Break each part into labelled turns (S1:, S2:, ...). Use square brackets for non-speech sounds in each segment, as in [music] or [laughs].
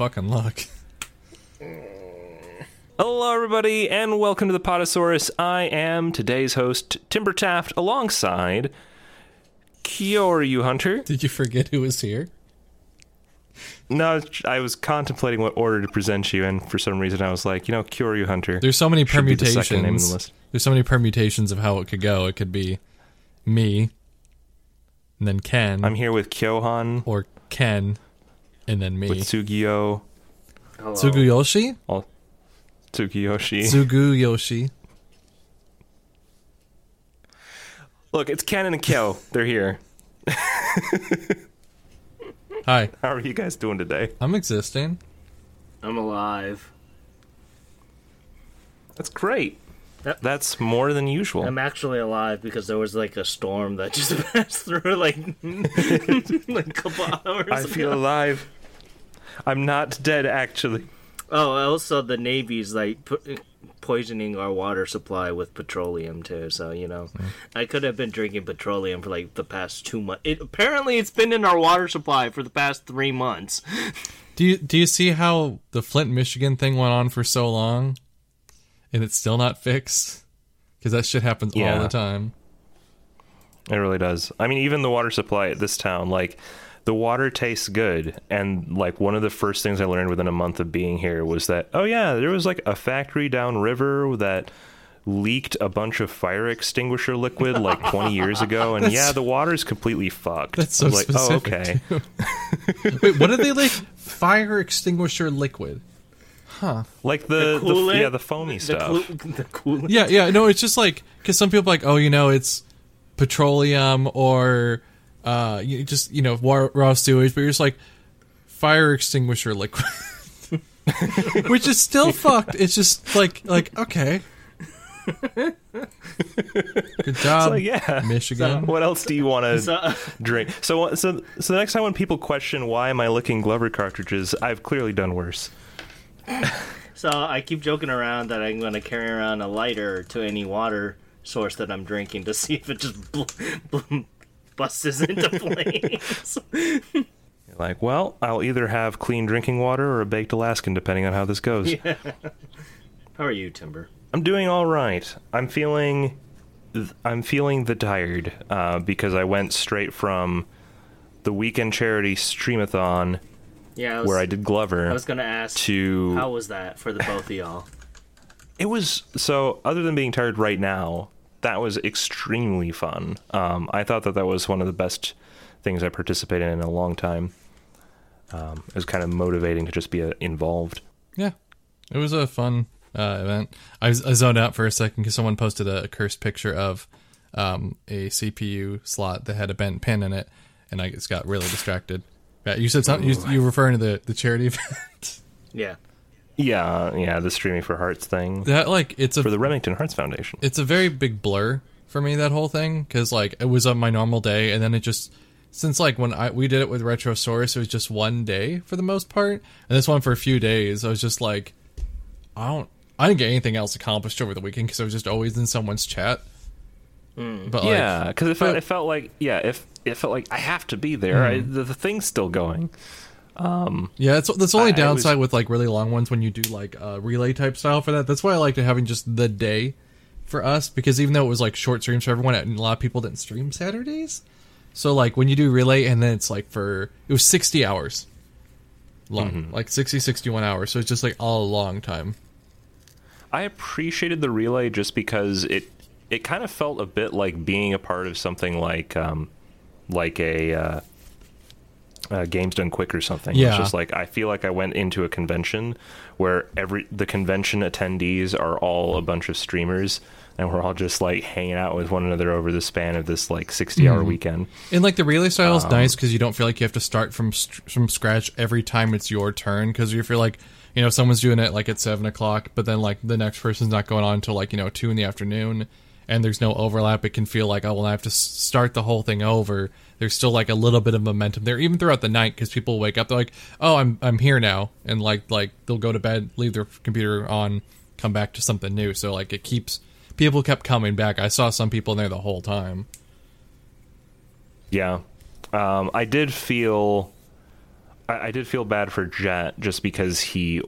S1: fucking luck.
S2: Hello, everybody, and welcome to the Potosaurus. I am today's host, Timber Taft, alongside Kyoryu Hunter.
S1: Did you forget who was here?
S2: No, I was contemplating what order to present you, and for some reason I was like, you know, Kyoryu Hunter.
S1: There's so many
S2: should be the
S1: permutations.
S2: second name the list.
S1: There's so many permutations of how it could go. It could be me, and then Ken,
S2: I'm here with Kyohan,
S1: or Ken, and then me.
S2: with Sugio,
S1: Tsuguyoshi?
S2: all, Tsukiyoshi. [laughs]
S1: Tsuguyoshi.
S2: Look, it's Ken and Kyo. They're here. [laughs]
S1: Hi,
S2: How are you guys doing today?
S1: I'm existing.
S3: I'm alive.
S2: That's great.
S3: Yep.
S2: That's more than usual.
S3: I'm actually alive because there was like a storm that [laughs] just passed through like like a couple hours
S2: I feel alive. I'm not dead, actually.
S3: Oh, also the Navy's like po- poisoning our water supply with petroleum too. So you know, I could have been drinking petroleum for like the past two months. It apparently it's been in our water supply for the past three months. [laughs]
S1: Do you do you see how the Flint, Michigan thing went on for so long, and it's still not fixed? Because that shit happens all the time.
S2: It really does. I mean, even the water supply at this town, like the water tastes good, and like one of the first things I learned within a month of being here was that oh yeah, there was like a factory downriver that leaked a bunch of fire extinguisher liquid like 20 years [laughs] ago, and yeah, the water's completely fucked.
S1: That's so
S2: I was like, oh,
S1: specific.
S2: oh okay. [laughs]
S1: Wait, what did they like Fire extinguisher liquid.
S2: Huh like the, the,
S3: coolant?
S2: yeah the foamy
S3: The,
S2: stuff.
S3: coo- the coolant.
S1: Yeah, yeah. No, it's just like because some people are like, oh, you know, it's petroleum or uh, you just you know raw sewage, but you're just like fire extinguisher liquid, [laughs] which is still [laughs] fucked. It's just like like okay. Good job,
S2: Like, yeah.
S1: Michigan.
S2: What else do you want to [laughs]
S3: So,
S2: drink? So, so, so the next time when people question why am I licking Glover cartridges, I've clearly done worse.
S3: so I keep joking around that I'm going to carry around a lighter to any water source that I'm drinking to see if it just bl- bl- busts into flames. [laughs]
S2: You're like, well, I'll either have clean drinking water or a baked Alaskan, depending on how this goes. [laughs]
S3: How are you, Timber?
S2: I'm doing all right. I'm feeling, I'm feeling the tired uh, because I went straight from the weekend charity streamathon
S3: Yeah, I was,
S2: where I did Glover
S3: I was going to ask
S2: to.
S3: how was that for the both of y'all? [laughs]
S2: It was so. Other than being tired right now, that was extremely fun. Um, I thought that that was one of the best things I participated in in a long time. Um, it was kind of motivating to just be uh, involved.
S1: Yeah, it was a fun uh, event. I, was, I zoned out for a second because someone posted a cursed picture of um, a CPU slot that had a bent pin in it, and I just got really distracted. Yeah, you said something. You, you were referring to the the charity [laughs] event.
S3: Yeah.
S2: Yeah, yeah, the streaming for hearts thing
S1: that like it's a
S2: for the Remington Hearts Foundation.
S1: it's a very big blur for me that whole thing because like it was on my normal day and then it just since like when I we did it with Retrosaurus it was just one day for the most part and this one for a few days I was just like I don't I didn't get anything else accomplished over the weekend because I was just always in someone's chat. Hmm. But
S2: yeah, because it felt
S1: but-
S2: it felt like yeah, if it felt like I have to be there. Hmm. I, the, the thing's still going.
S1: Yeah, it's that's the only
S2: I- I was-
S1: downside with like really long ones when you do like uh, relay type style for that. That's why I liked having just the day for us because even though it was like short streams for everyone, and a lot of people didn't stream Saturdays. So like when you do relay and then it's like for it was sixty hours long,
S2: Mm-hmm.
S1: like 60, 61 hours. So it's just like all a long time.
S2: I appreciated the relay just because it it kind of felt a bit like being a part of something like um like a uh, uh, games done quick or something.
S1: Yeah.
S2: It's just like I feel like I went into a convention where every the convention attendees are all a bunch of streamers and we're all just like hanging out with one another over the span of this like 60 hour weekend.
S1: And like the relay style
S2: Um,
S1: is nice because you don't feel like you have to start from from scratch every time it's your turn. Because you feel like you know someone's doing it like at seven o'clock, but then like the next person's not going on until like you know two in the afternoon, and there's no overlap. It can feel like oh well, I have to start the whole thing over. There's still like a little bit of momentum there, even throughout the night, because people wake up. They're like, oh, I'm I'm here now, and like like they'll go to bed, leave their computer on, come back to something new. So like it keeps people kept coming back. I saw some people in there the whole time.
S2: Yeah, um, I did feel, I, I did feel bad for Jet just because he.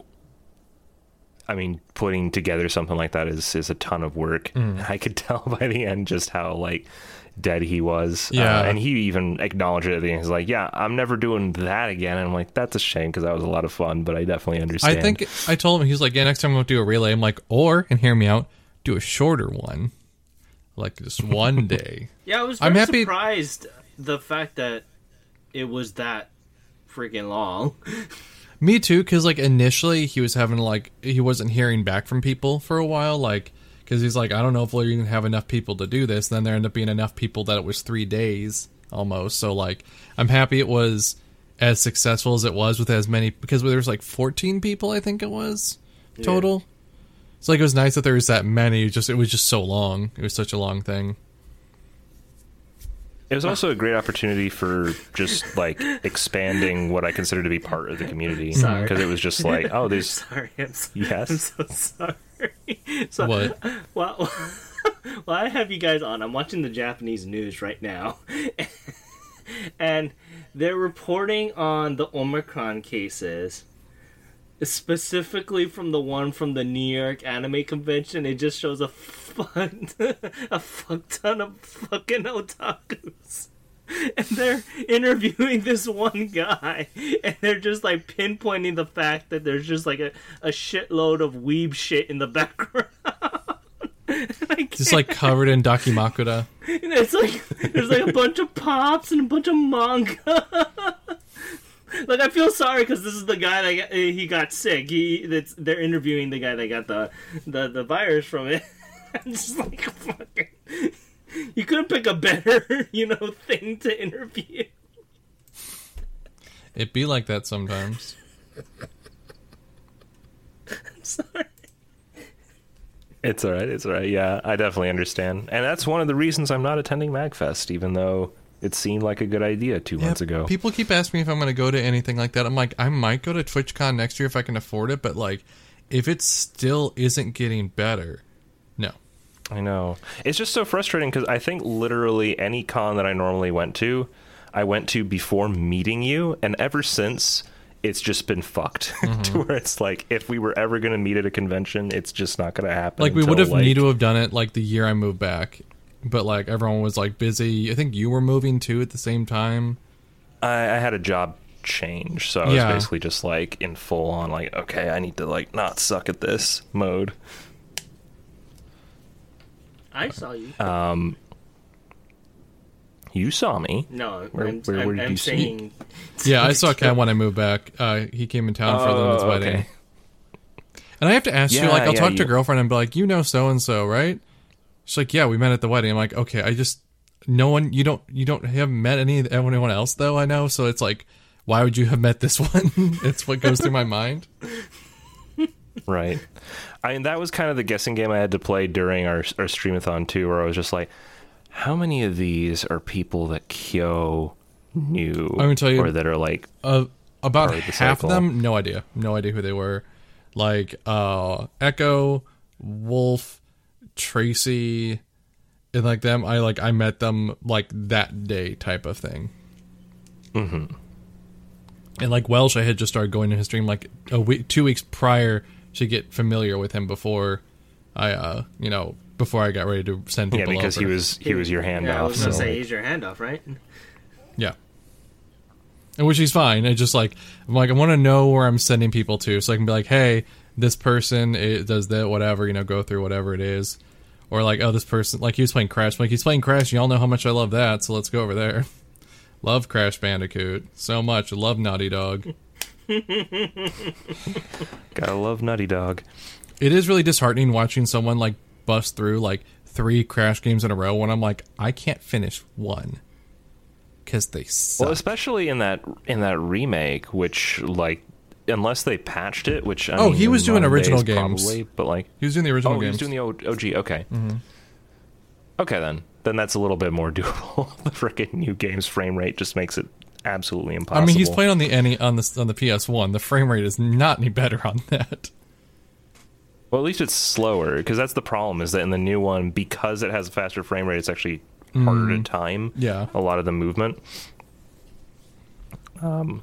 S2: I mean, putting together something like that is is a ton of work. I could [laughs] tell by the end just how like dead he was.
S1: Yeah.
S2: Uh, and he even acknowledged it at the end. He's like, "Yeah, I'm never doing that again." And I'm like, "That's a shame because that was a lot of fun." But I definitely understand.
S1: I think I told him he's like, yeah, next time we'll do a relay. I'm like, or and hear me out, do a shorter one, like just [laughs] one day.
S3: Yeah, I was very
S1: I'm happy-
S3: surprised the fact that it was that freaking long. [laughs]
S1: Me too, because like initially he was having like he wasn't hearing back from people for a while, like because he's like I don't know if we're gonna have enough people to do this. Then there ended up being enough people that it was three days almost. So like I'm happy it was as successful as it was with as many because there was like 14 people I think it was total. It's like it was nice that there was that many. Just it was just so long. It was such a long thing.
S2: It was also a great opportunity for just like expanding what I consider to be part of the community. Because it was just like, oh, there's [laughs]
S3: Sorry, I'm so,
S2: Yes?
S3: I'm so sorry. So,
S1: What?
S3: Well, [laughs] well, I have you guys on. I'm watching the Japanese news right now, [laughs] and they're reporting on the Omicron cases, specifically from the one from the New York Anime Convention. It just shows a fun, [laughs] a fuck ton of fucking otakus. And they're interviewing this one guy, and they're just like pinpointing the fact that there's just like a, a shitload of weeb shit in the background. [laughs]
S1: Just like covered in dakimakura. [laughs]
S3: and it's like there's like a bunch of pops and a bunch of manga. [laughs] like I feel sorry because this is the guy that got, uh, he got sick. He that's they're interviewing the guy that got the the, the virus from it. [laughs] I'm just like fucking. [laughs] You couldn't pick a better, you know, thing to interview.
S1: It be like that sometimes.
S3: I'm sorry.
S2: It's all right. It's all right. Yeah, I definitely understand, and that's one of the reasons I'm not attending Magfest, even though it seemed like a good idea two months ago.
S1: People keep asking me if I'm going to go to anything like that. I'm like, I might go to TwitchCon next year if I can afford it, but like, if it still isn't getting better, no.
S2: I know. It's just so frustrating because I think literally any con that I normally went to, I went to before meeting you, and ever since, it's just been fucked [laughs]
S1: Mm-hmm.
S2: to where it's like if we were ever going to meet at a convention, it's just not going to happen.
S1: Like we would have
S2: like-
S1: need to have done it like the year I moved back, but like everyone was like busy. I think you were moving too at the same time.
S2: I, I had a job change, so I was basically just like in full on like, okay, I need to like not suck at this mode.
S3: I saw you.
S2: Um, You saw me.
S3: no,
S2: where-
S3: I'm,
S2: where-
S3: I'm,
S2: where did
S3: I'm
S2: you see? [laughs]
S1: Yeah, I saw Ken when I moved back. Uh, he came in town for the women's
S2: Oh,
S1: wedding.
S2: okay.
S1: And I have to ask you, like, I'll
S2: yeah,
S1: talk to a girlfriend and be like, you know so and so, right? She's like, yeah, we met at the wedding. I'm like, okay, I just no one you don't you don't have met any anyone else though I know. So it's like, why would you have met this [laughs] one? it's what goes through my mind.
S2: Right. I mean, that was kind of the guessing game I had to play during our our streamathon too, where I was just like, how many of these are people that Kyo knew,
S1: I'm gonna tell you-
S2: or that are like,
S1: Uh, about
S2: Part of the
S1: half of them, no idea, no idea who they were. Like uh, Echo, Wolf, Tracy, and like them. I like I met them like that day type of thing. Mm-hmm. And like Welsh, I had just started going to his stream like a week, two weeks prior to get familiar with him before I, uh, you know, before I got ready to send people.
S2: yeah, because
S1: over.
S2: he was he was your handoff.
S3: Yeah, I was gonna
S2: so,
S3: say he's your handoff, right?
S1: Yeah. And which is fine. I just like I'm like I want to know where I'm sending people to, so I can be like, hey, this person it does that, whatever, you know, go through whatever it is, or like, oh, this person, like he was playing Crash, I'm like he's playing Crash. Y'all know how much I love that, so let's go over there. [laughs] Love Crash Bandicoot so much. Love Naughty Dog. [laughs]
S2: gotta love Nutty Dog.
S1: It is really disheartening watching someone like bust through like three Crash games in a row when I'm like, I can't finish one because they suck.
S2: Well, especially in that in that remake, which like unless they patched it, which I
S1: Oh,
S2: mean,
S1: he was doing original
S2: days,
S1: games.
S2: probably, but like
S1: he was doing the original
S2: oh, he was doing the OG. Okay, okay then then that's a little bit more [laughs] doable. the freaking new game's frame rate just makes it absolutely impossible.
S1: I mean, he's playing on the NE on the on the PS One. The frame rate is not any better on that.
S2: Well, at least it's slower because that's the problem. Is that in the new one, because it has a faster frame rate, it's actually harder to time.
S1: Yeah.
S2: a lot of the movement. Um,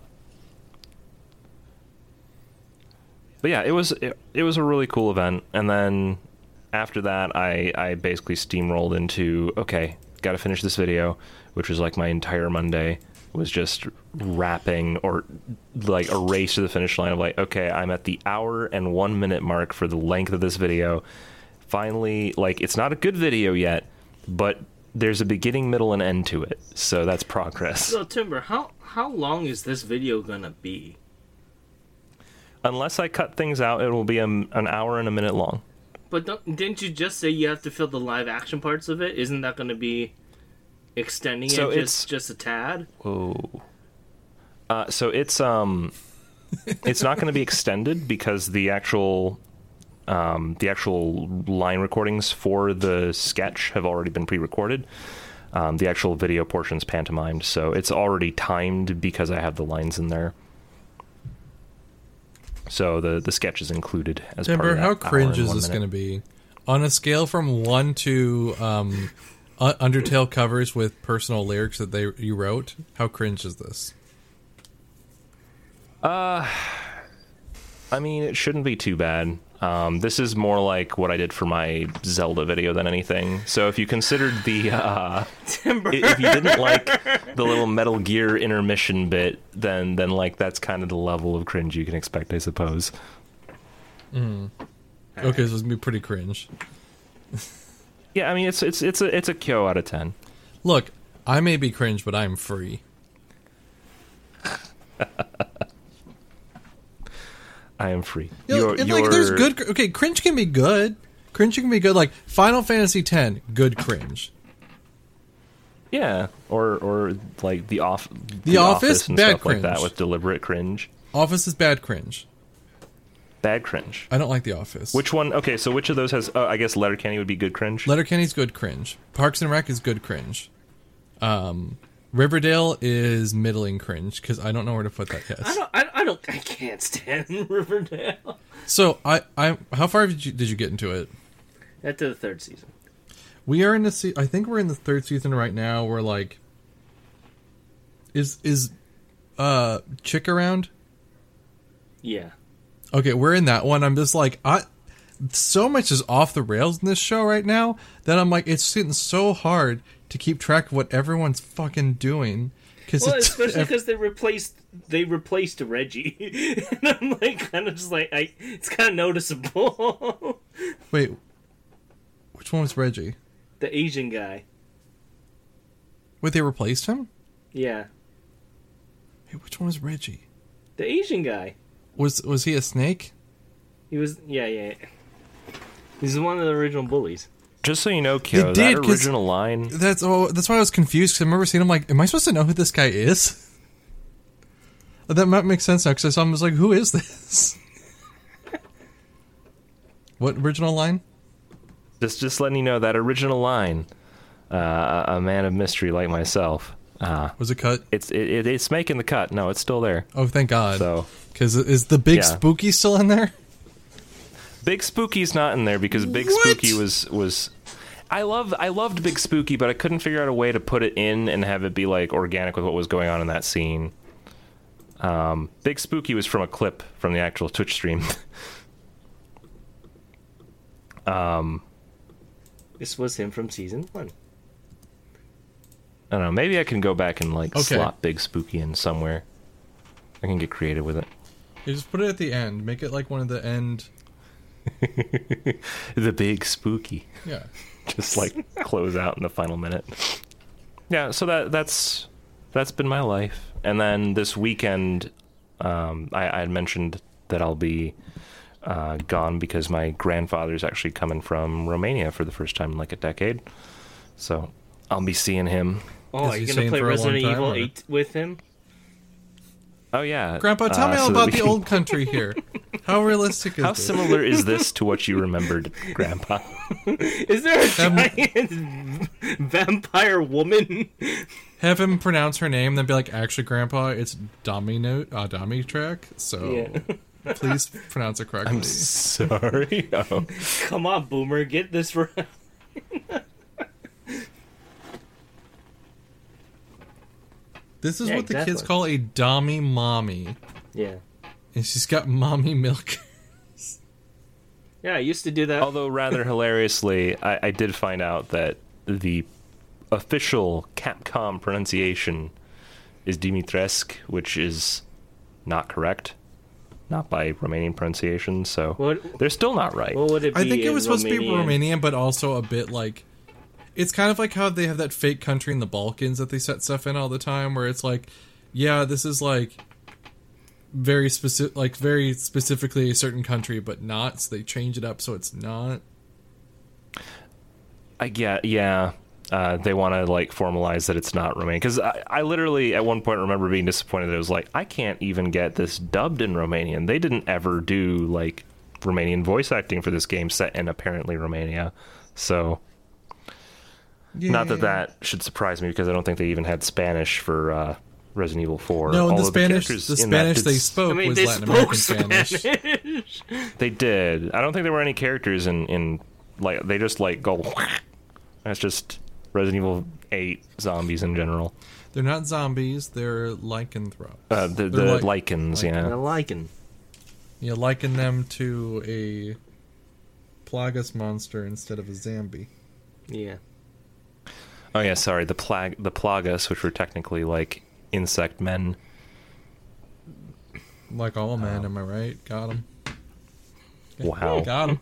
S2: but yeah, it was it, it was a really cool event, and then after that, I I basically steamrolled into okay, got to finish this video, which was like my entire Monday was just wrapping or like a race to the finish line of like okay, I'm at the hour and one minute mark for the length of this video. Finally, like it's not a good video yet, but there's a beginning, middle, and end to it, so that's progress.
S3: So Timber, how how long is this video gonna be?
S2: Unless I cut things out, it will be a, an hour and a minute long.
S3: But don't, didn't you just say you have to fill the live action parts of it? Isn't that gonna be extending
S2: So
S3: it
S2: it's-
S3: just just a tad?
S2: Whoa. Uh, so it's um, [laughs] it's not going to be extended because the actual um, the actual line recordings for the sketch have already been pre-recorded. Um, the actual video portion's pantomimed, so it's already timed because I have the lines in there. So the the sketch is included as part
S1: Timber,
S2: of that
S1: how cringe is this going to be? On a scale from one to um, Undertale covers with personal lyrics that they you wrote, how cringe is this?
S2: Uh, I mean, it shouldn't be too bad. Um, this is more like what I did for my Zelda video than anything. So if you considered the, uh,
S3: Timber.
S2: if you didn't like the little Metal Gear intermission bit, then then like that's kind of the level of cringe you can expect, I suppose.
S1: Okay, so it's gonna be pretty cringe. [laughs]
S2: Yeah, I mean it's it's it's a it's a Kyo out of ten.
S1: Look, I may be cringe, but I'm free. [laughs]
S2: I am free.
S1: You know,
S2: You're-
S1: and, like, there's good. Okay, cringe can be good. Cringe can be good. Like Final Fantasy X, good cringe.
S2: Yeah, or or like the off
S1: The Office,
S2: and
S1: bad
S2: stuff like that
S1: cringe.
S2: with deliberate cringe,
S1: Office is bad cringe.
S2: bad cringe.
S1: I don't like The Office.
S2: Which one? Okay, so which of those has? Uh, I guess Letterkenny would be good cringe.
S1: Letterkenny's good cringe. Parks and Rec is good cringe. Um, Riverdale is middling cringe because I don't know where to put that yet.
S3: I don't. I, I don't. I can't stand [laughs] Riverdale.
S1: So I, I, how far did you did you get into it?
S3: After the third season.
S1: We are in the se- I think we're in the third season right now. We're like, is is uh Chic around?
S3: Yeah.
S1: Okay, we're in that one. I'm just like, I so much is off the rails in this show right now that I'm like, it's getting so hard to keep track of what everyone's fucking doing. Because
S3: Well, especially because they replaced they replaced Reggie, [laughs] and I'm like kind of just like I. It's kind of noticeable. [laughs]
S1: wait, which one was Reggie?
S3: the Asian guy.
S1: Wait, they replaced him?
S3: Yeah,
S1: Hey, which one was Reggie?
S3: the Asian guy.
S1: Was was he a snake?
S3: He was. Yeah, yeah. yeah. He's one of the original bullies.
S2: Just so you know, Kyo,
S1: did,
S2: that original line.
S1: That's oh, that's why I was confused because I remember seeing him like, am I supposed to know who this guy is? [laughs] That might make sense now because I saw him I was like, who is this? [laughs] what original line?
S2: Just just letting you know that original line. Uh, a man of mystery like myself. Uh,
S1: Was it cut?
S2: it's it, it, it's making the cut. No, it's still there.
S1: Oh, thank God.
S2: So
S1: Because is the big
S2: Yeah.
S1: spooky still in there?
S2: Big Spooky's not in there because Big
S1: What?
S2: Spooky was was. I love I loved Big Spooky, but I couldn't figure out a way to put it in and have it be like organic with what was going on in that scene. Um, Big Spooky was from a clip from the actual Twitch stream. [laughs]
S3: um, This was him from season one.
S2: I don't know. Maybe I can go back and like
S1: Okay.
S2: slot Big Spooky in somewhere. I can get creative with it.
S1: You just put it at the end. Make it like one of the end. [laughs]
S2: The Big Spooky.
S1: Yeah. [laughs]
S2: just like close out in the final minute. Yeah, so that that's that's been my life. And then this weekend, um, I, I had mentioned that I'll be uh, gone because my grandfather's actually coming from Romania for the first time in like a decade. So I'll be seeing him.
S3: Oh,
S1: Is
S3: are you gonna play
S1: for a long
S3: Resident Evil
S1: or-
S3: Eight with him?
S2: Oh yeah,
S1: Grandpa, tell
S2: uh,
S1: me all
S2: so
S1: about the
S2: can-
S1: old country here. How realistic is
S2: How
S1: this?
S2: similar is this to what you [laughs] remembered, Grandpa?
S3: Is there a giant vampire woman?
S1: Have him pronounce her name, then be like, actually, Grandpa, it's Domino, uh, Domi track. So
S3: Yeah.
S1: Please pronounce it correctly.
S2: I'm sorry. Oh.
S3: Come on, Boomer, get this right.
S1: This is
S3: Yeah,
S1: what the kids call a dommy mommy.
S3: Yeah.
S1: And she's got mommy milk. [laughs]
S3: Yeah, I used to do that.
S2: Although rather hilariously, I, I did find out that the official Capcom pronunciation is Dimitrescu, which is not correct. Not by Romanian pronunciation, so
S3: What-
S2: they're still not right.
S3: what would it be?
S1: I think it
S3: in
S1: was supposed to be
S3: Romanian?
S1: Romanian, but also a bit like it's kind of like how they have that fake country in the Balkans that they set stuff in all the time, where it's like, yeah, this is like very specific, like very specifically a certain country, but not. So they change it up so it's not.
S2: I get, yeah. Uh, they want to like formalize that it's not Romanian because I, I literally at one point remember being disappointed that it was like I can't even get this dubbed in Romanian. They didn't ever do like Romanian voice acting for this game set in apparently Romania. So not that that should surprise me because I don't think they even had Spanish for uh, Resident Evil 4.
S1: No, the Spanish,
S2: characters
S1: the Spanish they spoke
S3: I mean,
S1: was
S3: they
S1: Latin
S3: spoke
S1: American Spanish.
S3: Spanish. [laughs]
S2: They did. I don't think there were any characters in in like they just like go. [laughs] That's just Resident Evil 8 zombies in general.
S1: They're not zombies; they're lycanthropes.
S2: Uh, the
S1: They're
S2: the
S1: like-
S2: lichens,
S1: like-
S2: yeah.
S3: I liking.
S1: You liken them to a Plagas monster instead of a zombie.
S3: Yeah.
S2: Oh yeah, sorry. The plag the plagas, which were technically like insect men.
S1: Like all men, am I right? Got him.
S2: Wow.
S1: Got him.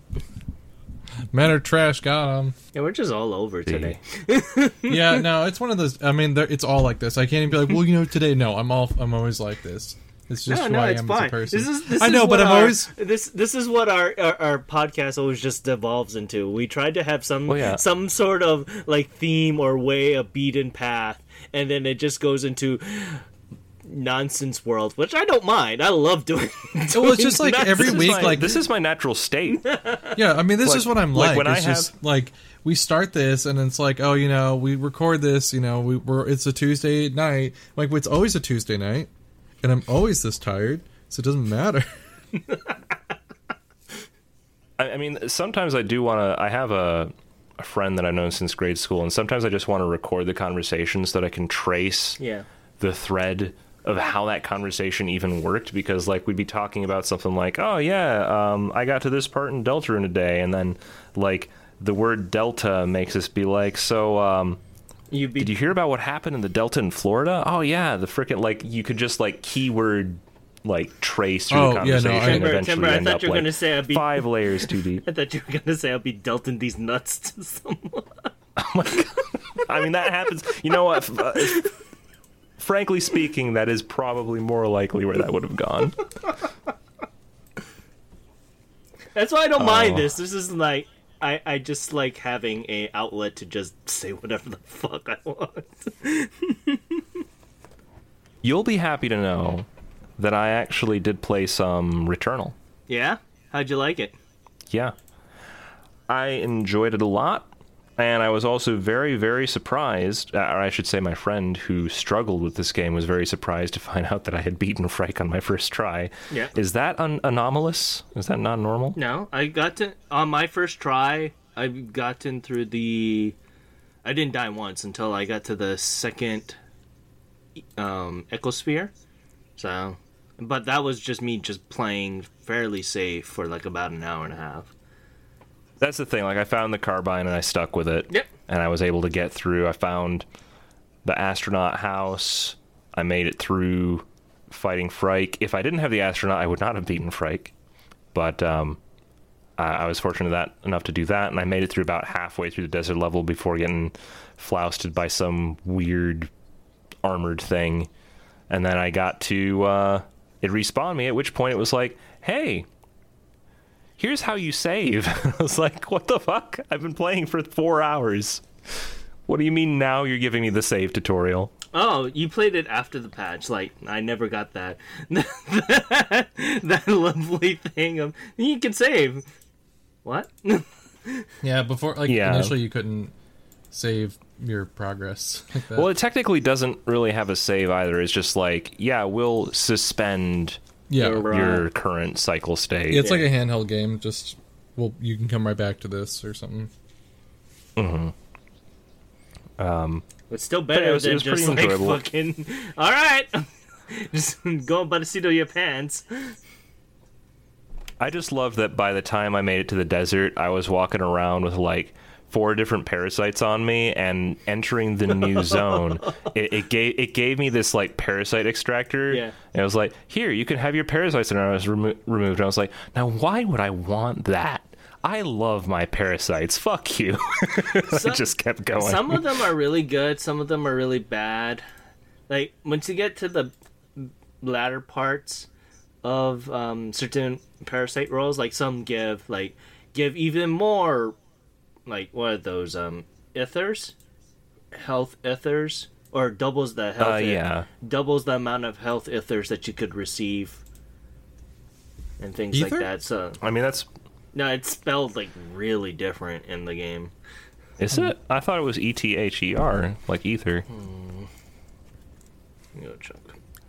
S1: Men are trash. Got him.
S3: Yeah, we're just all over today. [laughs]
S1: Yeah, no, it's one of those. I mean, it's all like this. I can't even be like, well, you know, today. No, I'm all. I'm always like this. It's just
S3: no, no,
S1: I
S3: it's
S1: am
S3: fine.
S1: a person.
S3: This is this
S1: I know,
S3: what
S1: but I've
S3: our-
S1: always.
S3: this this is what our, our our podcast always just devolves into. We tried to have some
S2: Well, yeah.
S3: some sort of like theme or way, a beaten path, and then it just goes into nonsense world, which I don't mind. I love doing. [laughs]
S1: Well, it's just like
S3: doing
S1: every week,
S2: my-
S1: like
S2: this is my natural state. [laughs]
S1: Yeah, I mean, this
S2: Like-
S1: is what I'm
S2: like
S1: like.
S2: when
S1: it's
S2: I
S1: just
S2: have-
S1: like we start this, and it's like, oh, you know, we record this. You know, we, we're it's a Tuesday night. Like it's always a Tuesday night, and I'm always this tired, so it doesn't matter. [laughs]
S2: I, I mean, sometimes I do want to. I have a a friend that I've known since grade school, and sometimes I just want to record the conversation so that I can trace
S3: yeah.
S2: the thread of how that conversation even worked because like we'd be talking about something like oh yeah um, i got to this part in deltarune today and then like the word delta makes us be like so um,
S3: You be
S2: did you hear about what happened in the delta in florida oh yeah the frickin' like you could just like keyword like trace through
S1: Oh,
S2: the
S1: yeah,
S2: conversation
S1: no, I-
S2: and
S3: Timber,
S2: eventually
S3: Timber, I
S2: end
S3: thought
S2: up
S3: you were
S2: like
S3: gonna say I'd be.
S2: five layers too deep [laughs]
S3: I thought you were gonna say I'll be delting these nuts to [laughs] someone. [laughs] Oh my god!
S2: I mean, that happens. You know what? Uh, frankly speaking, that is probably more likely where that would have gone.
S3: That's why I don't mind
S2: Oh.
S3: this. This is like I, I just like having a outlet to just say whatever the fuck I want. [laughs]
S2: You'll be happy to know that I actually did play some Returnal.
S3: Yeah? How'd you like it?
S2: Yeah. I enjoyed it a lot. And I was also very, very surprised, uh, or I should say, my friend who struggled with this game was very surprised to find [laughs] out that I had beaten Phrike on my first try.
S3: Yeah.
S2: Is that un- anomalous? Is that not normal?
S3: No, I got to on my first try. I've gotten through the. I didn't die once until I got to the second um, ecosphere. So, but that was just me just playing fairly safe for like about an hour and a half.
S2: That's the thing. Like, I found the carbine and I stuck with it.
S3: Yep.
S2: And I was able to get through. I found the astronaut house. I made it through fighting Phrike. If I didn't have the astronaut, I would not have beaten Phrike. But um, I, I was fortunate that enough to do that, and I made it through about halfway through the desert level before getting flousted by some weird armored thing. And then I got to uh, it respawned me. At which point it was like, "Hey, here's how you save." [laughs] I was like, "What the fuck? I've been playing for four hours. What do you mean now you're giving me the save tutorial?"
S3: Oh, you played it after the patch. Like I never got that [laughs] that, lovely thing of you can save. What? [laughs]
S1: Yeah, before like
S2: Yeah.
S1: initially you couldn't save your progress. Like that.
S2: Well, it technically doesn't really have a save either. It's just like, yeah, we'll suspend
S1: Yeah,
S3: You're
S2: your current cycle state.
S1: it's like a handheld game. Just well, you can come right back to this or something. Mm-hmm.
S3: Um, it's still
S2: it
S3: better
S2: was- it was
S3: just
S2: pretty
S3: like
S2: enjoyable.
S3: fucking. All right, [laughs] just go by the seat of your pants.
S2: I just love that by the time I made it to the desert, I was walking around with like four different parasites on me, and entering the new [laughs] zone, it, it gave it gave me this like parasite extractor.
S3: Yeah.
S2: and it was like, here, you can have your parasites, and I was remo- removed. And I was like, now why would I want that? I love my parasites. Fuck you. [laughs] I just kept going.
S3: Some of them are really good. Some of them are really bad. Like once you get to the latter parts of um, certain parasite rolls, like some give like give even more. Like what are those um ethers, health ethers, or doubles the health.
S2: Uh,
S3: eth-
S2: yeah.
S3: doubles the amount of health ethers that you could receive, and things
S1: Ether?
S3: like that. So
S2: I mean, that's
S3: no, it's spelled like really different in the game.
S2: is it? I thought it was E T H E R, like ether.
S3: Let me Go check.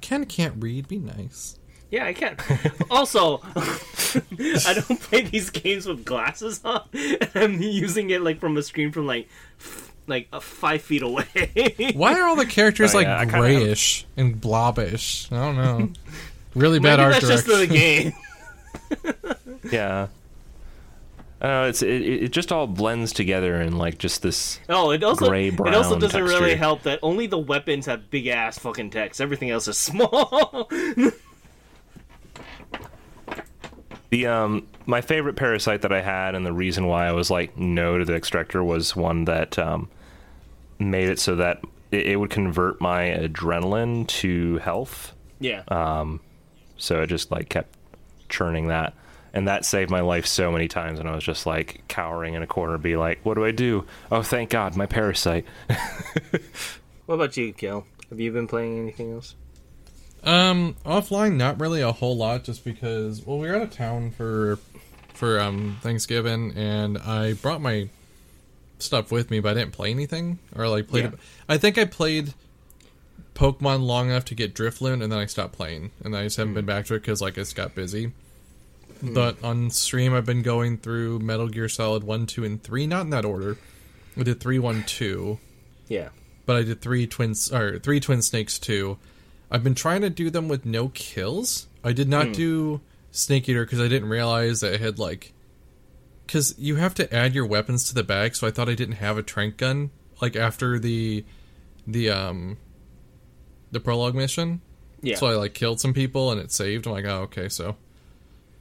S1: Ken can't read. Be nice.
S3: Yeah, I can. [laughs] also, [laughs] I don't play these games with glasses on. And I'm using it like from a screen from like f- like uh, five feet away. [laughs]
S1: Why are all the characters
S2: Oh,
S1: like
S2: yeah, I kinda have-
S1: grayish and blobbish? I don't know. Really bad
S3: Maybe
S1: art
S3: that's just the game.
S2: Yeah. I don't know, it's it, it just all blends together in like just this
S3: Oh, it also
S2: Gray brown
S3: it also doesn't really help that only the weapons have big ass fucking text. Everything else is small.
S2: The um my favorite parasite that I had and the reason why I was like no to the extractor was one that um made it so that it, it would convert my adrenaline to health.
S3: yeah.
S2: Um, So it just like kept churning that. And that saved my life so many times and I was just like cowering in a corner be like, What do I do? Oh thank God, my parasite. [laughs]
S3: what about you, Gil? Have you been playing anything else?
S1: Um, offline, not really a whole lot, just because well, we were out of town for for um Thanksgiving, and I brought my stuff with me, but I didn't play anything or like played.
S3: Yeah.
S1: I think I played Pokemon long enough to get Drifloon, and then I stopped playing, and I just haven't been back to it because like I just got busy. But on stream, I've been going through Metal Gear Solid one, two, and three, not in that order. I did three, one, two
S3: Yeah.
S1: but I did three twins or three twin snakes too. I've been trying to do them with no kills. I did not do snake eater because I didn't realize that it had like because you have to add your weapons to the bag. So I thought I didn't have a trank gun like after the the um the prologue mission.
S3: Yeah.
S1: So I like killed some people and it saved. I'm like, oh okay, so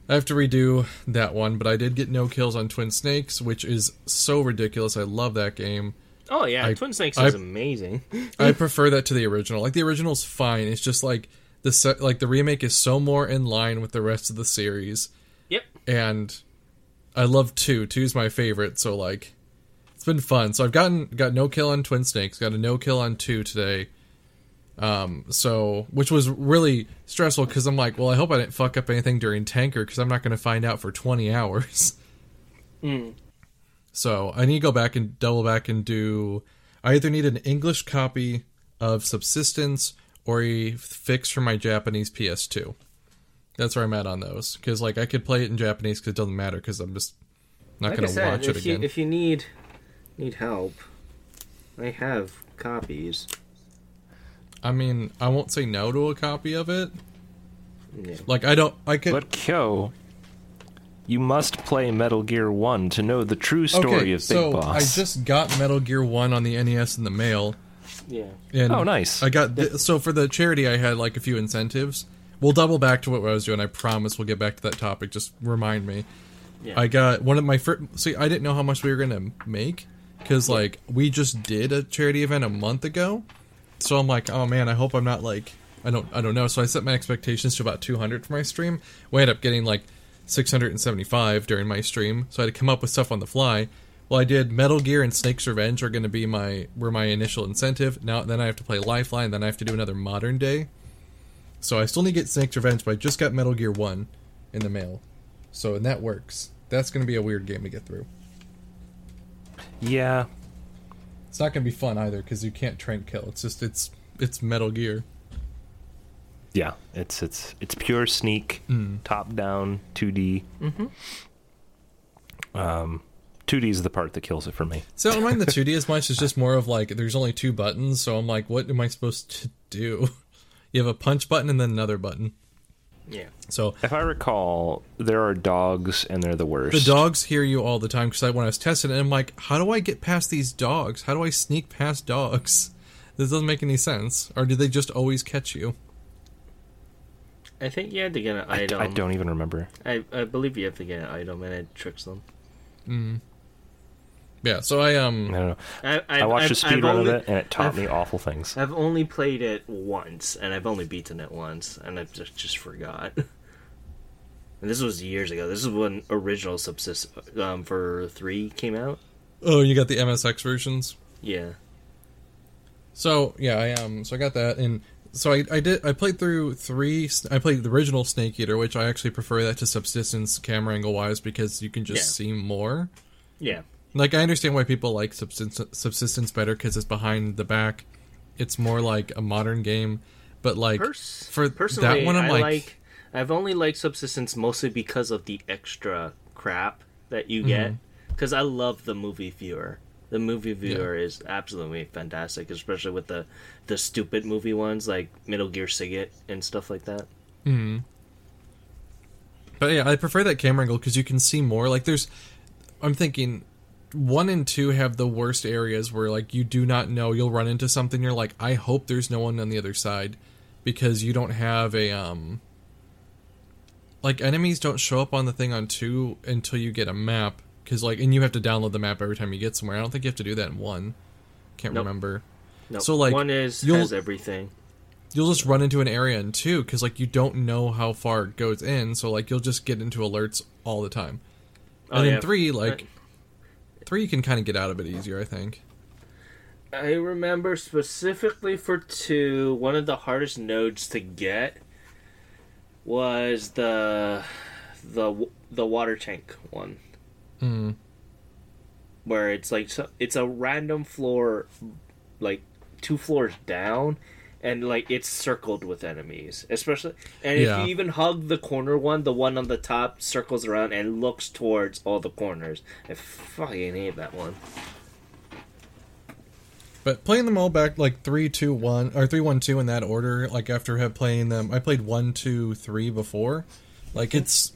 S1: I have to redo that one. But I did get no kills on Twin Snakes, which is so ridiculous. I love that game.
S3: Oh yeah,
S1: I-
S3: Twin Snakes
S1: I-
S3: is amazing.
S1: I [laughs] prefer that to the original. Like the original's fine. It's just like the se- like the remake is so more in line with the rest of the series,
S3: yep.
S1: and I love two. Two's my favorite. So like, it's been fun. So I've gotten got no kill on Twin Snakes. Got a no kill on two today. Um. So which was really stressful because I'm like, well, I hope I didn't fuck up anything during Tanker because I'm not going to find out for 20 hours. So I need to go back and double back and do. I either need an English copy of Subsistence or a fix for my Japanese PS2. That's where I'm at on those because like I could play it in Japanese because it doesn't matter because I'm just not
S3: Like
S1: gonna
S3: said,
S1: watch it
S3: if you
S1: again.
S3: if you need need help, I have copies.
S1: I mean, I won't say no to a copy of it.
S3: Yeah.
S1: Like I don't. I could.
S2: But Kyo, you must play Metal Gear 1 to know the true story
S1: okay,
S2: of Big
S1: so
S2: Boss.
S1: I just got Metal Gear One on the NES in the mail.
S3: Yeah.
S1: And
S2: Oh, nice.
S1: I got th- so for the charity, I had like a few incentives. We'll double back to what I was doing. I promise we'll get back to that topic. Just remind me.
S3: Yeah.
S1: I got one of my first. See, I didn't know how much we were gonna make because like we just did a charity event a month ago. So I'm like, oh man, I hope I'm not like I don't I don't know. So I set my expectations to about 200 for my stream. We ended up getting like 675 during my stream. So I had to come up with stuff on the fly. Well, I did Metal Gear and Snake's Revenge are going to be my were my initial incentive. Now then I have to play Lifeline. Then I have to do another Modern Day. So I still need to get Snake's Revenge, but I just got Metal Gear One in the mail. So and that works. That's going to be a weird game to get through.
S2: yeah,
S1: It's not going to be fun either because you can't trank kill. It's just it's it's Metal Gear.
S2: Yeah, it's it's it's pure sneak,
S1: Mm.
S2: top down, two D. Mm-hmm. Um, two D is the part that kills it for me.
S1: So I don't mind the [laughs] 2D as much. It's just more of like there's only two buttons, so I'm like, what am I supposed to do? [laughs] You have a punch button and then another button.
S3: Yeah.
S1: So
S2: If I recall, there are dogs, and they're the worst.
S1: the dogs hear you all the time because I, when I was testing it, I'm like, how do I get past these dogs? How do I sneak past dogs? This doesn't make any sense. Or do they just always catch you?
S3: I think you had to get an item.
S2: I don't even remember.
S3: I, I believe you have to get an item and it tricks them.
S1: Yeah. So I um.
S2: I don't know.
S3: I, I,
S2: I watched
S3: I've,
S2: a speed
S3: I've
S2: run
S3: only,
S2: of it, and it taught
S3: I've-
S2: me awful things.
S3: I've only played it once, and I've only beaten it once, and I've just, just forgot. [laughs] and this was years ago. This is when original subsist um, for three came out.
S1: Oh, you got the MSX versions.
S3: Yeah.
S1: So yeah, I um, so I got that, and so I, I did I played through three. I played the original Snake Eater, which I actually prefer that to subsistence camera angle wise because you can just
S3: Yeah.
S1: see more.
S3: Yeah.
S1: Like I understand why people like subsistence, subsistence better because it's behind the back. It's more like a modern game, but like
S3: Pers-
S1: for
S3: personally,
S1: that one, I'm
S3: I
S1: like,
S3: like, I've only liked Subsistence mostly because of the extra crap that you
S1: Mm-hmm.
S3: get. Because I love the movie viewer. The movie viewer is absolutely fantastic, especially with the the stupid movie ones like Middle Gear Solid and stuff like that.
S1: But yeah, I prefer that camera angle because you can see more. Like, there's, I'm thinking, one and two have the worst areas where like you do not know you'll run into something. You're like, I hope there's no one on the other side because you don't have a um. Like enemies don't show up on the thing on two until you get a map because like and you have to download the map every time you get somewhere. I don't think you have to do that in one. Can't
S3: Nope.
S1: remember.
S3: No,
S1: So, like,
S3: one is has everything.
S1: you'll just run into an area in two because like you don't know how far it goes in so like you'll just get into alerts all the time oh, and
S3: Oh,
S1: then
S3: yeah.
S1: three like three you can kind of get out of it easier i think
S3: I remember specifically for two, one of the hardest nodes to get was the the the water tank one,
S1: mm.
S3: where it's like so- it's a random floor, like two floors down, and like it's circled with enemies. Especially, and
S1: Yeah.
S3: if you even hug the corner one, the one on the top circles around and looks towards all the corners. I fucking hate that one.
S1: but playing them all back like three two one or three one two in that order like after have playing them i played one two three before like it's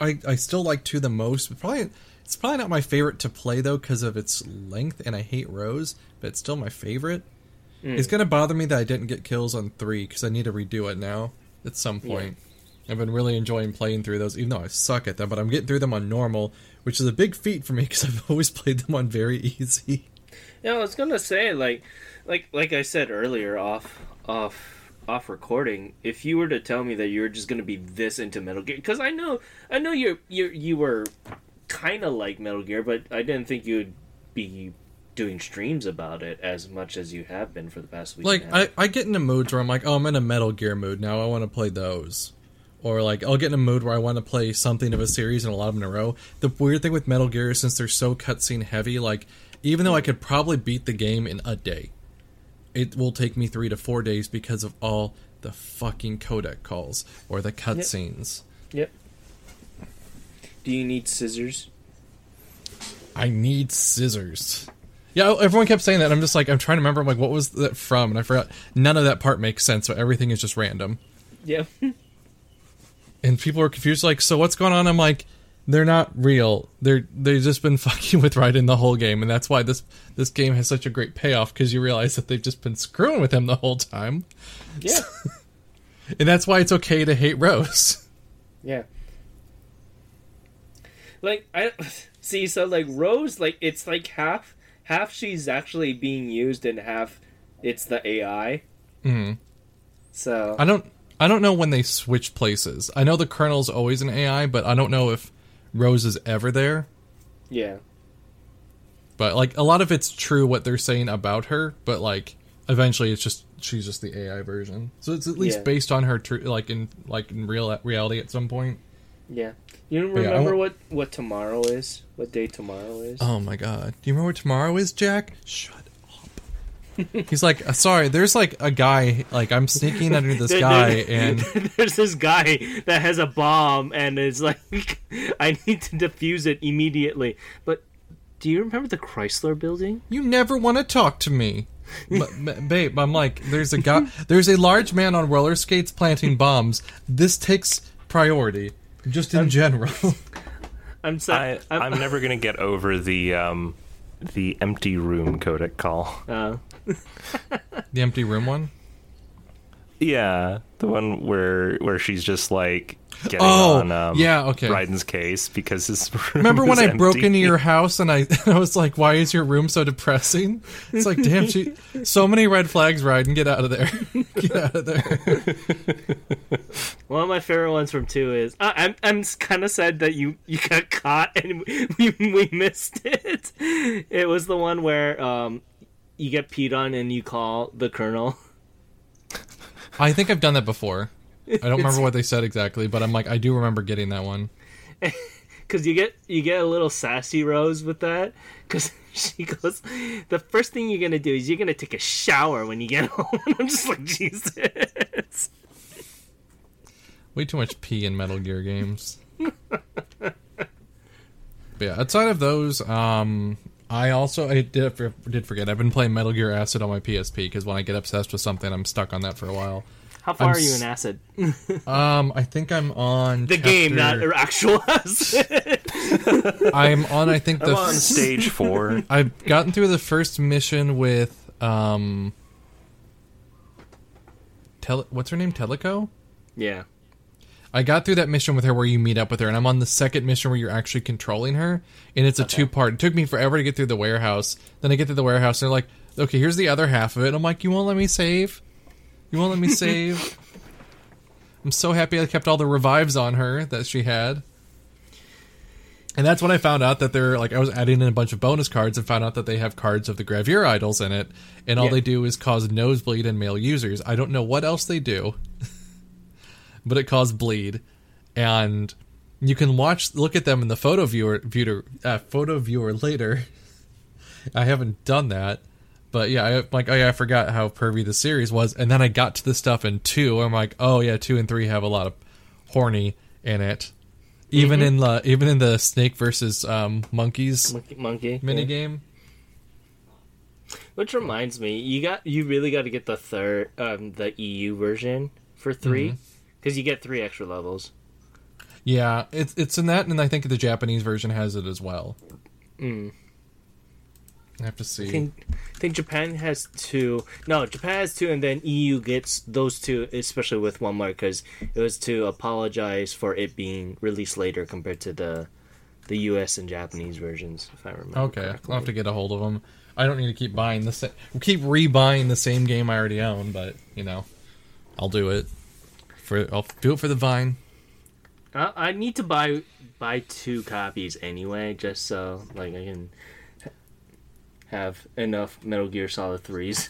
S1: i i still like two the most but probably it's probably not my favorite to play though because of its length and i hate rose but it's still my favorite hmm. It's gonna bother me that I didn't get kills on three because I need to redo it now at some point. I've been really enjoying playing through those, even though I suck at them. But I'm getting through them on normal, which is a big feat for me [laughs] because I've always played them on very [laughs] easy.
S3: Yeah, I was gonna say like, like like I said earlier off off off recording. If you were to tell me that you were just gonna be this into Metal Gear, because I know I know you you you were kind of like Metal Gear, but I didn't think you'd be doing streams about it as much as you have been for the past week.
S1: Like
S3: and a half.
S1: I, I get into moods where I'm like, oh, I'm in a Metal Gear mood now. I want to play those. Or like I'll get in a mood where I want to play something of a series and a lot of them in a row. The weird thing with Metal Gear is since they're so cutscene heavy, like even though I could probably beat the game in a day, it will take me three to four days because of all the fucking codec calls or the cutscenes.
S3: Yep. Do you need scissors?
S1: I need scissors. Yeah, oh, everyone kept saying that. I'm just like, I'm trying to remember. I'm like, what was that from? And I forgot. None of that part makes sense. So everything is just random.
S3: Yeah. [laughs]
S1: and people are confused like so what's going on i'm like they're not real they're they've just been [laughs] fucking with Raiden the whole game and that's why this this game has such a great payoff because you realize that they've just been screwing with him the whole time
S3: yeah. [laughs]
S1: and that's why it's okay to hate rose
S3: Yeah. Like I [laughs] see so like Rose like it's like half half she's actually being used and half it's the AI.
S1: Mhm.
S3: So
S1: i don't i don't know when they switch places i know the colonel's always an ai but i don't know if rose is ever there
S3: yeah.
S1: but like a lot of it's true what they're saying about her but like eventually it's just she's just the ai version so it's at least
S3: Yeah.
S1: based on her tr- like in like in real reality at some point
S3: Yeah. You
S1: yeah, I
S3: remember
S1: won't-
S3: what what tomorrow is? What day tomorrow is?
S1: Oh my god. Do you remember what tomorrow is, Jack? Shut. He's like, "Uh, sorry, there's like a guy, like I'm sneaking under this [laughs]
S3: There-
S1: guy,
S3: there-
S1: and [laughs]
S3: there's this guy that has a bomb and is like, [laughs] I need to defuse it immediately. But do you remember the Chrysler building?
S1: you never want to talk to me. But, ba- babe, I'm like, there's a guy, there's a large man on roller skates planting bombs. This takes priority, just in general.
S3: I'm
S2: I,
S3: sorry.
S2: I'm never gonna get over the um, the empty room codec call.
S3: uh,
S1: the empty room one.
S2: Yeah, the one where where she's just like getting
S1: Oh,
S2: on um,
S1: yeah, okay.
S2: Raiden's case because his [laughs] room
S1: Remember when
S2: is
S1: I broke into your [laughs] house and I, [laughs] I was like, "Why is your room so depressing?" It's like, damn, she, so many red flags, Raiden. Get out of there. Get out of there.
S3: one of my favorite ones from two is uh, I'm I'm kind of sad that you you got caught and we we missed it. It was the one where um you get peed on and you call the colonel.
S1: I think I've done that before. I don't remember what they said exactly, but I'm like, I do remember getting that one. [laughs]
S3: because you get you get a little sassy rose with that because [laughs] she goes the first thing you're gonna do is you're gonna take a shower when you get [laughs] home and i'm just like jesus
S1: Way too much pee in Metal Gear games. but yeah, outside of those, um, I also I did did forget. I've been playing Metal Gear Acid on my PSP because when I get obsessed with something, I'm stuck on that for a while.
S3: how far
S1: I'm
S3: are you in acid [laughs]
S1: Um, I think I'm on
S3: the game not actual acid [laughs]
S1: I'm on. I think the
S2: I'm on stage four. [laughs]
S1: I've gotten through the first mission with um. Tele- what's her name? Teleko.
S3: yeah
S1: I got through that mission with her where you meet up with her, and I'm on the second mission where you're actually controlling her, and it's a two part. It took me forever to get through the warehouse. Then I get to the warehouse, and they're like, "Okay, here's the other half of it." And I'm like, "You won't let me save? You won't let me save?" [laughs] I'm so happy I kept all the revives on her that she had. And that's when I found out that they're like I was adding in a bunch of bonus cards and found out that they have cards of the Gravure idols in it, and all
S3: Yeah.
S1: they do is cause nosebleed in male users. I don't know what else they do [laughs] but it caused bleed, and you can watch look at them in the photo viewer viewer uh, photo viewer later. [laughs] I haven't done that, but yeah, I like oh yeah, I forgot how pervy the series was, and then I got to the stuff in two. I'm like, oh yeah, two and three have a lot of horny in it. Even in the even in the snake versus um, monkeys
S3: monkey, monkey
S1: mini
S3: yeah.
S1: game.
S3: which reminds me you got you really got to get the third um the eu version for 3 because you get three extra levels
S1: Yeah, it's it's in that, and I think the Japanese version has it as well. Hmm. I have to see.
S3: I think, I think Japan has two. No, Japan has two, and then EU gets those two, especially with one more, because it was to apologize for it being released later compared to the the US and Japanese versions, if I remember.
S1: Okay,
S3: correctly.
S1: I'll have to get a hold of them. I don't need to keep buying the same, keep rebuying the same game I already own, but you know, I'll do it for I'll do it for the Vine.
S3: I, I need to buy buy two copies anyway, just so like I can have enough Metal Gear Solid threes.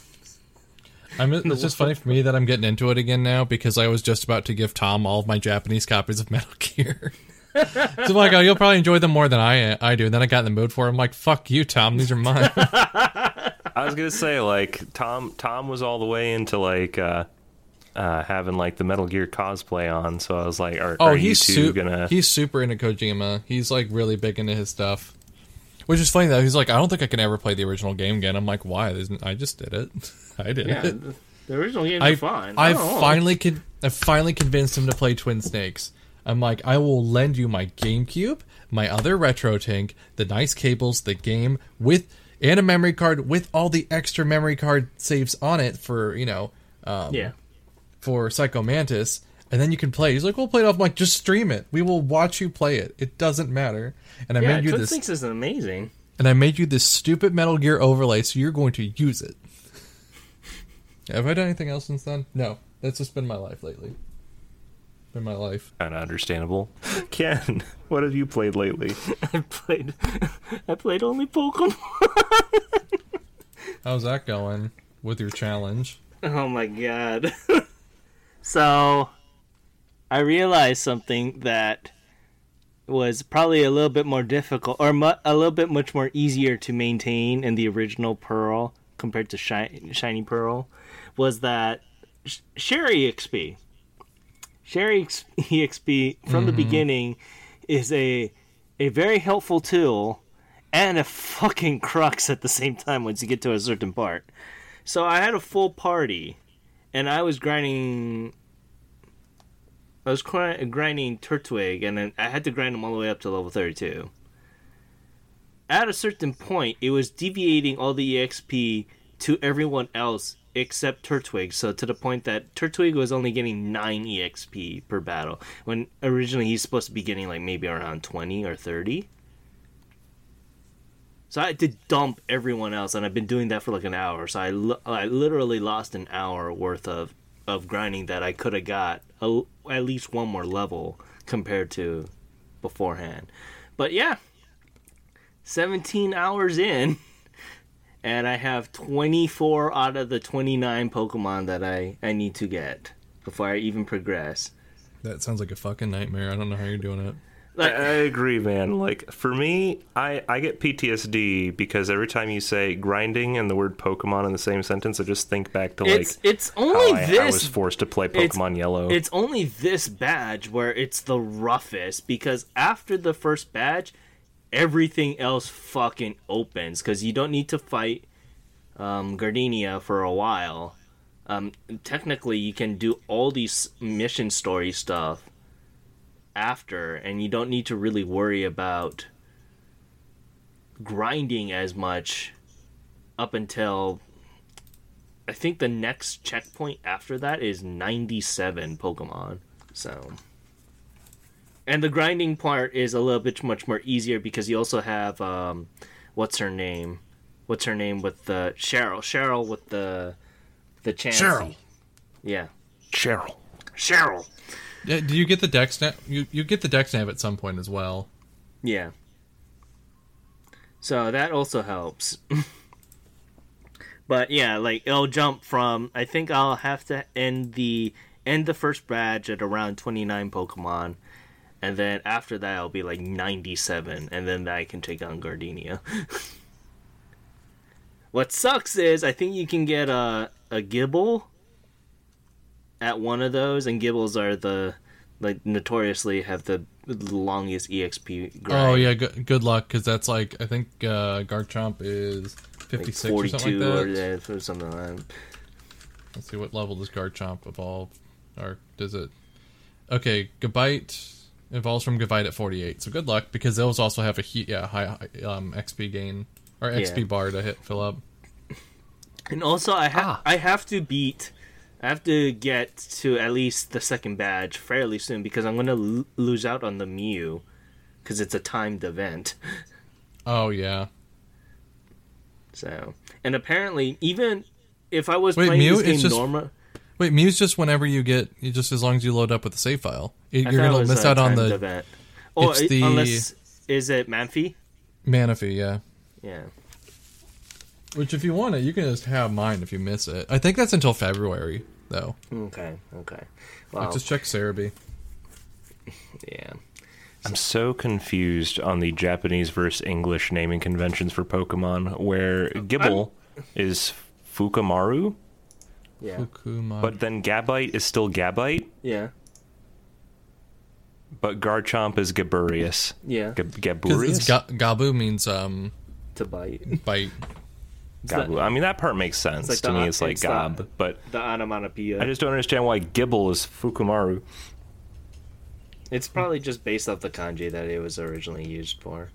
S1: I'm, it's just funny for me that I'm getting into it again now because I was just about to give Tom all of my Japanese copies of [laughs] Metal Gear. [laughs] so I'm like, oh, you'll probably enjoy them more than I I do. And then I got in the mood for. it. I'm like, fuck you, Tom. These are mine. [laughs]
S2: I was gonna say like Tom. Tom was all the way into like uh, uh, having like the Metal Gear cosplay on. So I was like, are,
S1: Oh,
S2: are
S1: he's
S2: you two
S1: su-
S2: gonna?
S1: he's super into Kojima. He's like really big into his stuff. Which is funny though. He's like, I don't think I can ever play the original game again. I'm like, why? There's n- I just did it. [laughs] I did
S3: Yeah,
S1: it.
S3: the, the original games
S1: I
S3: are fine.
S1: I
S3: I don't
S1: finally con- I finally convinced him to play Twin Snakes. I'm like, I will lend you my GameCube, my other retro tank, the nice cables, the game with and a memory card with all the extra memory card saves on it for you know um,
S3: Yeah.
S1: For Psycho Mantis, and then you can play. He's like, "We'll play it off." I'm like, "Just stream it. We will watch you play it. It doesn't matter." And I
S3: Yeah,
S1: made you
S3: Twin
S1: this,
S3: Snakes is amazing.
S1: and I made you this stupid Metal Gear overlay, so you're going to use it. Have I done anything else since then? No. That's just been my life lately. Been my life.
S2: Kind of understandable. [laughs] Ken, what have you played lately? [laughs]
S3: I played. I played only Pokemon.
S1: How's that going with your challenge?
S3: Oh my god. [laughs] so, I realized something that was probably a little bit more difficult, or mu- a little bit much more easier to maintain in the original Pearl compared to Shi- Shiny Pearl was that Sh- Sherry XP. Sherry Ex- EXP [laughs] from the mm-hmm. beginning is a a very helpful tool and a fucking crux at the same time once you get to a certain part. So I had a full party and I was grinding I was grinding Turtwig, and I had to grind him all the way up to level 32. At a certain point, it was deviating all the EXP to everyone else except Turtwig, so to the point that Turtwig was only getting 9 EXP per battle, when originally he's supposed to be getting like maybe around 20 or 30. So I had to dump everyone else, and I've been doing that for like an hour. So I, I literally lost an hour worth of, of grinding that I could have got a, at least one more level compared to beforehand. But yeah, 17 hours in, and I have 24 out of the 29 Pokemon that I, I need to get before I even progress.
S1: That sounds like a fucking nightmare. I don't know how you're doing it.
S2: I, I agree, man. Like for me, I I get PTSD because every time you say grinding and the word Pokemon in the same sentence, I just think back to like
S3: It's it's only
S2: I,
S3: this
S2: I was forced to play
S3: it's-
S2: Pokemon Yellow.
S3: It's only this badge where it's the roughest because after the first badge, everything else fucking opens because you don't need to fight um, Gardenia for a while. Um, technically, you can do all these mission story stuff after, and you don't need to really worry about grinding as much up until I think the next checkpoint after that is 97 Pokemon. So. And the grinding part is a little bit much more easier because you also have um what's her name? What's her name with the Cheryl? Cheryl with the the Chansey.
S1: Cheryl.
S3: Yeah.
S2: Cheryl.
S3: Cheryl.
S1: Yeah, do you get the dex nav? You you get the dex nav at some point as well.
S3: Yeah. So that also helps. [laughs] but yeah, like it'll jump from I think I'll have to end the end the first badge at around 29 Pokemon and then after that I'll be like 97 and then I can take on Gardenia. [laughs] what sucks is I think you can get a a Gible at one of those and Gibles are the like notoriously have the longest exp grind.
S1: Oh yeah, good, good luck because that's like I think uh, Garchomp is
S3: like
S1: 56 or something like that.
S3: or, yeah, or something like that.
S1: Let's see what level does Garchomp evolve, or does it? Okay, Gabite evolves from Gabite at 48. So good luck because those also have a heat, yeah, high, high um, XP gain or XP
S3: Yeah.
S1: bar to hit fill up.
S3: And also, I have
S2: Ah.
S3: I have to beat, I have to get to at least the second badge fairly soon because I'm gonna l- lose out on the Mew because it's a timed event. [laughs]
S1: Oh yeah,
S3: So, and apparently, even if I was
S1: Wait,
S3: playing
S1: Mew?
S3: this game
S1: just-
S3: normal,
S1: wait, Mew's just whenever you get, you just as long as you load up with the save file, you-
S3: I
S1: you're gonna miss out on the
S3: event. Oh,
S1: it's
S3: it-
S1: the-
S3: unless is it Manphy?
S1: Manaphy, yeah.
S3: Yeah.
S1: Which if you want it, you can just have mine if you miss it. I think that's until February though.
S3: Okay. Okay.
S1: Like,
S3: Well,
S1: just check Serebii. [laughs]
S3: yeah.
S2: I'm so confused on the Japanese versus English naming conventions for Pokemon, where Gible is Fukamaru,
S3: Yeah.
S1: Fukuma.
S2: but then Gabite is still Gabite,
S3: Yeah.
S2: but Garchomp is Gaburius.
S3: Yeah.
S2: Gab-
S1: because
S2: Gaburius?
S1: ga- Gabu means um
S3: To bite.
S1: bite. [laughs]
S2: Gabu. I mean, that part makes sense
S3: like
S2: to
S3: the-
S2: me. It's like
S3: it's the-
S2: Gab, but
S3: The onomatopoeia.
S2: I just don't understand why Gible is Fukumaru.
S3: It's probably just based off the kanji that it was originally used for.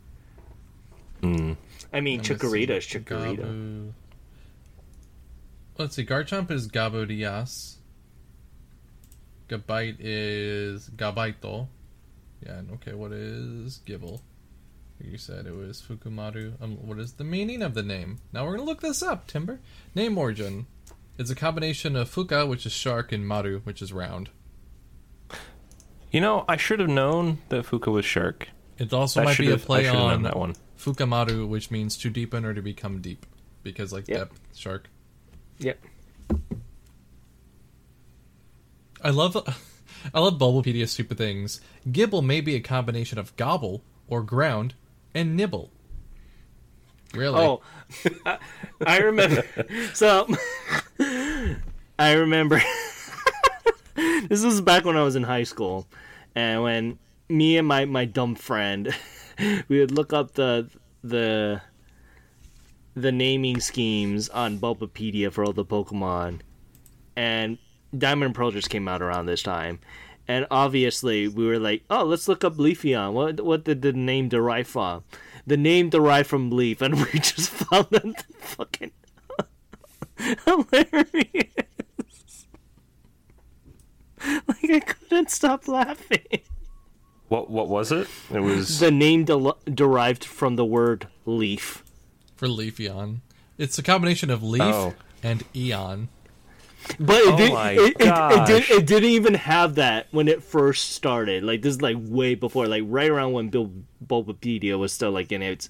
S2: Hmm.
S3: I mean,
S1: Let me
S3: Chikorita is. Chikorita.
S1: Gabu. Let's see. Garchomp is Gaburias. Gabite is Gabaito. Yeah. and Okay. What is Gibble? You said it was Fukumaru. Um, what is the meaning of the name? Now we're gonna look this up. Timber. Name origin. It's a combination of Fuka, which is shark, and Maru, which is round.
S2: You know, I should have known that Fuka was shark.
S1: It also
S2: That
S1: might be a play
S2: should have known
S1: on
S2: that one.
S1: Fukamaru, which means to deepen or to become deep, because like
S3: Yep.
S1: depth shark.
S3: Yep.
S1: I love [laughs] I love Bulbapedia stupid things. Gible may be a combination of gobble or ground and nibble. Really?
S3: Oh, I, remember. [laughs] So, I remember. [laughs] this was back when I was in high school, and when me and my my dumb friend, [laughs] we would look up the the the naming schemes on Bulbapedia for all the Pokemon, and Diamond and Pearl just came out around this time. And obviously, we were like, "Oh, let's look up Leafeon. What what did the name derive from? The name derived from Leaf, and [laughs] we just found that fucking [laughs] hilarious. [laughs] like I couldn't stop laughing.
S2: What what was it? It was
S3: The name del- derived from the word leaf.
S1: For Leafeon. It's a combination of leaf
S2: Oh.
S1: and eon.
S3: But it,
S2: Oh
S3: did, it, it, it, did, it didn't even have that when it first started. Like this is like way before, like right around when Bill Bulbapedia was still like in its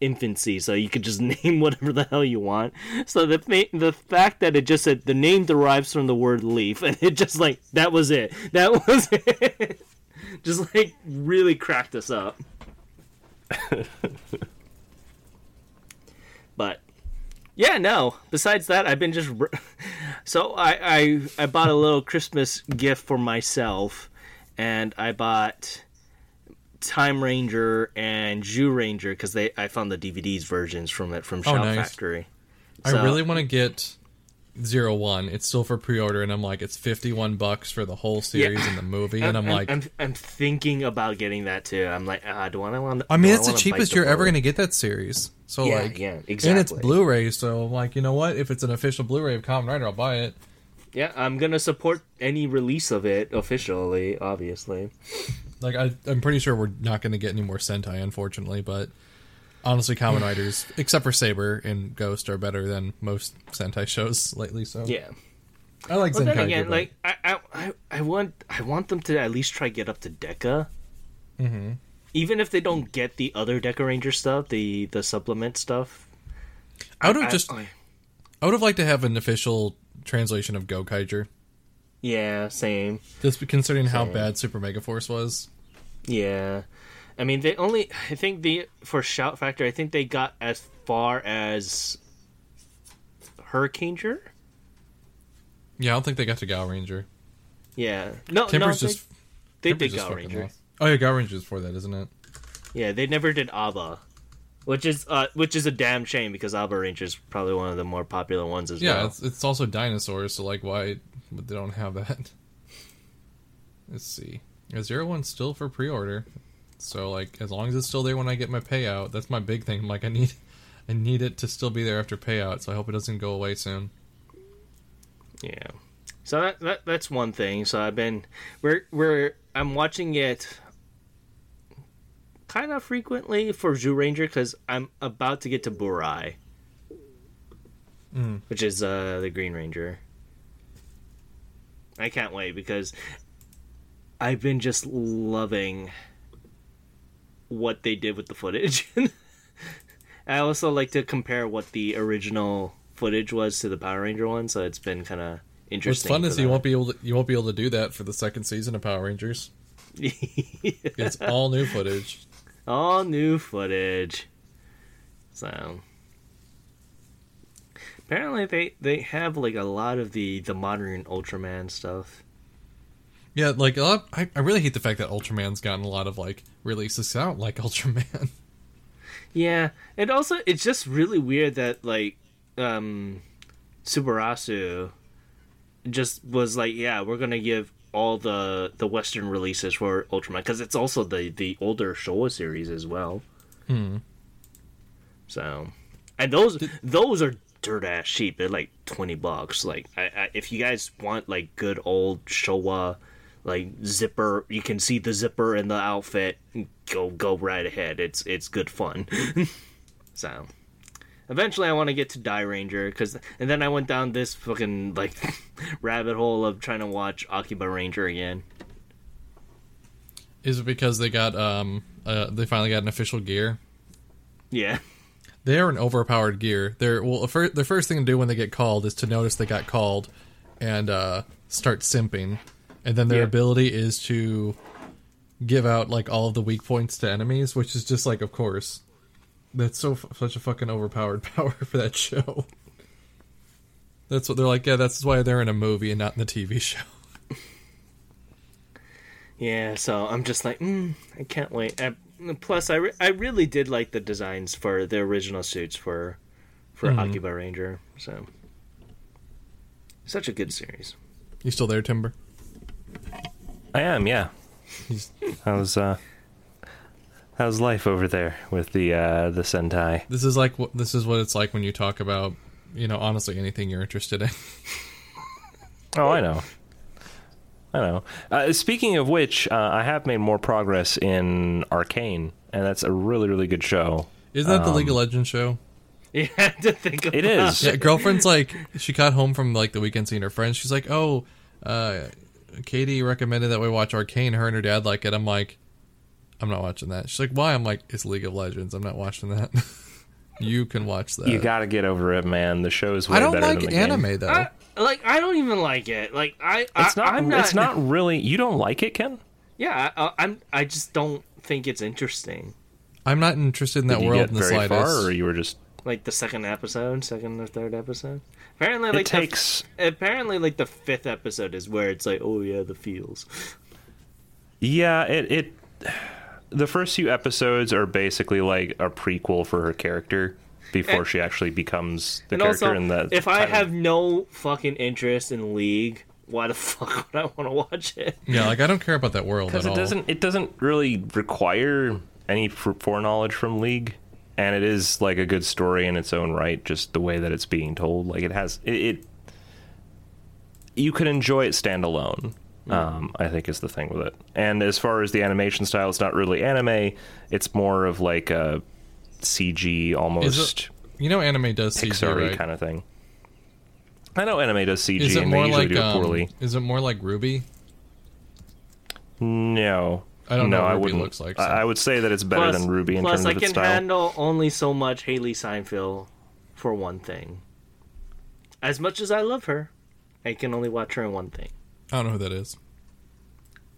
S3: infancy, so you could just [laughs] name whatever the hell you want. So the fa- the fact that it just said the name derives from the word leaf, [laughs] and it just like that was it. That [laughs] was it. just like really cracked us up. but yeah, no. Besides that, I've been just so I, I I bought a little Christmas gift for myself, and I bought Time Ranger and Zyuranger because they I found the DVDs versions from it from oh, Shout oh,
S1: nice.
S3: Factory.
S1: I really want to get Zero One. It's still for pre-order, and I'm like, it's fifty-one bucks for the whole series and the movie, and I'm, like,
S3: I'm, I'm thinking about getting that too. I'm like, ah, do I want?
S1: I mean, it's the cheapest you're ever going to get that series. So
S3: Yeah,
S1: like,
S3: yeah, exactly.
S1: And it's. Blu-ray, so I'm like, you know what? If it's an official Blu-ray of Kamen Rider, I'll buy it.
S3: Yeah, I'm gonna support any release of it officially. Obviously,
S1: Like, I, I'm pretty sure we're not going to get any more Sentai, unfortunately, but honestly, Kamen Riders, except for Saber and Ghost, are better than most Sentai shows lately. So
S3: yeah.
S1: I like
S3: But
S1: Zenkai.
S3: then again,
S1: but-
S3: like I, I, I, I want, I want them to at least try get up to Deca. Mm-hmm. Even if they don't get the other Dekaranger stuff, the the supplement stuff.
S1: I would have
S3: I-
S1: just,
S3: I-
S1: I would have liked to have an official translation of Go Gokaiger.
S3: yeah, same.
S1: Just considering how bad Super Mega Force was.
S3: Yeah, I mean they only. I think the for Shout Factor, I think they got as far as Hurricaneger.
S1: Yeah, I don't think they got to Gaoranger.
S3: Yeah, no,
S1: Timber's
S3: no,
S1: just
S3: they, they did Gaoranger.
S1: lost. Oh yeah, Gaoranger's for that, isn't it?
S3: Yeah, they never did Abba, which is uh, which is a damn shame because Abaranger is probably one of the more popular ones as
S1: Yeah,
S3: well.
S1: it's, it's also dinosaurs, so like, why they don't have that? [laughs] Let's see. Is Zero One's still for pre-order, so like, as long as it's still there when I get my payout, that's my big thing. I'm like, I need, I need it to still be there after payout, so I hope it doesn't go away soon.
S3: Yeah. So that, that that's one thing. So I've been we're we're I'm watching it kind of frequently for Zyuranger because I'm about to get to Burai,
S1: Mm.
S3: which is uh the Green Ranger. I can't wait because I've been just loving what they did with the footage. [laughs] I also like to compare what the original footage was to the Power Ranger one, so it's been kind of interesting.
S1: What's
S3: fun
S1: is you won't be able to you won't be able to do that for the second season of Power Rangers. [laughs] It's all new footage.
S3: all new footage. So apparently they they have like a lot of the the modern Ultraman stuff.
S1: Yeah, like a lot, I, I really hate the fact that Ultraman's gotten a lot of like releases. I don't like [laughs] Ultraman.
S3: Yeah, and also it's just really weird that like um Tsuburaya just was like, yeah, we're gonna give all the the Western releases for Ultraman because it's also the the older Showa series as well.
S1: Hmm.
S3: So, and those those are dirt ass cheap. They're like twenty bucks. Like, I, I, if you guys want like good old Showa, like zipper, you can see the zipper in the outfit. Go go right ahead. It's it's good fun. [laughs] so, eventually, I want to get to Dairanger because, and then I went down this fucking like [laughs] rabbit hole of trying to watch Akiba Ranger again.
S1: Is it because they got um uh, they finally got an official gear?
S3: Yeah.
S1: They are an overpowered gear. They're well, the first thing to do when they get called is to notice they got called and uh, start simping, and then their
S3: Yeah.
S1: ability is to give out like all of the weak points to enemies, which is just like, of course, that's so such a fucking overpowered [laughs] power for that show. That's what they're like. Yeah, that's why they're in a movie and not in the TV [laughs] show.
S3: Yeah, so I'm just like, mm, I can't wait. I, plus, I, re- I really did like the designs for the original suits for for Akiba Ranger. So, such a good series.
S1: You still there, Timber?
S2: I am, yeah. How's uh how's life over there with the uh the Sentai?
S1: this is like what this is what it's like when you talk about you know honestly anything you're interested in. [laughs]
S2: Oh, I know. I know. Uh, speaking of which, uh, I have made more progress in Arcane, and that's a really, really good show.
S1: Isn't that the League of
S2: Um,
S1: Legends show? [laughs]
S3: You had to think about
S2: it. It is.
S1: Yeah, girlfriend's like she got home from like the weekend seeing her friends. She's like, "Oh, uh, Katie recommended that we watch Arcane. Her and her dad like it." I'm like, "I'm not watching that." She's like, "Why?" I'm like, "It's League of Legends. I'm not watching that." [laughs] you can watch that.
S2: You got to get over it, man. The show is way
S1: I don't
S2: better
S1: like
S2: than the game.
S1: anime though.
S3: I, like I don't even like it. Like I,
S2: It's
S3: I
S2: not.
S3: I'm not.
S2: It's not [laughs] really. You don't like it, Ken?
S3: Yeah, I, I'm. I just don't think it's interesting.
S1: I'm not interested in that
S2: Did you
S1: world
S2: get
S1: in the
S2: very
S1: slightest.
S2: far, or you were just?
S3: Like the second episode, second or third episode. Apparently, like
S2: it takes.
S3: the, apparently like the fifth episode is where it's like, oh yeah, the feels.
S2: Yeah, it it. The first few episodes are basically like a prequel for her character before
S3: And-
S2: she actually becomes the
S3: and
S2: character.
S3: also,
S2: in that
S3: if I
S2: kind of-
S3: have no fucking interest in League, why the [laughs] fuck would I want to watch it?
S1: Yeah, like I don't care about that world
S2: because
S1: at
S2: it
S1: all.
S2: doesn't it doesn't really require any f- foreknowledge from League, and it is like a good story in its own right. Just the way that it's being told, like it has it. it you can enjoy it standalone. Um, I think is the thing with it. And as far as the animation style, it's not really anime. It's more of like a CG, almost
S1: You know, anime does CG,
S2: Pixar
S1: right?
S2: kind of thing. I know anime does CG,
S1: Is it
S2: and they usually
S1: like
S2: do it
S1: um,
S2: poorly.
S1: is it more like RWBY?
S2: No,
S1: I don't know what
S2: I
S1: RWBY
S2: wouldn't.
S1: looks like,
S2: I-
S1: so-
S2: I would say that it's better than RWBY in
S3: plus
S2: terms
S3: I
S2: of its
S3: can
S2: style.
S3: handle only so much Hailee Steinfeld for one thing. As much as I love her, I can only watch her in one thing.
S1: I don't know who that is.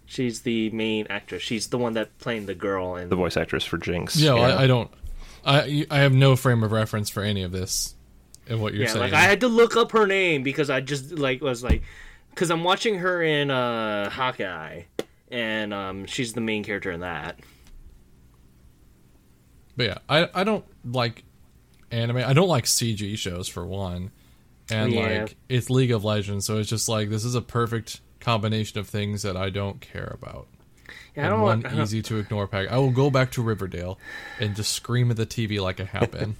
S3: She's the main actress. She's the one that playing the girl and
S2: the voice actress for Jinx.
S1: Yeah, I, I don't. I I have no frame of reference for any of this. And what you're
S3: yeah,
S1: saying.
S3: like I had to look up her name because I just like was like, because I'm watching her in uh Hawkeye, and um she's the main character in that.
S1: But yeah, I I don't like anime. I don't like CG shows for one, and
S3: Yeah.
S1: like it's League of Legends, so it's just like this is a perfect combination of things that I don't care about.
S3: Yeah, I
S1: and
S3: don't
S1: one
S3: want. I
S1: easy to ignore pack. I will go back to Riverdale and just scream at the TV like I have been.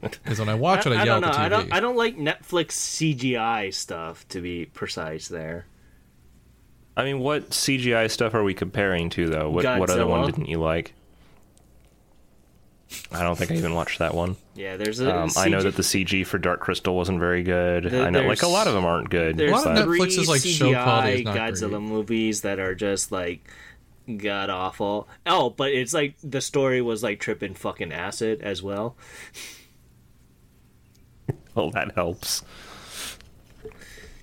S1: Because [laughs] when I watch it, I,
S3: I
S1: yell at the TV.
S3: I don't. I don't like Netflix CGI stuff. To be precise, there.
S2: I mean, what CGI stuff are we comparing to, though? What, what other one didn't you like? I don't think I even watched that one.
S3: Yeah, there's a.
S2: Um, I know that the CG for Dark Crystal wasn't very good.
S3: There-
S2: I know, like a lot of them aren't good.
S3: There's
S1: lot of
S2: but-
S1: Netflix
S3: three
S1: Netflix's, like, show quality is
S3: CGI
S1: not
S3: Godzilla
S1: great.
S3: movies that are just like god awful. Oh, but it's like the story was like tripping fucking acid as well. [laughs]
S2: well, that helps.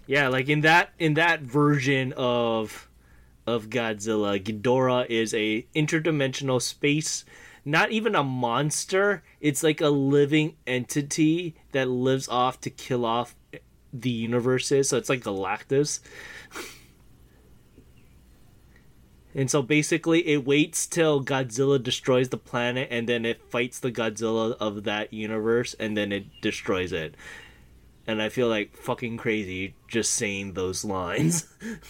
S3: Yeah, like in that in that version of of Godzilla, Ghidorah is a interdimensional space, not even a monster. It's like a living entity that lives off to kill off the universes. So it's like Galactus. [laughs] And so basically, it waits till Godzilla destroys the planet, and then it fights the Godzilla of that universe, and then it destroys it and I feel like fucking crazy just saying those lines.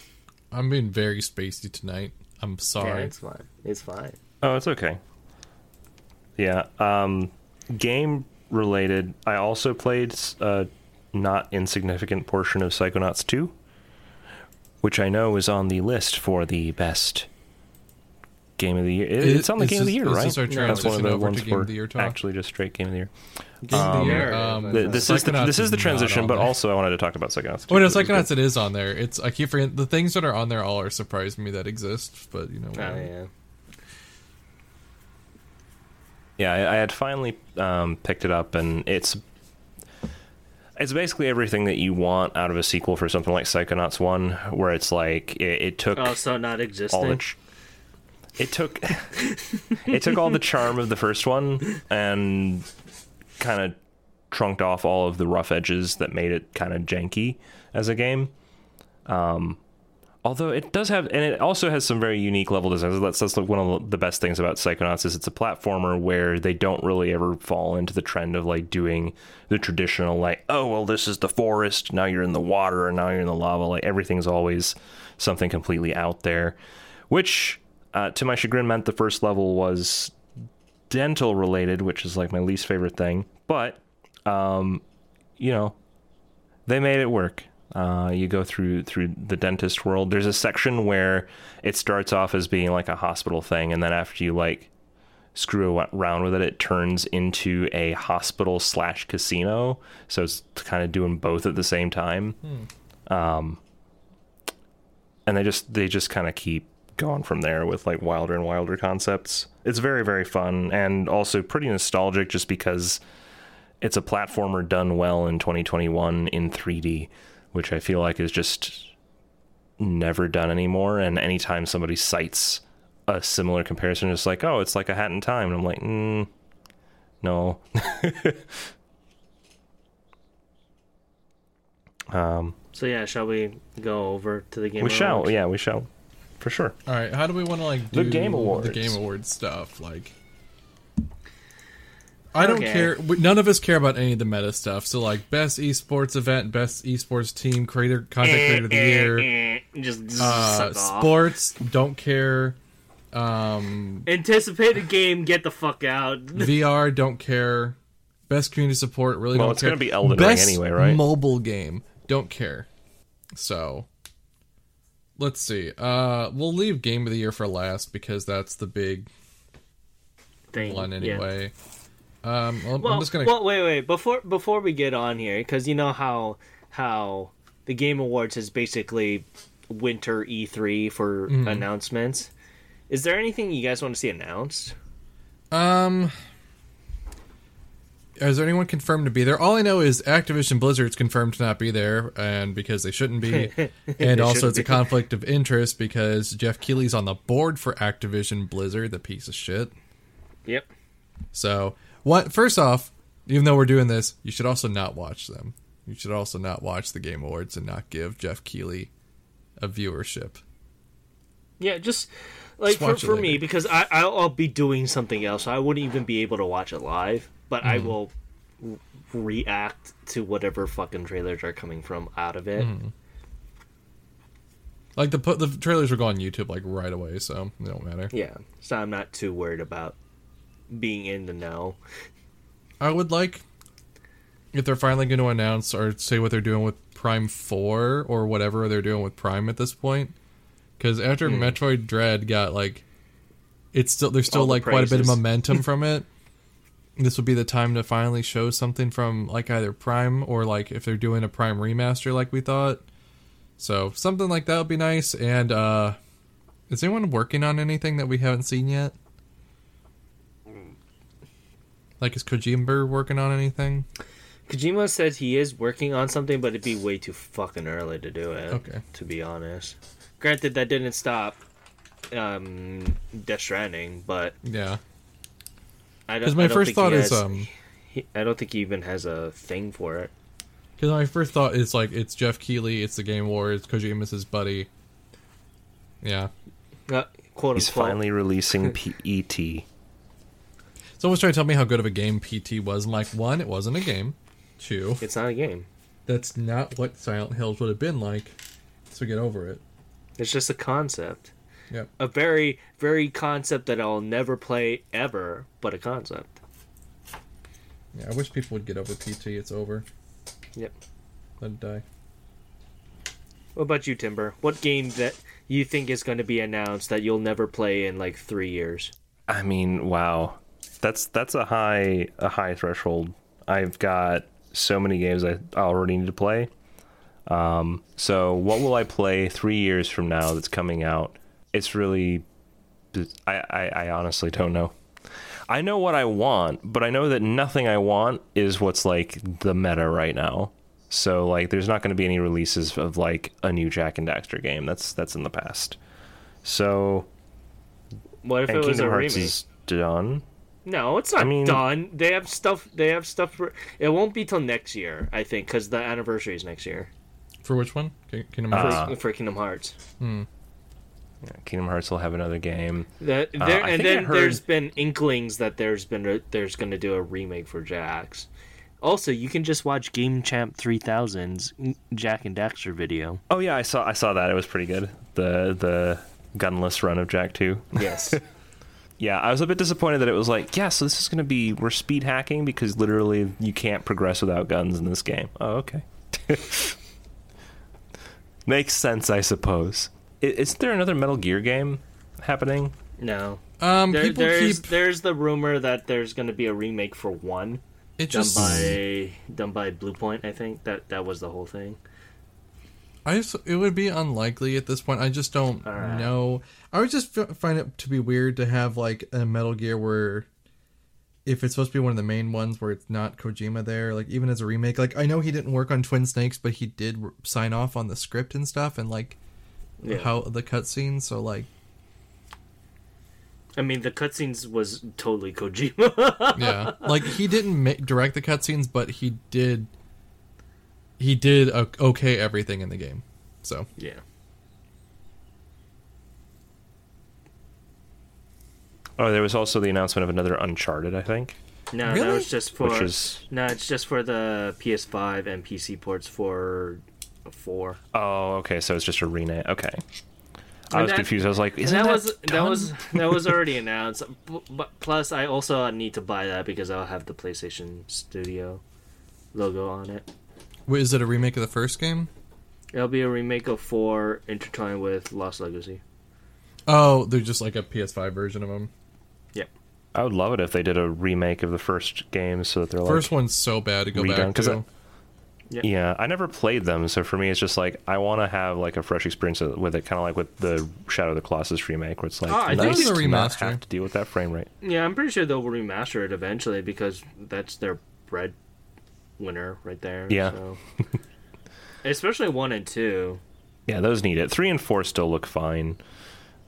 S3: [laughs]
S1: I'm being very spacey tonight. I'm
S3: yeah,
S1: sorry.
S3: it's fine. It's fine.
S2: Oh, it's okay. Yeah. Um, game related. I also played a not insignificant portion of Psychonauts 2, which I know is on the list for the best game of the year. It-
S1: Is-
S2: It's on the
S1: is
S2: game of the year, right?
S1: this our
S2: That's one of the ones
S1: to game of
S2: for
S1: the year talk?
S2: actually just straight game of the year.
S1: Game of the
S2: Um,
S1: year. Um,
S2: The- this is the, this is the transition, but
S1: there.
S2: also I wanted to talk about Psychonauts.
S1: Oh no,
S2: because it was
S1: Psychonauts it is on there. It's I keep forgetting the things that are on there all are surprising me that exist, but you know.
S3: Oh
S1: whatever.
S3: yeah.
S2: Yeah, I, I had finally um, picked it up, and it's it's basically everything that you want out of a sequel for something like Psychonauts One, where it's like it, it took
S3: Oh, so not
S2: all
S3: existing.
S2: the. Tr- it took it took all the charm of the first one and kind of trunked off all of the rough edges that made it kind of janky as a game. Um, although it does have, and it also has some very unique level designs. That's, that's one of the best things about Psychonauts is it's a platformer where they don't really ever fall into the trend of like doing the traditional like, oh well, this is the forest, now you're in the water, and now you're in the lava. Like everything's always something completely out there, which uh, to my chagrin meant the first level was dental related, which is like my least favorite thing. But um, you know, they made it work. Uh, you go through through the dentist world. There's a section where it starts off as being like a hospital thing, and then after you like screw around with it, it turns into a hospital slash casino. So it's kind of doing both at the same time. Um, and they just they just kind of keep going from there with like wilder and wilder concepts. It's very very fun and also pretty nostalgic, just because it's a platformer done well in 2021 in 3D, which I feel like is just never done anymore. And anytime somebody cites a similar comparison, it's like, oh, it's like a hat in time. And I'm like, mm, no. [laughs] um,
S3: So yeah, shall we go over to the game?
S2: we shall, yeah, we shall, for sure.
S1: All right, how do we want to like
S2: The
S1: do
S2: Game Awards.
S1: The Game Awards stuff, like. I don't
S3: Okay.
S1: care. we- None of us care about any of the meta stuff. So, like, best esports event, best esports team, creator, content creator of the year,
S3: Eh, Just, just
S1: uh,
S3: suck off.
S1: sports. Don't care. Um,
S3: Anticipated game, get the fuck out. [laughs]
S1: VR. Don't care. Best community support. Really
S2: Well,
S1: don't
S2: it's
S1: care.
S2: gonna be Elden Ring anyway, right?
S1: Mobile game. Don't care. So, let's see. Uh, we'll leave game of the year for last because that's the big
S3: Thing.
S1: one
S3: yeah.
S1: anyway. Um, well,
S3: Well,
S1: I'm just gonna.
S3: well, wait, wait. Before before we get on here, because you know how how the Game Awards is basically winter E3 for
S1: Mm-hmm.
S3: announcements. Is there anything you guys want to see announced?
S1: Um, is there anyone confirmed to be there? All I know is Activision Blizzard's confirmed to not be there, and because they shouldn't be, [laughs] and also it's a conflict of interest because Jeff Keighley's on the board for Activision Blizzard, the piece of shit.
S3: Yep.
S1: So, what? First off, even though we're doing this, you should also not watch them. You should also not watch the Game Awards and not give Jeff Keighley a viewership.
S3: Yeah, just like
S1: Just
S3: for, for me because I I'll, I'll be doing something else. I wouldn't even be able to watch it live, but I
S1: Mm-hmm.
S3: will react to whatever fucking trailers are coming from out of it.
S1: Mm-hmm. Like the the trailers were going on YouTube like right away, so it don't matter.
S3: Yeah, so I'm not too worried about being in the know.
S1: I would like if they're finally going to announce or say what they're doing with Prime 4 or whatever they're doing with Prime at this point. Because after Metroid Dread got like, it's still there's still
S3: All the
S1: like quite a bit of momentum [laughs] from it. This would be the time to finally show something from like either Prime or like if they're doing a Prime remaster like we thought. So something like that would be nice. And uh is anyone working on anything that we haven't seen yet? Like is Kojima working on anything?
S3: Kojima says he is working on something, but it'd be way too fucking early to do it.
S1: Okay.
S3: To be honest, granted that didn't stop um, Death Stranding, but
S1: Yeah.
S3: I don't.
S1: Because my
S3: I don't
S1: first thought
S3: he
S1: is um
S3: he- I don't think he even has a thing for it.
S1: because my first thought is like it's Jeff Keighley, it's the Game Awards, Kojima's his buddy. Yeah.
S3: Uh, quote
S2: He's
S3: unquote.
S2: finally releasing [laughs] PT.
S1: Someone's trying to tell me how good of a game PT was. I'm like, one, it wasn't a game. Two,
S3: It's not a game.
S1: that's not what Silent Hills would have been like. So get over it.
S3: It's just a concept.
S1: Yep.
S3: A very, very concept that I'll never play ever, but a concept.
S1: Yeah, I wish people would get over PT. It's over.
S3: Yep.
S1: Let it die.
S3: What about you, Timber? What game that you think is going to be announced that you'll never play in like three years?
S2: I mean, wow, that's that's a high a high threshold. I've got so many games I already need to play. Um, so what will I play three years from now that's coming out? It's really, I, I, I honestly don't know. I know what I want, but I know that nothing I want is what's like the meta right now. So like, there's not going to be any releases of like a new Jak and Daxter game. That's that's in the past. So
S3: What if
S2: and
S3: it was
S2: Kingdom
S3: a
S2: Hearts
S3: remake?
S2: is done.
S3: No, it's not I
S2: mean-
S3: done. They have stuff. They have stuff for. It won't be till next year, I think, because the anniversary is next year
S1: For which one? King- Kingdom
S2: Uh,
S1: Hearts.
S2: Ah.
S3: for Kingdom Hearts.
S2: Yeah, Kingdom Hearts will have another game.
S3: That
S2: Uh,
S3: there,
S2: I
S3: and then
S2: heard-
S3: there's been inklings that there's been a, there's going to do a remake for Jax. Also, you can just watch Game Champ 3000's Jak and Daxter video.
S2: Oh yeah, I saw I saw that. It was pretty good. The the gunless run of Jak Two.
S3: Yes. [laughs]
S2: Yeah, I was a bit disappointed that it was like, yeah, so this is going to be we're speed hacking because literally you can't progress without guns in this game. Oh, okay. [laughs] Makes sense, I suppose. I- Isn't there another Metal Gear game happening?
S3: no.
S1: Um,
S3: There,
S1: people
S3: there's
S1: keep
S3: there's the rumor that there's going to be a remake for one
S1: it
S3: done by done by Bluepoint. I think that that was the whole thing.
S1: I just, it would be unlikely at this point. I just don't
S3: Alright.
S1: know. I would just f- find it to be weird to have like a Metal Gear where, if it's supposed to be one of the main ones where it's not Kojima there, like even as a remake. Like I know he didn't work on Twin Snakes, but he did r- sign off on the script and stuff and like
S3: Yeah.
S1: how the cutscenes. So like,
S3: I mean, the cutscenes was totally Kojima. [laughs]
S1: yeah, like he didn't ma- direct the cutscenes, but he did. He did okay everything in the game. So
S3: yeah.
S2: Oh, there was also the announcement of another Uncharted, I think.
S3: No, that was just for
S2: Which is-
S3: no, it's just for the PS5 and PC ports for four.
S2: Oh, okay, so it's just a rename. Okay. I
S3: And
S2: was
S3: that-
S2: confused. I was like, isn't
S3: that,
S2: that,
S3: was that
S2: done?
S3: was that was [laughs] already announced. But plus, I also need to buy that because I'll have the PlayStation Studio logo on it.
S1: wait, is it a remake of the first game?
S3: It'll be a remake of four intertwined with Lost Legacy.
S1: Oh, they're just like a PS5 version of them.
S3: Yep.
S2: I would love it if they did a remake of the first game so that they're like
S1: First one's so bad to go
S2: redone,
S1: back
S2: 'cause
S1: to.
S2: I- Yeah, I never played them, so for me, it's just like I want to have like a fresh experience with it, kind of like with the Shadow of the Colossus remake, where it's like
S3: Oh, I think
S2: nice
S1: a
S2: to not have to deal with that frame rate.
S3: Yeah, I'm pretty sure they'll remaster it eventually because that's their bread winner right there.
S2: Yeah.
S3: So. [laughs] Especially one and two.
S2: Yeah, those need it. Three and four still look fine.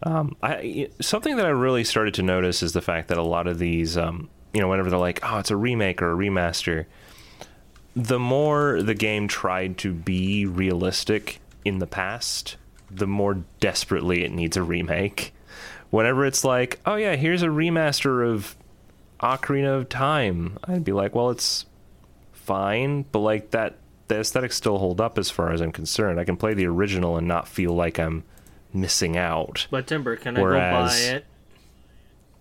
S2: Um, I something that I really started to notice is the fact that a lot of these, um, you know, whenever they're like, "Oh, it's a remake or a remaster," the more the game tried to be realistic in the past, the more desperately it needs a remake. Whenever it's like, "Oh yeah, here's a remaster of Ocarina of Time," I'd be like, "Well, it's fine, but like that the aesthetics still hold up as far as I'm concerned. I can play the original and not feel like I'm missing out.
S3: But Timber, can I go buy it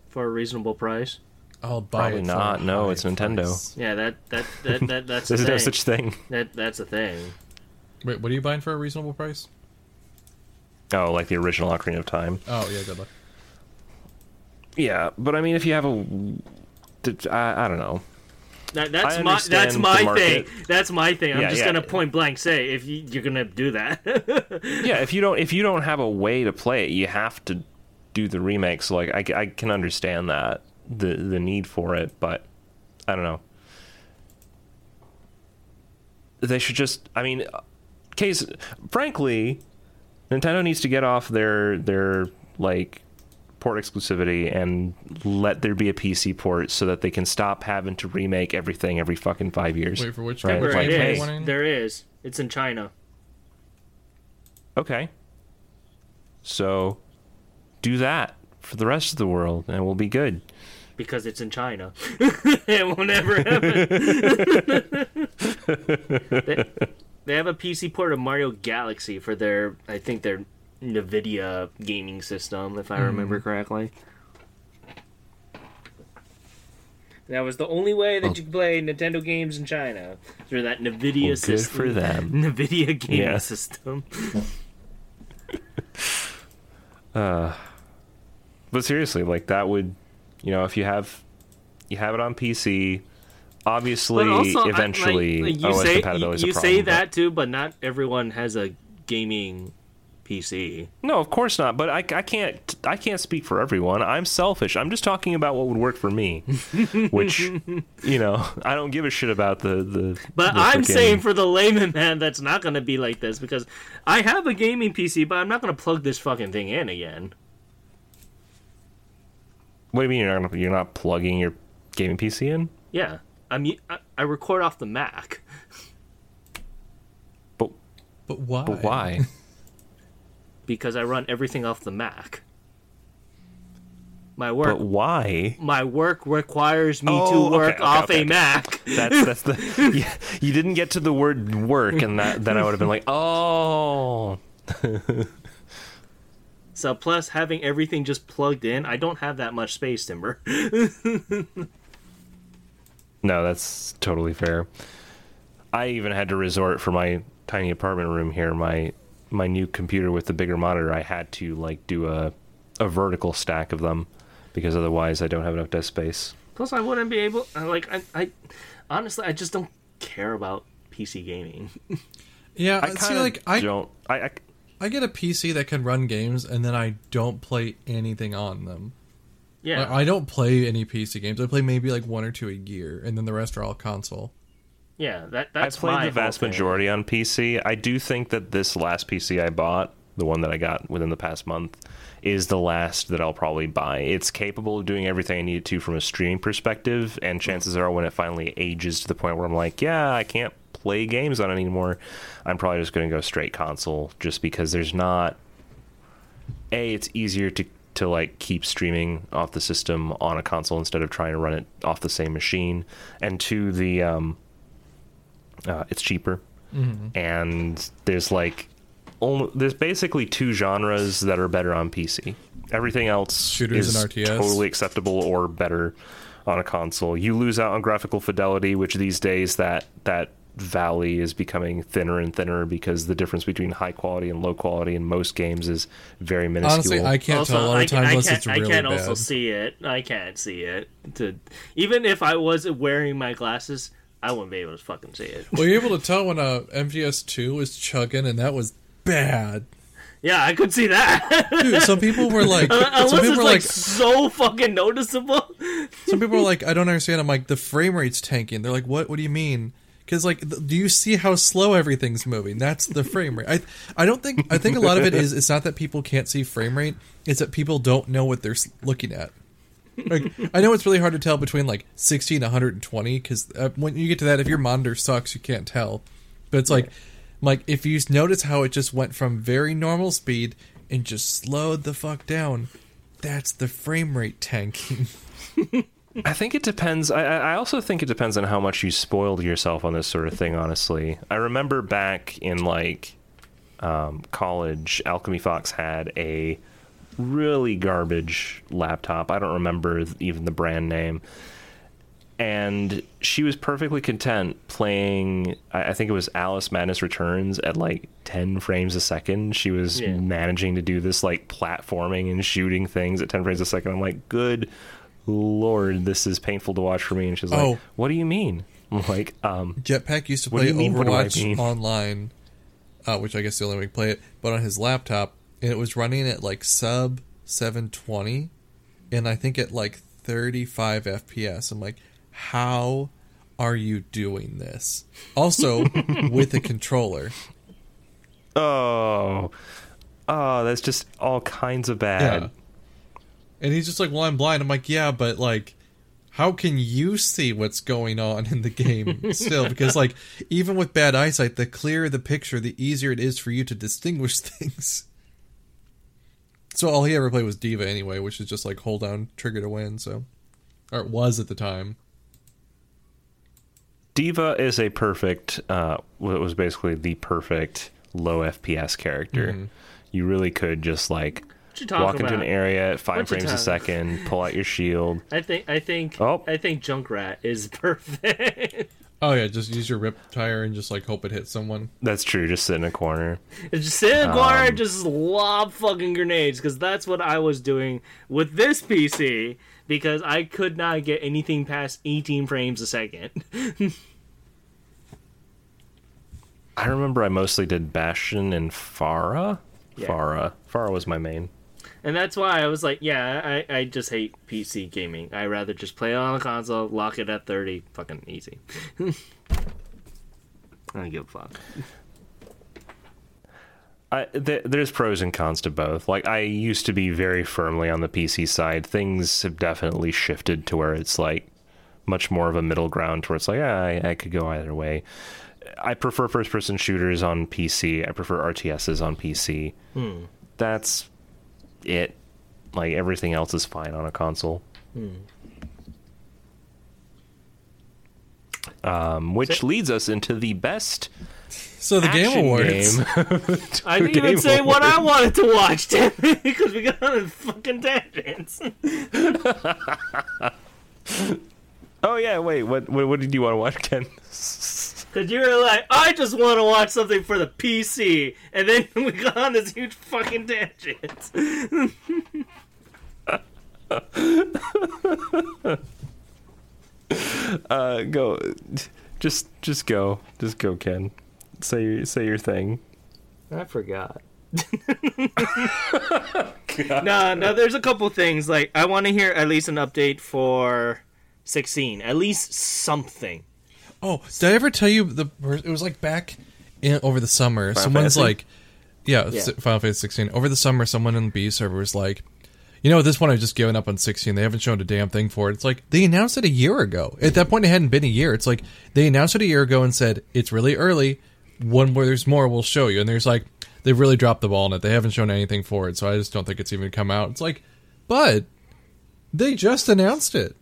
S3: for a reasonable price?
S1: I'll buy
S2: Probably
S1: it.
S2: not. No,
S1: high
S2: it's Nintendo.
S1: price.
S3: Yeah, that that that, that [laughs] that's the
S2: There's
S3: thing.
S2: no such thing.
S3: That that's a thing.
S1: Wait, what are you buying for a reasonable price?
S2: Oh, like the original Ocarina of Time.
S1: Oh yeah, good luck.
S2: Yeah, but I mean, if you have a, d- I, I don't know.
S3: That, that's
S2: I
S3: my
S2: understand
S3: that's my thing. That's my thing. I'm
S2: Yeah,
S3: just
S2: yeah.
S3: gonna point blank say if you, you're gonna do that. [laughs]
S2: Yeah, if you don't, if you don't have a way to play it, you have to do the remake. So like, I, I can understand that the the need for it, but I don't know. They should just. I mean, case frankly, Nintendo needs to get off their their like port exclusivity and let there be a PC port so that they can stop having to remake everything every fucking five years.
S1: Wait for which
S2: right? Like, hey.
S3: is. There is. It's in China.
S2: Okay. So do that for the rest of the world and we'll be good.
S3: Because it's in China. [laughs] it will never happen. [laughs] they, they have a PC port of Mario Galaxy for their, I think their NVIDIA gaming system, if I mm-hmm. remember correctly. That was the only way that oh. you could play Nintendo games in China through that NVIDIA
S2: Well, good
S3: system.
S2: for them. [laughs]
S3: NVIDIA gaming
S2: Yeah.
S3: system.
S2: Uh, but seriously, like that would you know, if you have you have it on PC, obviously
S3: But also, I-
S2: eventually
S3: like, you
S2: OS
S3: say
S2: compatibility is
S3: you
S2: a problem.
S3: say
S2: but-
S3: that too, but not everyone has a gaming PC.
S2: No, of course not. But I, I can't I can't speak for everyone. I'm selfish. I'm just talking about what would work for me. [laughs] which you know, I don't give a shit about the the.
S3: But
S2: the
S3: I'm
S2: frickin-
S3: saying for the layman man, that's not going to be like this because I have a gaming PC, but I'm not going to plug this fucking thing in again.
S2: What do you mean you're not you're not plugging your gaming PC in?
S3: Yeah, I mean, I, I record off the Mac
S2: But
S1: But why?
S2: but why? [laughs]
S3: because I run everything off the Mac. My work,
S2: but why?
S3: my work requires me
S2: Oh,
S3: to work
S2: okay,
S3: off
S2: okay,
S3: a. Mac. [laughs]
S2: That's that's the [laughs] yeah, you didn't get to the word work and that then I would have been like, "Oh,
S3: So plus having everything just plugged in, I don't have that much space, Timber. [laughs]
S2: No, that's totally fair. I even had to resort for my tiny apartment room here, my my new computer with the bigger monitor, I had to like do a a vertical stack of them because otherwise I don't have enough desk space.
S3: Plus, I wouldn't be able. Uh, like, I, I honestly, I just don't care about PC gaming. [laughs]
S1: Yeah,
S2: I
S1: see,
S2: kind of
S1: like I,
S2: don't I, I
S1: I get a PC that can run games, and then I don't play anything on them.
S3: Yeah,
S1: Like, I don't play any PC games. I play maybe like one or two a year, and then the rest are all console.
S3: yeah. That
S2: I
S3: that's
S2: played
S3: my
S2: the vast majority on PC. I do think that this last PC I bought, the one that I got within the past month, is the last that I'll probably buy. It's capable of doing everything I need it to from a streaming perspective, and mm. chances are when it finally ages to the point where I'm like, yeah, I can't play games on it anymore, I'm probably just going to go straight console just because there's not a it's easier to to like keep streaming off the system on a console instead of trying to run it off the same machine and two the um uh, it's cheaper and there's like only, there's basically two genres that are better on PC. Everything else
S1: Shooters
S2: is
S1: and RTS.
S2: totally acceptable or better on a console. You lose out on graphical fidelity, which these days that that valley is becoming thinner and thinner because the difference between high quality and low quality in most games is very minuscule.
S1: Honestly, I can't
S3: Also,
S1: tell a lot
S3: I,
S1: of
S3: can,
S1: times
S3: I
S1: unless
S3: can't,
S1: it's
S3: I can't
S1: bad.
S3: also see it. I can't see it. To even if I was wearing my glasses, I wouldn't be able to fucking see it.
S1: Well, you're able to tell when uh, a MGS two was chugging, and that was bad.
S3: Yeah, I could see that.
S1: Dude, some people were like, [laughs] some
S3: Unless
S1: people
S3: it's
S1: were
S3: like,
S1: like,
S3: so fucking noticeable.
S1: some people were [laughs] like, I don't understand. I'm like, the frame rate's tanking. They're like, what? What do you mean? Because like, th- do you see how slow everything's moving? That's the frame rate. I I don't think. I think a lot of it is. It's not that people can't see frame rate. It's that people don't know what they're looking at. Like, I know it's really hard to tell between like 60 and 120 because uh, when you get to that, if your monitor sucks, you can't tell. But it's like, like if you notice how it just went from very normal speed and just slowed the fuck down, that's the frame rate tanking. [laughs]
S2: I think it depends. I, I also think it depends on how much you spoiled yourself on this sort of thing. Honestly, I remember back in like um, college, Alchemy Fox had a really garbage laptop. I don't remember even the brand name. And she was perfectly content playing. I I think it was Alice Madness Returns at like 10 frames a second. She was
S3: Yeah.
S2: managing to do this like platforming and shooting things at 10 frames a second. I'm like, good lord, this is painful to watch for me. And she's like,
S1: Oh.
S2: what do you mean? I'm like, um,
S1: Jetpack used to play
S2: mean,
S1: Overwatch online, uh, which I guess the only way to play it, but on his laptop, and it was running at like sub 720, and I think at like 35 FPS. I'm like, how are you doing this? Also, [laughs] with a controller.
S2: oh, oh, that's just all kinds of bad.
S1: Yeah. And he's just like, well, I'm blind. I'm like, yeah, but like, how can you see what's going on in the game [laughs] still? Because like, even with bad eyesight, the clearer the picture, the easier it is for you to distinguish [laughs] things. So all he ever played was D.Va anyway, which is just like hold down trigger to win. So, or it was at the time.
S2: D.Va is a perfect, uh, well, it was basically the perfect low FPS character.
S1: Mm-hmm.
S2: You really could just like
S3: What you talking
S2: walk into an area at five frames a second, pull out your shield.
S3: I think I think
S2: Oh.
S3: I think Junkrat is [laughs] perfect.
S1: Oh yeah, just use your rip tire and just like hope it hits someone.
S2: That's true. Just sit in a corner.
S3: just sit in a corner
S2: Um,
S3: and just lob fucking grenades because that's what I was doing with this PC because I could not get anything past 18 frames a second. [laughs]
S2: I remember I mostly did Bastion and Pharah.
S3: Yeah.
S2: Pharah. Pharah was my main.
S3: And that's why I was like, yeah, I, I just hate PC gaming. I rather just play it on a console, lock it at 30, fucking easy. [laughs] I don't give a fuck.
S2: I, th- there's pros and cons to both. Like I used to be very firmly on the PC side. Things have definitely shifted to where it's like much more of a middle ground, where it's like ah, I, I could go either way. I prefer first-person shooters on PC. I prefer RTSs on PC. That's it. Like everything else is fine on a console. Um, which leads us into the best
S1: So the Game
S2: action
S1: Awards.
S2: game. [laughs]
S3: I didn't even
S2: Game
S3: say what I wanted to watch, [laughs] damn it, because we got on a fucking tangents. [laughs]
S2: Oh yeah, wait. What what, what did you want to watch, Ken?
S3: Because you were like, I just want to watch something for the PC, and then [laughs] we got on this huge fucking tangent. [laughs]
S2: Uh, go. Just just go. Just go, Ken. Say your say your thing.
S3: I forgot. [laughs] no, no, there's a couple things. Like, I want to hear at least an update for 16. At least something.
S1: Oh, did I ever tell you the? It was like back in over the summer. someone's
S2: Fantasy?
S1: like, yeah,
S3: Yeah.
S1: Final Fantasy 16. Over the summer, someone in the B server was like, you know, at this point, I've just given up on 16. They haven't shown a damn thing for it. It's like they announced it a year ago. At that point, it hadn't been a year. It's like they announced it a year ago and said it's really early. One where there's more, we'll show you. And there's like they've really dropped the ball on it. They haven't shown anything for it, so I just don't think it's even come out. It's like, but they just announced it.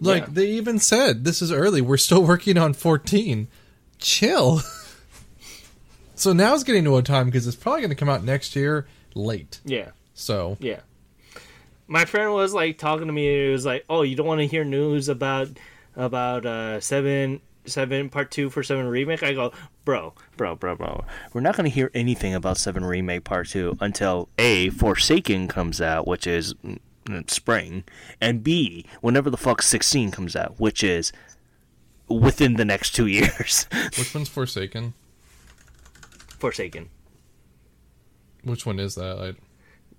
S1: Like
S3: Yeah.
S1: they even said this is early. We're still working on 14. Chill. [laughs] so now it's getting to a time because it's probably going to come out next year late.
S3: Yeah.
S1: So
S3: Yeah. My friend was like talking to me. It was like, "Oh, you don't want to hear news about about uh seven seven part two for seven remake?" I go, "Bro, bro, bro, bro. We're not gonna hear anything about seven remake part two until a Forsaken comes out, which is mm, spring, and b whenever the fuck sixteen comes out, which is within the next two [laughs] years.
S1: which one's Forsaken?
S3: Forsaken.
S1: Which one is that? I,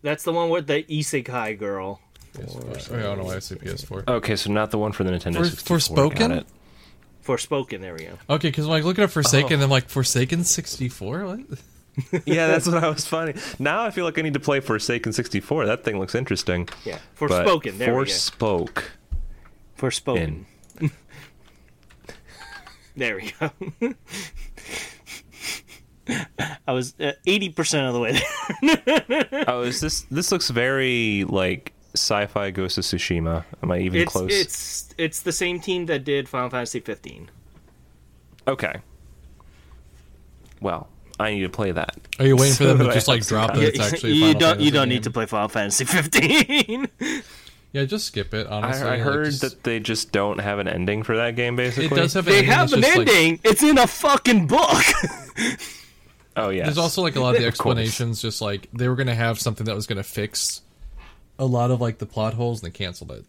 S3: That's the one with the isekai girl.
S1: PS4. Oh, I don't know why I say PS4.
S2: Okay, so not the one for the Nintendo.
S1: For-
S2: 64.
S1: Forspoken?
S2: Got it.
S3: Forspoken. There we go.
S1: Okay, because I'm like looking up Forsaken, I'm like Forsaken 64. What? [laughs]
S2: yeah, that's what I was funny. Now I feel like I need to play Forsaken 64. That thing looks interesting.
S3: Yeah, Forspoken. There we go.
S2: Forspoke.
S3: Forspoken. [laughs] There we go. [laughs] I was uh, eighty percent of the way there.
S2: Oh, is this? This looks very like sci-fi Ghost of Tsushima. Am I even
S3: It's
S2: close?
S3: it's it's the same team that did Final Fantasy fifteen.
S2: Okay. Well, I need to play that.
S1: Are you waiting for them to [laughs] just like drop that it's actually a [laughs]
S3: you
S1: Final
S3: don't
S1: Fantasy
S3: you don't
S1: game?
S3: need to play Final Fantasy fifteen. [laughs]
S1: Yeah, just skip it. Honestly,
S2: I, I
S1: Like,
S2: heard
S1: just-
S2: that they just don't have an ending for that game. Basically,
S1: it does have. An
S3: they
S1: ending,
S3: have an
S1: just, like-
S3: ending. it's in a fucking book.
S2: Oh yeah.
S1: There's also like a lot of the
S2: Of
S1: explanations, just like they were gonna have something that was gonna fix a lot of like the plot holes, and they canceled it.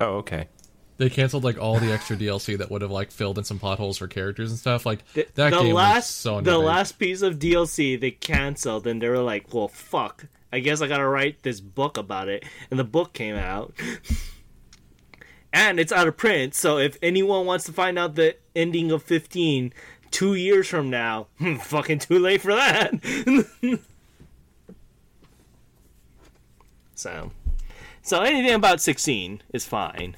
S2: Oh okay.
S1: They canceled like all the extra DLC that would have like filled in some plot holes for characters and stuff. Like
S3: the,
S1: that
S3: the
S1: game
S3: last
S1: was so
S3: the last piece of DLC they canceled, and they were like, "Well, fuck." I guess I gotta write this book about it, and the book came out, [laughs] and it's out of print. So if anyone wants to find out the ending of fifteen two years from now, [laughs] fucking too late for that. [laughs] so, so anything about sixteen is fine.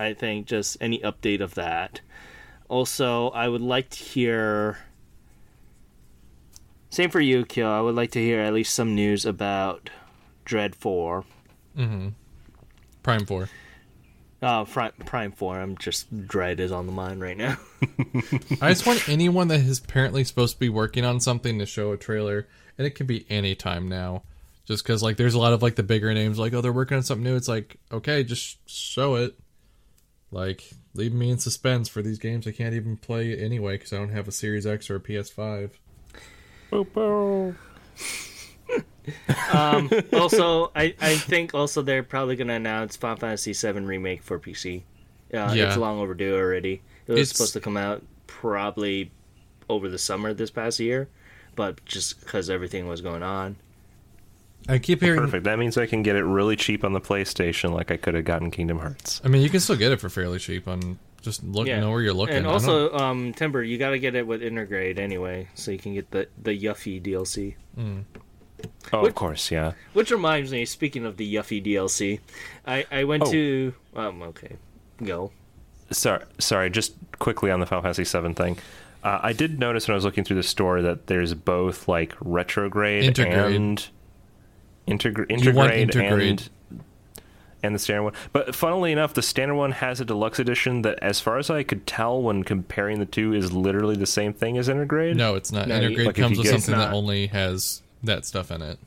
S3: I think just any update of that. Also, I would like to hear. Same for you, Kill. I would like to hear at least some news about Dread 4.
S1: Prime Four.
S3: Uh, Prime, Prime 4. I'm just. Dread is on the mind right now. [laughs]
S1: I just want anyone that is apparently supposed to be working on something to show a trailer, and it can be any time now. Just because like there's a lot of like the bigger names, like oh they're working on something new. It's like okay, just show it. Like leave me in suspense for these games I can't even play anyway because I don't have a Series X or a PS5. [laughs]
S3: Um, also, I, I think also they're probably going to announce Final Fantasy VII Remake for PC. Uh,
S1: Yeah.
S3: It's long overdue already. It was
S1: It's-
S3: supposed to come out probably over the summer this past year, but just because everything was going on.
S1: I keep hearing.
S2: Perfect. That means I can get it really cheap on the PlayStation, like I could have gotten Kingdom Hearts.
S1: I mean, you can still get it for fairly cheap on Just look,
S3: Yeah.
S1: know where you're looking.
S3: And also, um, Timber, you got to get it with Intergrade anyway, so you can get the the Yuffie DLC.
S2: Oh,
S3: What-
S2: of course, yeah.
S3: Which reminds me, speaking of the Yuffie DLC, I I went
S2: Oh.
S3: to um okay, go.
S2: Sorry, sorry. Just quickly on the Final Fantasy VII thing. Uh, I did notice when I was looking through the store that there's both like retrograde
S1: Intergrade.
S2: and integra-
S1: You want
S2: intergrade
S1: intergrade.
S2: and and the standard one. But funnily enough, the standard one has a deluxe edition that, as far as I could tell when comparing the two, is literally the same thing as Intergrade.
S1: no, it's not.
S3: No, you-
S1: Intergrade
S2: Like, if
S1: comes with
S2: get-
S1: something that only has that stuff in it.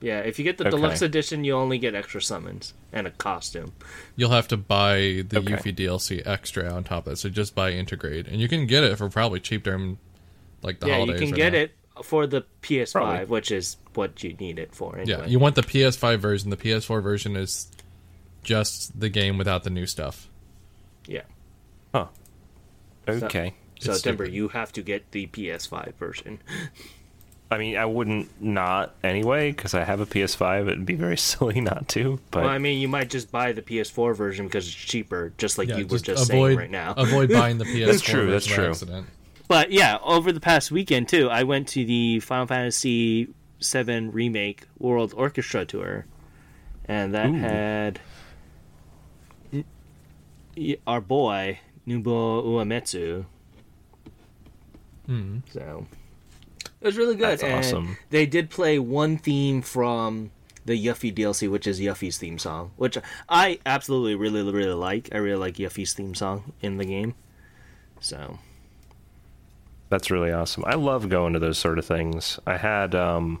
S3: Yeah, if you get the
S2: Okay.
S3: deluxe edition, you only get extra summons and a costume.
S1: You'll have to buy the
S2: Okay.
S1: Yuffie DLC extra on top of it. So just buy Intergrade, and you can get it for probably cheap during like the holidays
S3: yeah, you can
S1: right
S3: get
S1: now.
S3: it for the PS5,
S2: Probably.
S3: which is what you need it for. Anyway.
S1: Yeah, you want the PS5 version. The PS4 version is just the game without the new stuff.
S3: yeah.
S2: Huh. Okay.
S3: So
S1: It's
S3: Timber, you have to get the PS5 version. [laughs]
S2: I mean, I wouldn't not anyway because I have a PS5. It'd be very [laughs] silly not to. But
S3: well, I mean, you might just buy the PS4 version because it's cheaper, just like
S1: Yeah,
S3: you were just
S1: avoid
S3: saying right now.
S1: avoid buying the [laughs] PS4 that's
S2: true, that's
S1: version by
S2: true.
S1: Accident.
S3: But yeah, over the past weekend too, I went to the Final Fantasy VII Remake World Orchestra Tour, and that had our boy Nobuo Uematsu.
S1: Hmm.
S3: So it was really good.
S2: That's
S3: and
S2: awesome.
S3: They did play one theme from the Yuffie DLC, which is Yuffie's theme song, which I absolutely really really like. I really like Yuffie's theme song in the game. So
S2: That's really awesome. I love going to those sort of things. I had, um,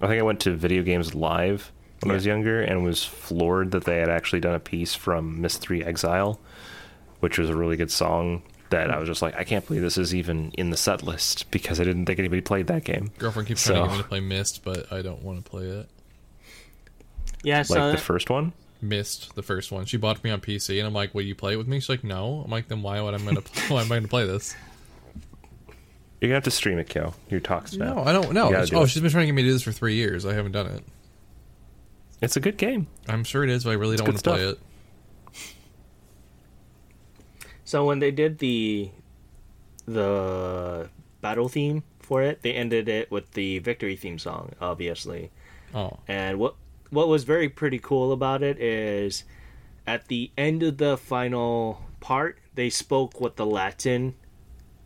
S2: I think I went to Video Games Live when I was younger and was floored that they had actually done a piece from Myst 3 Exile, which was a really good song that I was just like, I can't believe this is even in the set list because I didn't think anybody played that game.
S1: Girlfriend keeps trying to
S2: So-
S1: get me to play Myst, but I don't want to play it.
S3: yeah, so
S2: Like the first one?
S1: Myst, the first one. She bought it for me on PC, and I'm like, "Will you play it with me?" She's like, "No." I'm like, "Then why would I going [laughs] to why am I going to play this?"
S2: You're going to have to stream it, Kyo. Your talks now.
S1: No, I don't know.
S2: You do
S1: Oh,
S2: it.
S1: she's been trying to get me to do this for three years. I haven't done it.
S2: It's a good game.
S1: I'm sure it is, but I really don't
S2: good
S1: want to play it.
S3: So when they did the the battle theme for it, they ended it with the victory theme song, obviously.
S1: Oh,
S3: And what what was very pretty cool about it is at the end of the final part, they spoke what the Latin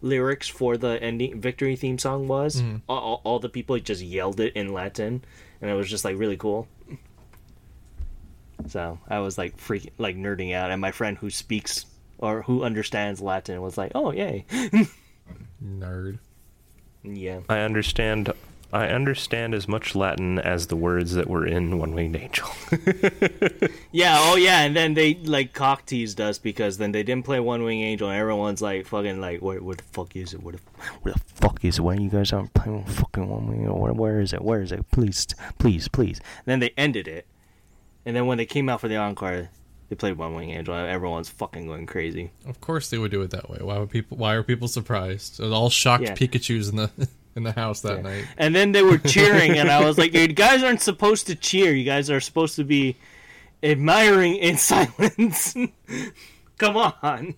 S3: lyrics for the ending victory theme song was. Mm-hmm. All, all, all the people just yelled it in Latin, and it was just like really cool. So I was like freaking like nerding out, and my friend who speaks or who understands Latin was like, "Oh yay, [laughs]
S1: nerd.
S3: yeah."
S2: I understand. I understand as much Latin as the words that were in One Winged Angel. [laughs]
S3: Yeah, oh yeah, and then they like cock teased us because then they didn't play One Wing Angel, and everyone's like fucking like, where, where the fuck is it? Where the, where the fuck is it? Why you guys aren't playing fucking One Wing? Angel? Where, where is it? Where is it? Please, please, please. And then they ended it, and then when they came out for the encore, they played One Wing Angel, and everyone's fucking going crazy.
S1: Of course they would do it that way. Why would people? Why are people surprised? There's all shocked
S3: Yeah.
S1: Pikachu's in the [laughs] in the house that night.
S3: And then they were [laughs] cheering, and I was like, you guys aren't supposed to cheer. You guys are supposed to be admiring in [laughs] silence. Come on.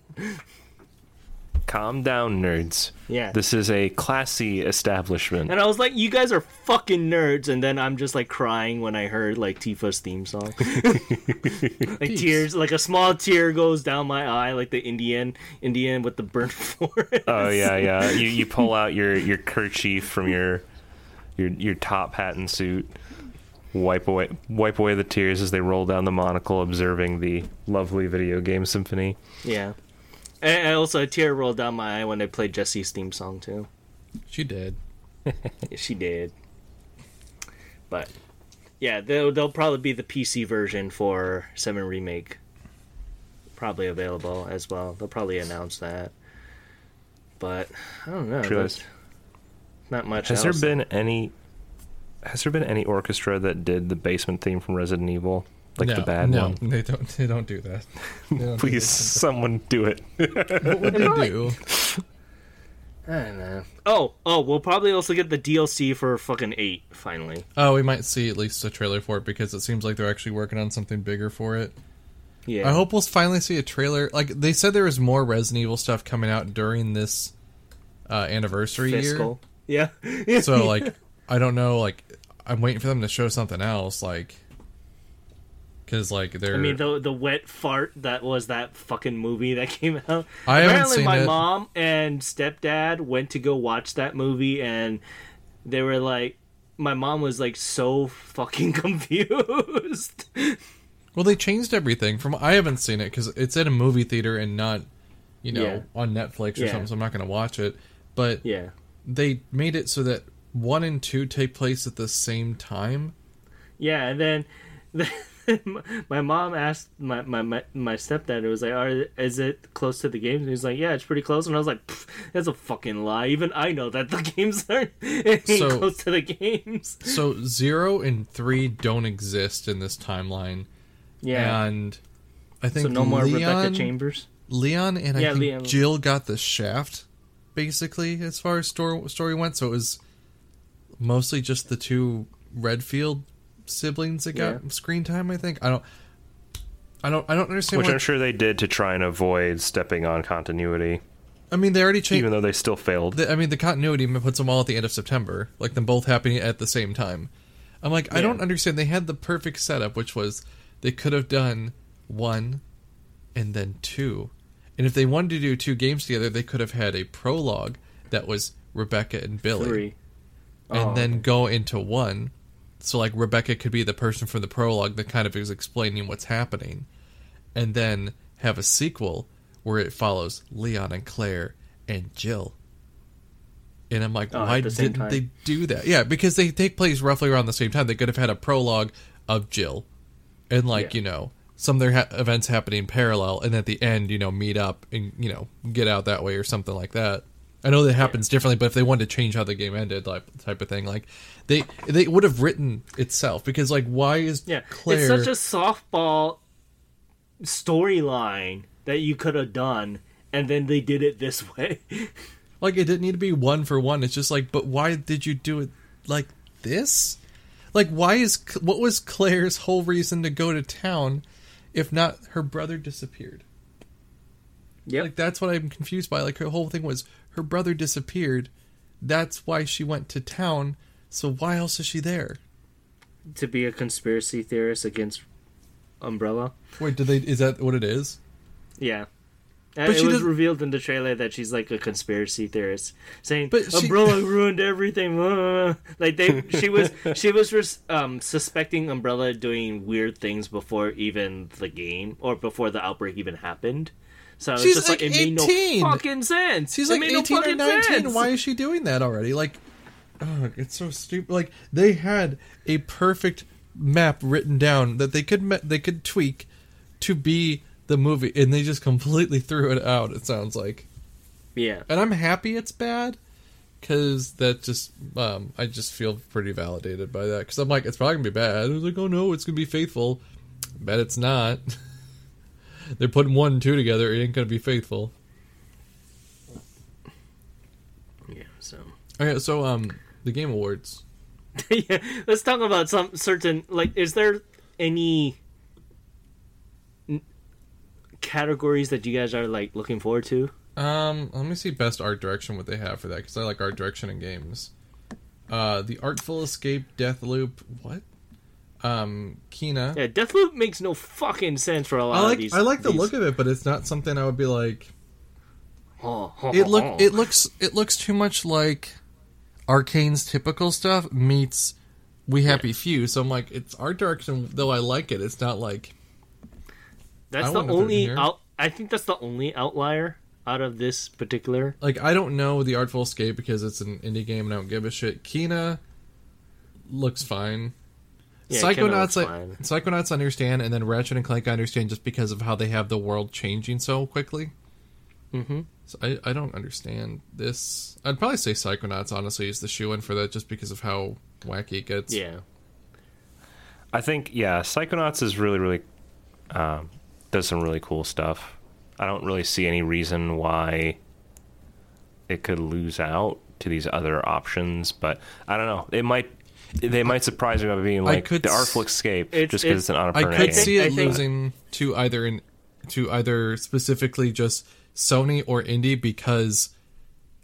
S2: Calm down, nerds.
S3: Yeah.
S2: This is a classy establishment.
S3: And I was like, you guys are fucking nerds. And then I'm just like crying when I heard like Tifa's theme song. [laughs] like tears, like a small tear goes down my eye, like the Indian, Indian with the burnt [laughs] forehead.
S2: Oh yeah, yeah. You you pull out your your kerchief from your your your top hat and suit. Wipe away wipe away the tears as they roll down the monocle, observing the lovely video game symphony.
S3: yeah. And and also a tear rolled down my eye when they played Jesse's theme song too.
S1: She did. [laughs]
S3: She did. But yeah, they'll they'll probably be the PC version for Seven Remake. Probably available as well. They'll probably announce that. But I don't know.
S2: True.
S3: Not much.
S2: Has
S3: else.
S2: there been any? Has there been any orchestra that did the basement theme from Resident Evil, like
S1: no,
S2: the bad
S1: no,
S2: one?
S1: they don't. They don't do that. They don't [laughs] do
S2: Please, someone do it.
S1: that. what would they do?
S3: I don't know. Oh, oh, we'll probably also get the DLC for fucking eight finally.
S1: Oh, we might see at least a trailer for it because it seems like they're actually working on something bigger for it.
S3: Yeah.
S1: I hope we'll finally see a trailer. Like they said, there was more Resident Evil stuff coming out during this uh, anniversary
S3: fiscal. Yeah.
S1: So [laughs] like, I don't know. Like, I'm waiting for them to show something else. Like, because like they're.
S3: I mean, the the wet fart that was that fucking movie that [laughs] came out.
S1: I haven't
S3: Apparently, my
S1: it.
S3: mom and stepdad went to go watch that movie, and they were like, my mom was like so fucking [laughs] confused.
S1: well, they changed everything from. I haven't seen it because it's in a movie theater and not, you know,
S3: Yeah.
S1: on Netflix or
S3: Yeah.
S1: something. So I'm not going to watch it. But
S3: yeah.
S1: they made it so that one and two take place at the same time.
S3: Yeah, and then [laughs] [laughs] my mom asked my, my, my, my stepdad, it was like, Are, is it close to the games? And he's like, yeah, it's pretty close. And I was like, that's a fucking lie. Even I know that the [laughs] games aren't
S1: So-
S3: close to the games. [laughs]
S1: So zero and three don't exist in this timeline,
S3: Yeah.
S1: and I think
S3: so no more
S1: Leon,
S3: Rebecca Chambers?
S1: Leon and I
S3: Yeah,
S1: think
S3: Leon.
S1: Jill got the shaft, basically as far as story story went. So it was mostly just the two Redfield siblings that got
S3: Yeah.
S1: screen time. I think I don't. I don't. I don't understand.
S2: Which
S1: what,
S2: I'm sure they did to try and avoid stepping on continuity,
S1: I mean, they already changed.
S2: even though they still failed.
S1: the, I mean, the continuity puts them all at the end of September, like them both happening at the same time. I'm like, I don't understand. They had the perfect setup, which was they could have done one and then two. And if they wanted to do two games together, they could have had a prologue that was Rebecca and Billy,
S3: Three.
S1: and
S3: Oh,
S1: then go into one. So like Rebecca could be the person from the prologue that kind of is explaining what's happening, and then have a sequel where it follows Leon and Claire and Jill. And I'm like,
S3: Oh,
S1: why
S3: the
S1: didn't
S3: time.
S1: they do that? Yeah, because they take place roughly around the same time. They could have had a prologue of Jill, and like
S3: Yeah.
S1: you know some of their ha- events happening parallel, and at the end, you know, meet up and you know get out that way or something like that. I know that happens differently, but if they wanted to change how the game ended, like type of thing, like they they would have written itself because like why is
S3: Yeah,
S1: Claire
S3: it's such a softball storyline that you could have done, and then they did it this [laughs] way.
S1: like it didn't need to be one for one. It's just like, but why did you do it like this? Like why is what was Claire's whole reason to go to town if not her brother disappeared?
S3: Yeah,
S1: Like that's what I'm confused by. Like her whole thing was her brother disappeared. That's why she went to town. So why else is she there?
S3: to be a conspiracy theorist against Umbrella.
S1: Wait, did they? Is that what it is?
S3: Yeah. Uh,
S1: But
S3: it
S1: she
S3: was
S1: doesn't-
S3: revealed in the trailer that she's like a conspiracy theorist, saying
S1: But she-
S3: Umbrella ruined everything. uh." [laughs] Like they, she was, she was res- um, suspecting Umbrella doing weird things before even the game or before the outbreak even happened. So it's
S1: She's
S3: just like,
S1: like
S3: it made
S1: 18.
S3: no fucking sense.
S1: She's
S3: It
S1: like
S3: made no
S1: 18 or 19.
S3: sense.
S1: Why is she doing that already? Like, oh, it's so stupid. Like they had a perfect map written down that they could they could tweak to be the movie, and they just completely [laughs] threw it out. It sounds like,
S3: Yeah.
S1: and I'm happy it's bad because that just um, I just feel pretty validated by that because I'm like it's probably gonna be bad. I was like, oh no, it's gonna be faithful. Bet it's not. [laughs] They're putting one and two together. It ain't gonna be faithful.
S3: Yeah. So.
S1: Okay, so um, the Game Awards. [laughs]
S3: yeah, let's talk about some certain like is there any n- categories that you guys are like looking forward to?
S1: Um, let me see best art direction what they have for that because I like art direction in games. Uh, the Artful Escape, Deathloop. what? Um, Kena.
S3: Yeah, Deathloop makes no fucking sense for a lot
S1: I
S3: of these.
S1: I like the
S3: these-
S1: look of it, but it's not something I would be like. It look it looks it looks too much like Arkane's typical stuff meets We Happy Few. So I'm like, it's art direction though I like it. It's not like
S3: That's
S1: I
S3: the
S1: wonder if they're
S3: only out. I think that's the only outlier out of this particular.
S1: like I don't know the Artful Escape because it's an indie game and I don't give a shit. Kena looks fine.
S3: Yeah, Kena
S1: Psychonauts,
S3: looks
S1: I,
S3: fine.
S1: Psychonauts understand, and then Ratchet and Clank I understand just because of how they have the world changing so quickly.
S3: Mm-hmm.
S1: So I, I don't understand this. I'd probably say Psychonauts honestly is the shoe in for that, just because of how wacky it gets.
S3: Yeah.
S2: I think yeah, Psychonauts is really really um, does some really cool stuff. I don't really see any reason why it could lose out to these other options, but I don't know. It might they might surprise me by being like
S1: could
S2: the
S1: s-
S2: Artful Escape
S3: It's-
S2: just because
S3: it's-
S2: it's an
S1: I
S2: Annapurna
S1: could
S2: game.
S1: see
S3: I
S1: it
S3: think-
S1: losing to either in, to either specifically just Sony or indie because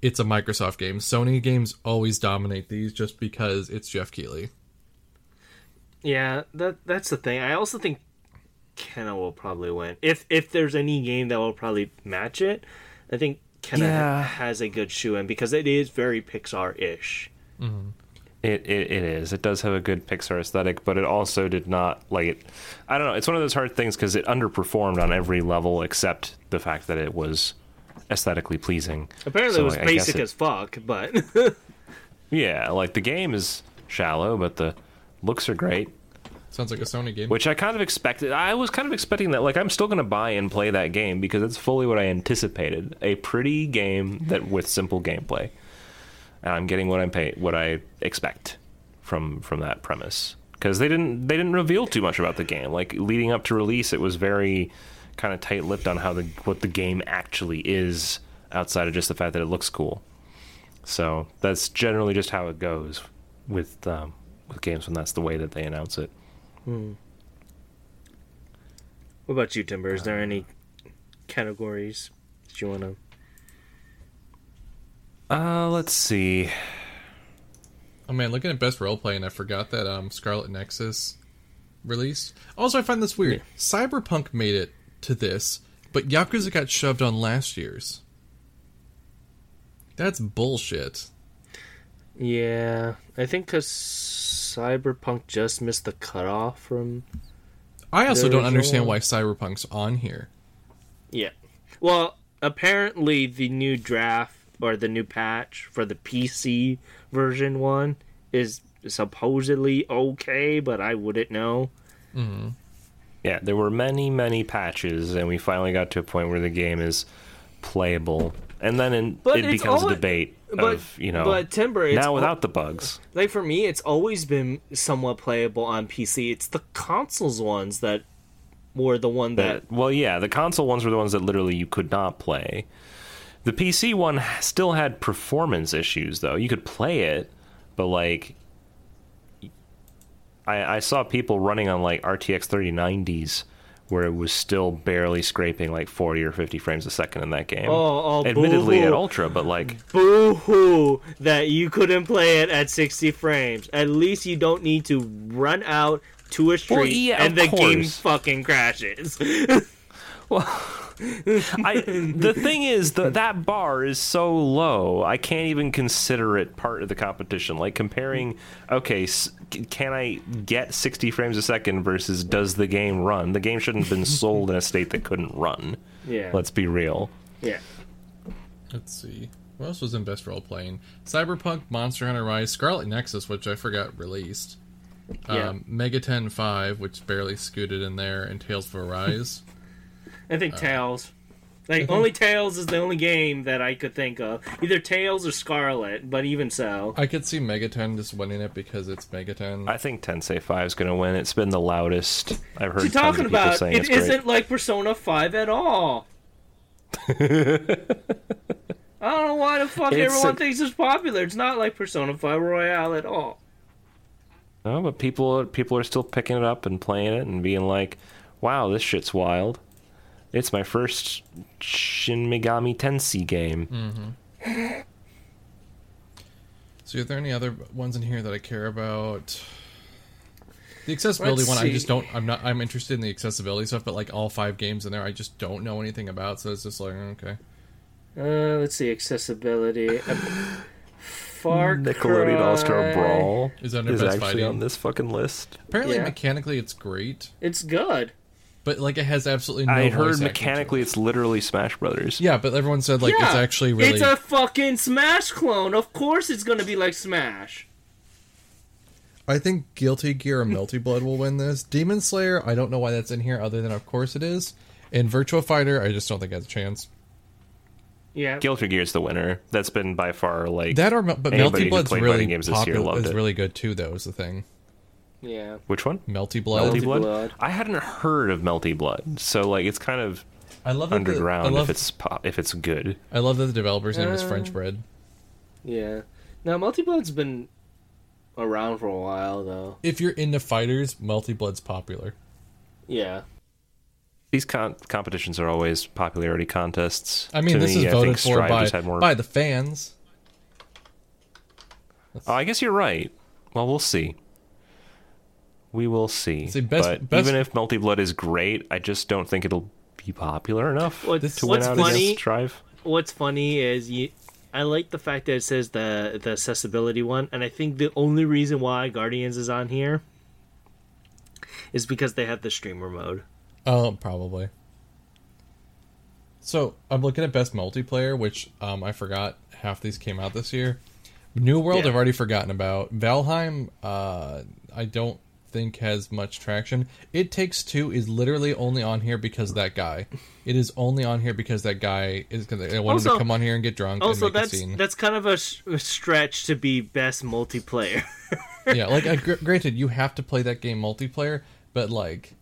S1: it's a Microsoft game. Sony games always dominate these just because it's Jeff Keighley.
S3: Yeah, that that's the thing. I also think Kena will probably win. If if there's any game that will probably match it, I think Kena
S2: Yeah.
S3: has a good shoe in because it is very Pixar ish. Mm-hmm.
S2: It, it it is. It does have a good Pixar aesthetic, but it also did not like it. I don't know. It's one of those hard things because it underperformed on every level except the fact that it was aesthetically pleasing.
S3: Apparently,
S2: So
S3: it was
S2: I- I
S3: basic
S2: it-
S3: as fuck, but [laughs]
S2: Yeah, like the game is shallow, but the looks are great.
S1: Sounds like a Sony game.
S2: Which I kind of expected. I was kind of expecting that. Like, I'm still going to buy and play that game because it's fully what I anticipated. A pretty game that with simple gameplay, and I'm getting what I'm pay what I expect from from that premise. Because they didn't they didn't reveal too much about the game. Like leading up to release, it was very kind of tight-lipped on how the what the game actually is, outside of just the fact that it looks cool. So that's generally just how it goes with um, with games when that's the way that they announce it.
S3: what about you, Timber? Is there any categories that you want to?
S2: Uh, let's see.
S1: oh man, looking at best role play, and I forgot that um, Scarlet Nexus released. Also, I find this weird. Cyberpunk made it to this, but Yakuza got shoved on last year's. That's bullshit.
S3: Yeah, I think because Cyberpunk just missed the cutoff from.
S1: I also don't understand why Cyberpunk's on here.
S3: Yeah. Well, apparently the new draft or the new patch for the PC version one is supposedly okay, but I wouldn't know. Mm-hmm.
S2: Yeah, there were many, many patches, and we finally got to a point where the game is playable. And then in,
S3: But
S2: it becomes
S3: all-
S2: a debate
S3: but-
S2: of, you know,
S3: but Timber, it's
S2: now
S3: al-
S2: without the bugs.
S3: Like for me, it's always been somewhat playable on PC. It's the consoles ones that were the one that
S2: That, well, yeah, the console ones were the ones that literally you could not play. The PC one still had performance issues, though. You could play it, but like, I, I saw people running on like RTX 3090s where it was still barely scraping like 40 or 50 frames a second in that game.
S3: Oh, oh,
S2: Admittedly at
S3: boo-hoo.
S2: ultra, but like,
S3: boo hoo that you couldn't play it at 60 frames. At least you don't need to run out to a street
S2: yeah,
S3: and the game fucking crashes. [laughs] [laughs]
S2: I the thing is the, that bar is so low I can't even consider it part of the competition like comparing okay s- c- can I get 60 frames a second versus does the game run the game shouldn't have been [laughs] sold in a state that couldn't run
S3: yeah.
S2: let's be real
S3: yeah.
S1: Let's see. What else was in best role playing? Cyberpunk, Monster Hunter Rise, Scarlet Nexus, which I forgot released.
S3: Yeah.
S1: Um, Megaten 5, which barely scooted in there, and Tales of Arise.
S3: I think uh. Tales. Like only Tales is the only game that I could think of. Either Tales or Scarlet, but even so.
S1: I could see Megaten just winning it because it's Megaten.
S2: I think Tensei 5 is going to win it's been the loudest I've heard
S3: What you
S2: tons of
S3: talking about?
S2: saying
S3: It
S2: it's great
S3: isn't like Persona 5 at all. [laughs] I don't know why the fuck
S2: It's
S3: everyone
S2: a-
S3: thinks it's popular. It's not like Persona 5 Royal at all.
S2: no but people people are still picking it up and playing it and being like wow this shit's wild it's my first Shin Megami Tensei game [laughs]
S1: So, are there any other ones in here that I care about? The accessibility
S3: Let's
S1: one, I just don't. I'm not. I'm interested in the accessibility stuff, but like all five games in there, I just don't know anything about. So it's just like okay.
S3: Uh, let's see, accessibility. [laughs] Uh, Far
S2: Nickelodeon
S3: Cry.
S2: All Star Brawl
S1: Is under
S2: is
S1: best
S2: actually
S1: fighting.
S2: on this fucking list.
S1: Apparently,
S3: Yeah.
S1: mechanically, it's great,
S3: It's good.
S1: But like it has absolutely no.
S2: I
S1: voice
S2: heard
S1: acting to
S2: mechanically
S1: it.
S2: it's literally Smash Brothers.
S1: Yeah, but everyone said like
S3: yeah,
S1: it's actually really.
S3: It's a fucking Smash clone. Of course, it's gonna be like Smash.
S1: I think Guilty Gear and Melty [laughs] Blood will win this. Demon Slayer, I don't know why that's in here, other than of course it is. And Virtua Fighter, I just don't think has a chance.
S3: Yeah.
S2: Guilty Gear's the winner. That's been by far like
S1: That or but
S2: Anybody
S1: Melty Blood's really
S2: fighting games this year
S1: popular.
S2: loved
S1: Is
S2: it.
S1: really good too, though. Is the thing.
S3: Yeah.
S2: which one?
S1: Melty Blood.
S2: Melty
S3: Melty
S2: Blood?
S3: Blood.
S2: I hadn't heard of Melty Blood, so like it's kind of
S1: I love that the-
S2: underground
S1: I love,
S2: if it's po- if it's good.
S1: I love that the developer's name is
S3: Uh,
S1: French Bread.
S3: Yeah. Now, Melty Blood's been around for a while though.
S1: If you're into fighters, Melty Blood's popular.
S3: Yeah.
S2: These con- competitions are always popularity contests.
S1: I mean,
S2: To
S1: this
S2: me,
S1: is
S2: I
S1: voted
S2: think
S1: for by
S2: just had more-
S1: by the fans.
S2: Oh, I guess you're right. Well, we'll see. We will see.
S1: See, best-
S2: but
S1: best-
S2: even if Melty Blood is great, I just don't think it'll be popular enough
S3: What's,
S2: to win
S3: what's
S2: out
S3: funny?
S2: against Strive.
S3: What's funny is you. I like the fact that it says the the accessibility one, and I think the only reason why Guardians is on here is because they have the streamer mode.
S1: Oh, probably. So I'm looking at best multiplayer, which um, I forgot half these came out this year. New World,
S3: Yeah.
S1: I've already forgotten about. Valheim, uh, I don't think has much traction. It Takes Two is literally only on here because that guy. It is only on here because that guy is going to. I want him to come on here and get drunk
S3: Also, that's
S1: a
S3: that's kind of a stretch to be best multiplayer.
S1: yeah, like uh, [laughs] gr- granted, you have to play that game multiplayer, but like,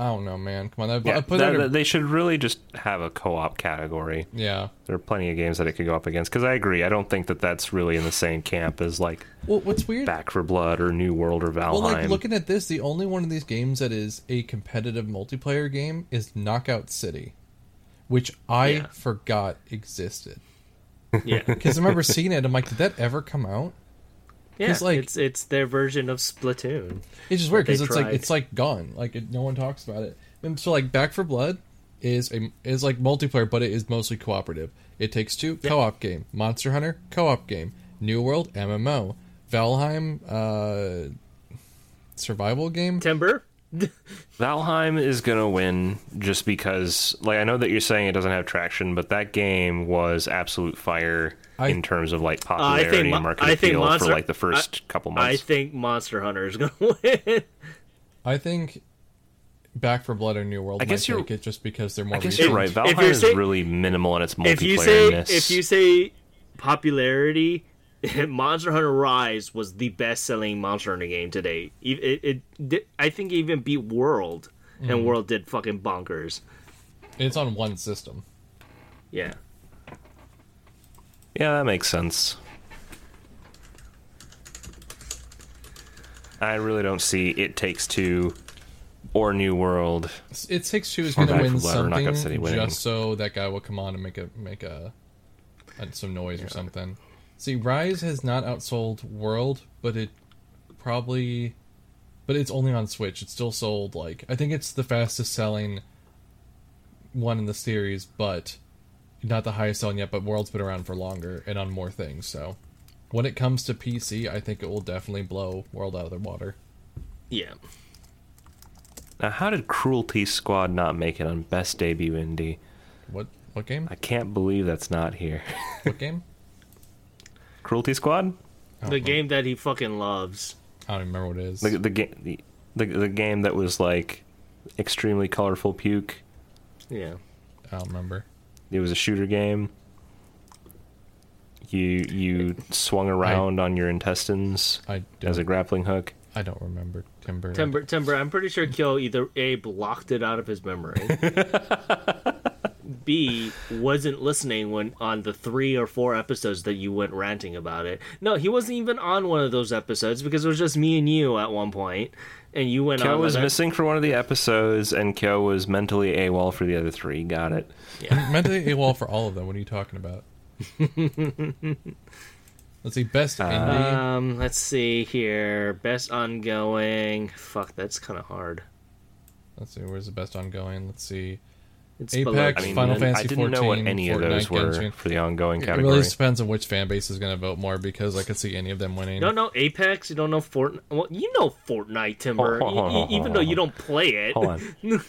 S1: I don't know, man. Come on, that,
S2: Yeah, that-
S1: that.
S2: they should really just have a co-op category.
S1: yeah.
S2: There are plenty of games that it could go up against. Because I agree, I don't think that that's really in the same camp as like
S1: Well, what's weird?
S2: Back 4 Blood or New World or Valheim.
S1: Well, like looking at this, the only one of these games that is a competitive multiplayer game is Knockout City, which I
S3: Yeah.
S1: forgot existed.
S3: yeah, [laughs]
S1: Because I remember seeing it, I'm like, did that ever come out?
S3: Yeah.
S1: like-
S3: it's it's their version of Splatoon.
S1: It's just weird because it's like it's like gone. Like it, no one talks about it. And so like Back 4 Blood is a is like multiplayer, but it is mostly cooperative. It takes two co-op game. Monster Hunter co-op game. New World MMO. Valheim uh, survival game.
S3: Timber. [laughs]
S2: Valheim is gonna win just because, like, I know that you're saying it doesn't have traction, but that game was absolute fire
S1: I-
S2: in terms of like
S3: Uh, I
S2: popularity
S3: think
S2: and market
S3: I think
S2: appeal
S3: Monster
S2: for like the first couple months.
S3: I think Monster Hunter is gonna [laughs] win.
S1: I think Back 4 Blood or New World
S2: I
S1: might
S2: guess you're-
S1: take it just because they're more.
S2: I guess
S1: recent.
S2: you're right. Valheim
S3: you're
S2: is
S3: say-
S2: really minimal in its multiplayer.
S3: if you say if you say popularity, [laughs] Monster Hunter Rise was the best selling Monster Hunter game today. It, it, it did- I think it even beat World,
S2: Hmm.
S3: and World did fucking bonkers.
S1: It's on one system.
S3: Yeah.
S2: Yeah, that makes sense. I really don't see It Takes Two or New World.
S1: It Takes Two is
S2: Or
S1: going to win
S2: for Blood or Knockout
S1: something just so that guy will come on and make a make a, a some noise or something. See, Rise has not outsold World, but it probably, but it's only on Switch. It's still sold like I think it's the fastest selling one in the series, but not the highest selling yet. But World's been around for longer and on more things. So when it comes to PC, I think it will definitely blow World out of the water.
S3: Yeah.
S2: Now, how did Cruelty Squad not make it on Best Debut Indie?
S1: What what game?
S2: I can't believe that's not here.
S1: What game? [laughs]
S2: Cruelty Squad?
S3: The game that he fucking loves.
S1: I don't remember what it is.
S2: The the game the, the the game that was like extremely colorful puke.
S3: Yeah.
S1: I don't remember.
S2: It was a shooter game. You you swung around on your intestines
S1: I
S2: as a grappling hook.
S1: I don't remember Timber.
S3: Timber, Timber, I'm pretty sure Kyo either A, blocked it out of his memory, [laughs] B, wasn't listening when on the three or four episodes that you went ranting about it. No, he wasn't even on one of those episodes because it was just me and you at one point, and you went
S2: Kyo
S3: on.
S2: was
S3: with it.
S2: missing for one of the episodes, and Kyo was mentally AWOL for the other three. Got it.
S1: I'm [laughs] mentally AWOL for all of them. What are you talking about? [laughs] Let's see. Best indie.
S3: Um, let's see here. Best ongoing. Fuck, that's kind of hard.
S1: Let's see. Where's the best ongoing? Let's see.
S3: It's
S1: Apex,
S3: below-
S2: I mean,
S1: Final
S2: I
S1: Fantasy
S2: didn't know what
S1: 14,
S2: any of those
S1: Fortnite,
S2: were
S1: Genshin.
S2: for the ongoing category.
S1: It
S2: category.
S1: really just depends on which fan base is going to vote more because I could see any of them winning.
S3: You don't know Apex? You don't know Fortnite? Well, you know Fortnite, Timber.
S2: Hold hold on, hold on,
S3: even though you don't play it.
S2: Hold on. [laughs]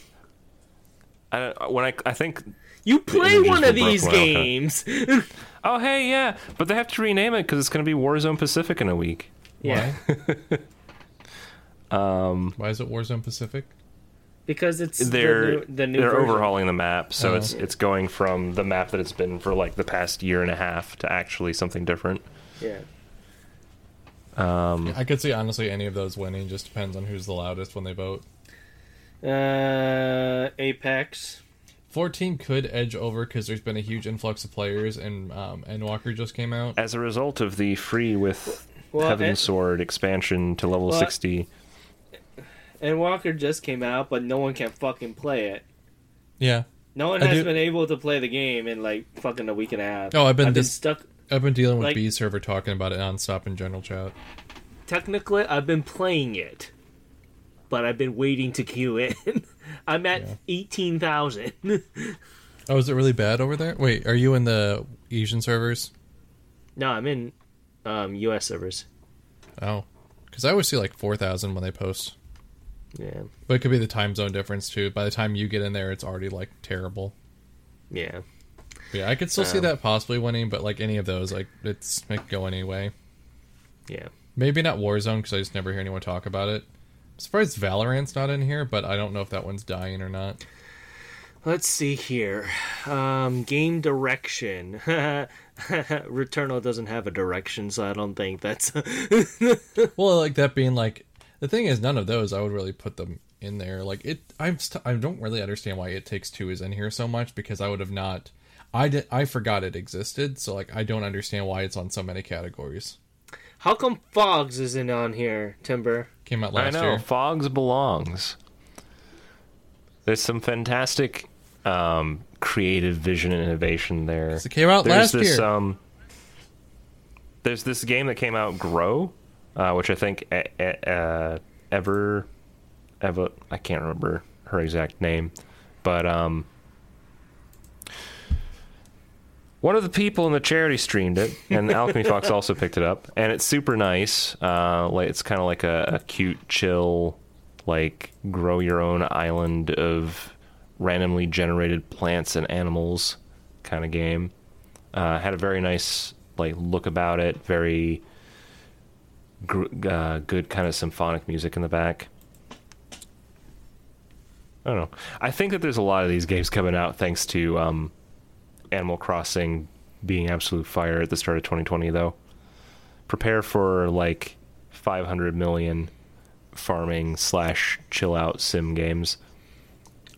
S2: I, don't- uh, when I I think
S3: You play one of these
S2: broken out, okay.
S3: games. [laughs]
S2: oh hey yeah, but they have to rename it because it's going to be Warzone Pacific in a week.
S3: yeah, [laughs]
S1: Why? Um, Why is it Warzone Pacific?
S3: Because it's
S2: They're
S3: the new, the new
S2: they're
S3: version.
S2: overhauling the map, so
S1: Oh.
S2: it's it's going from the map that it's been for like the past year and a half to actually something different.
S3: Yeah.
S2: Um,
S1: I could see honestly any of those winning. Just depends on who's the loudest when they vote.
S3: Uh, Apex.
S1: 14 could edge over because there's been a huge influx of players, and um, Endwalker just came out.
S2: As a result of the free with
S3: Well,
S2: Heaven
S3: and,
S2: Sword expansion to level
S3: Well,
S2: 60.
S3: And Walker just came out, but no one can fucking play it.
S1: Yeah.
S3: No one
S1: I
S3: has
S1: do-
S3: been able to play the game in like fucking a week and a half.
S1: Oh, I've been
S3: I've been stuck.
S1: I've been dealing with
S3: Like-
S1: B server talking about it nonstop in general chat.
S3: Technically, I've been playing it, but I've been waiting to queue in. [laughs] I'm at eighteen thousand.
S1: Oh, is it really bad over there? Wait, are you in the Asian servers?
S3: no, I'm in um, U.S. servers.
S1: Oh, because I always see like four thousand when they post.
S3: Yeah,
S1: But it could be the time zone difference too. By the time you get in there, it's already like terrible.
S3: yeah.
S1: But yeah, I could still see
S2: Um,
S1: that possibly winning, but like any of those, like it's it go anyway.
S3: Yeah.
S1: Maybe not Warzone because I just never hear anyone talk about it. I'm surprised Valorant's not in here, but I don't know if that one's dying or not.
S3: Let's see here. Um, game direction. [laughs] Returnal doesn't have a direction, so I don't think that's. [laughs]
S1: Well, like that being like the thing is, none of those I would really put them in there. Like it, I'm st- I don't really understand why it takes two is in here so much because I would have not. I did. I forgot it existed, so like I don't understand why it's on so many categories.
S3: How come Fogs isn't on here, Timber?
S1: Came out last year.
S2: I know.
S1: year.
S2: Fogs belongs. There's some fantastic um, creative vision and innovation there.
S1: It came out
S2: there's
S1: last
S2: this,
S1: year.
S2: Um, there's this game that came out, Grow, uh, which I think uh, uh, Ever, I can't remember her exact name, but um, one of the people in the charity streamed it, and [laughs] Alchemy Fox also picked it up, and it's super nice. Uh, it's kind of like a, a cute, chill, like grow your own island of randomly generated plants and animals kind of game. Uh, had a very nice like look about it, very gr- uh, good kind of symphonic music in the back. I don't know. I think that there's a lot of these games coming out thanks to um, Animal Crossing being absolute fire at the start of 2020, though. Prepare for like 500 million farming slash chill out sim games.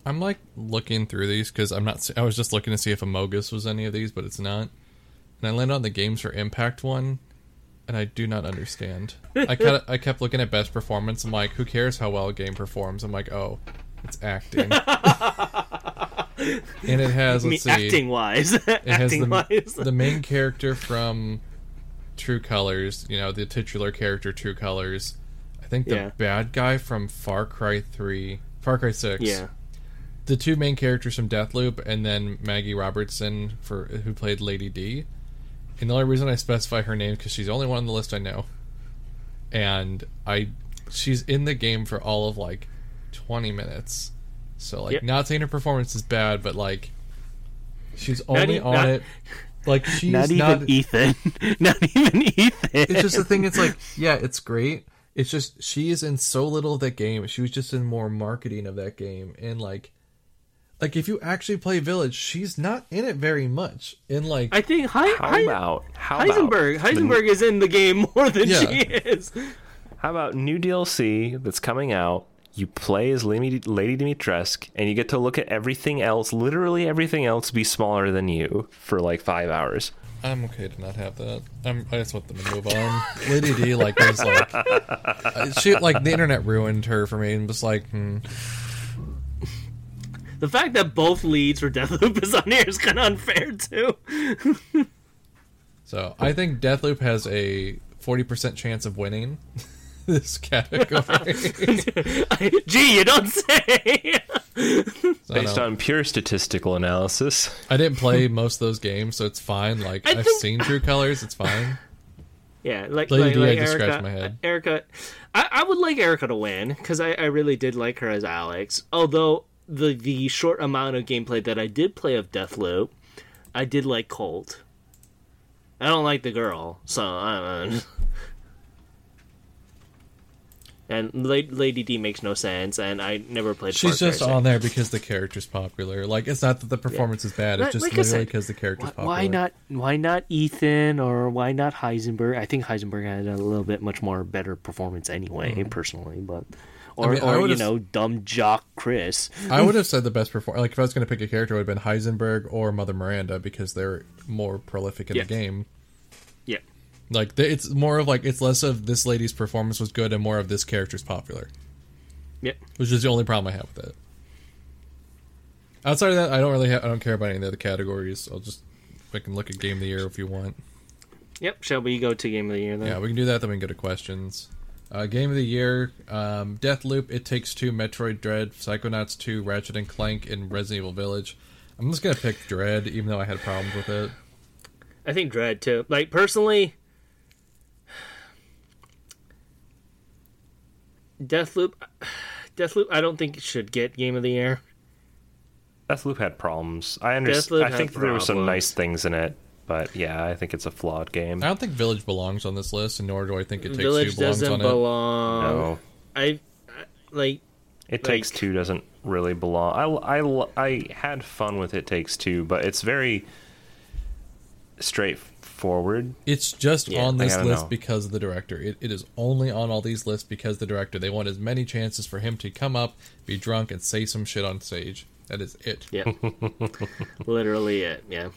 S1: I'm like looking through these because I'm not. I was just looking to see if Amogus was any of these, but it's not. And I landed on the games for Impact one, and I do not understand. I [laughs] kind of I kept looking at best performance. I'm like, who cares how well a game performs? I'm like, oh, it's acting. [laughs] and it has let's see,
S3: acting wise,
S1: it has
S3: acting
S1: the,
S3: wise.
S1: the main character from True Colors. You know, the titular character True Colors. I think the
S3: Yeah.
S1: bad guy from Far Cry Three, Far Cry Six
S3: yeah,
S1: the two main characters from Deathloop, and then Maggie Robertson for who played Lady D. And the only reason I specify her name because she's the only one on the list I know, and I she's in the game for all of like twenty minutes. So like,
S3: Yep.
S1: not saying her performance is bad, but like, she's only
S3: e-
S1: on
S3: not-
S1: it. Like [laughs] she's
S3: not
S1: not.
S3: even Ethan. [laughs] not even Ethan.
S1: it's just the thing. It's like, [laughs] yeah, it's great. It's just she is in so little of that game. She was just in more marketing of that game, and like, like if you actually play Village, she's not in it very much. In like,
S3: I think Hi-
S2: How
S3: Hi-
S2: about how
S3: Heisenberg.
S2: about the-
S3: Heisenberg is in the game more than
S1: Yeah.
S3: she is.
S2: How about new DLC that's coming out? You play as Lady, Lady Dimitrescu, and you get to look at everything else, literally everything else, be smaller than you for like five hours.
S1: I'm okay to not have that. I'm, I just want them to move on. Lady D like was like, [laughs] she like the internet ruined her for me, and was like, hmm.
S3: The fact that both leads for Deathloop is on here is kind of unfair too.
S1: So I think Deathloop has a forty percent chance of winning [laughs] this category. [laughs]
S3: Gee, you don't say. [laughs]
S1: So,
S2: Based on pure statistical analysis.
S1: I didn't play most of those games, so it's fine. Like
S3: I
S1: I've
S3: think-
S1: seen True Colors, it's fine.
S3: Yeah, like
S1: Lady
S3: like,
S1: D, I
S3: like
S1: just
S3: Erica.
S1: scratched my head.
S3: Erica, I, I would like Erica to win because I, I really did like her as Alex. Although the the short amount of gameplay that I did play of Deathloop, I did like Colt. I don't like the girl, so I don't know. [laughs] And Lady D makes no sense, and I never played.
S1: She's
S3: Far Cry
S1: just on
S3: 6.
S1: there because the character's popular. Like it's not that the performance is bad; it's
S3: Like-
S1: just
S3: like
S1: literally because the character's
S3: Why,
S1: popular.
S3: why not? Why not Ethan or why not Heisenberg? I think Heisenberg had a little bit much more better performance anyway, mm-hmm. personally. But or,
S1: Mm-hmm. mean,
S3: or you know, dumb jock Chris.
S1: I would have said the best performer. Like if I was going to pick a character, it would have been Heisenberg or Mother Miranda because they're more prolific in
S3: Yeah.
S1: the game.
S3: Yeah,
S1: Like it's more of like it's less of this lady's performance was good and more of this character's popular,
S3: Yep.
S1: which is the only problem I have with it. Outside of that, I don't really ha- I don't care about any of the other categories. I'll just I can look at game of the year if you want.
S3: Yep. Shall we go to game of the year then?
S1: Yeah, we can do that. Then we can go to questions. Uh, game of the year: um, Deathloop, It Takes Two, Metroid Dread, Psychonauts 2, Ratchet and Clank, and Resident Evil Village. I'm just gonna pick Dread, even though I had problems with it.
S3: I think Dread too. Like personally, Deathloop, Deathloop. I don't think it should get game of the year.
S2: Deathloop had problems. I understand.
S3: Deathloop
S2: I think there were some nice things in it, but yeah, I think it's a flawed game.
S1: I don't think Village belongs on this list, and nor do I think It Takes
S3: Village
S1: Two belongs
S3: doesn't
S1: on it.
S3: belong.
S2: No,
S3: I, I like.
S2: It Takes Two doesn't really belong. I, I, I had fun with It Takes Two, but it's very straightforward.
S1: It's just
S3: Yeah,
S1: on this list
S2: know.
S1: because of the director. It, it is only on all these lists because the director. They want as many chances for him to come up, be drunk, and say some shit on stage. That is it.
S3: Yeah. [laughs] Literally it. Yeah.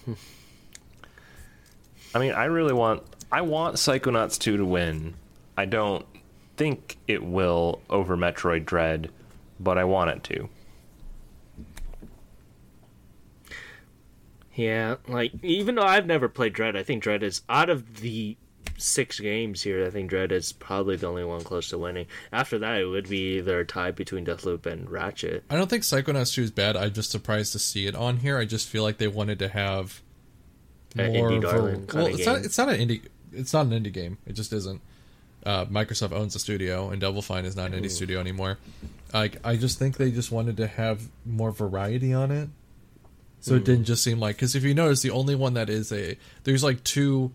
S2: I mean, I really want. I want Psychonauts 2 to win. I don't think it will over Metroid Dread, but I want it to.
S3: Yeah. Like even though I've never played Dread, I think Dread is out of the six games here. I think Dread is probably the only one close to winning. After that, it would be either a tie between Deathloop and Ratchet.
S1: I don't think Psychonauts 2 is bad. I'm just surprised to see it on here. I just feel like they wanted to have
S3: An
S1: more.
S3: indie darling
S1: well, it's not. It's not an indie. It's not an indie game. It just isn't. Uh, Microsoft owns the studio, and Double Fine is not an indie studio anymore. Like, I just think they just wanted to have more variety on it, so it didn't just seem like. Because if you notice, the only one that is a there's like two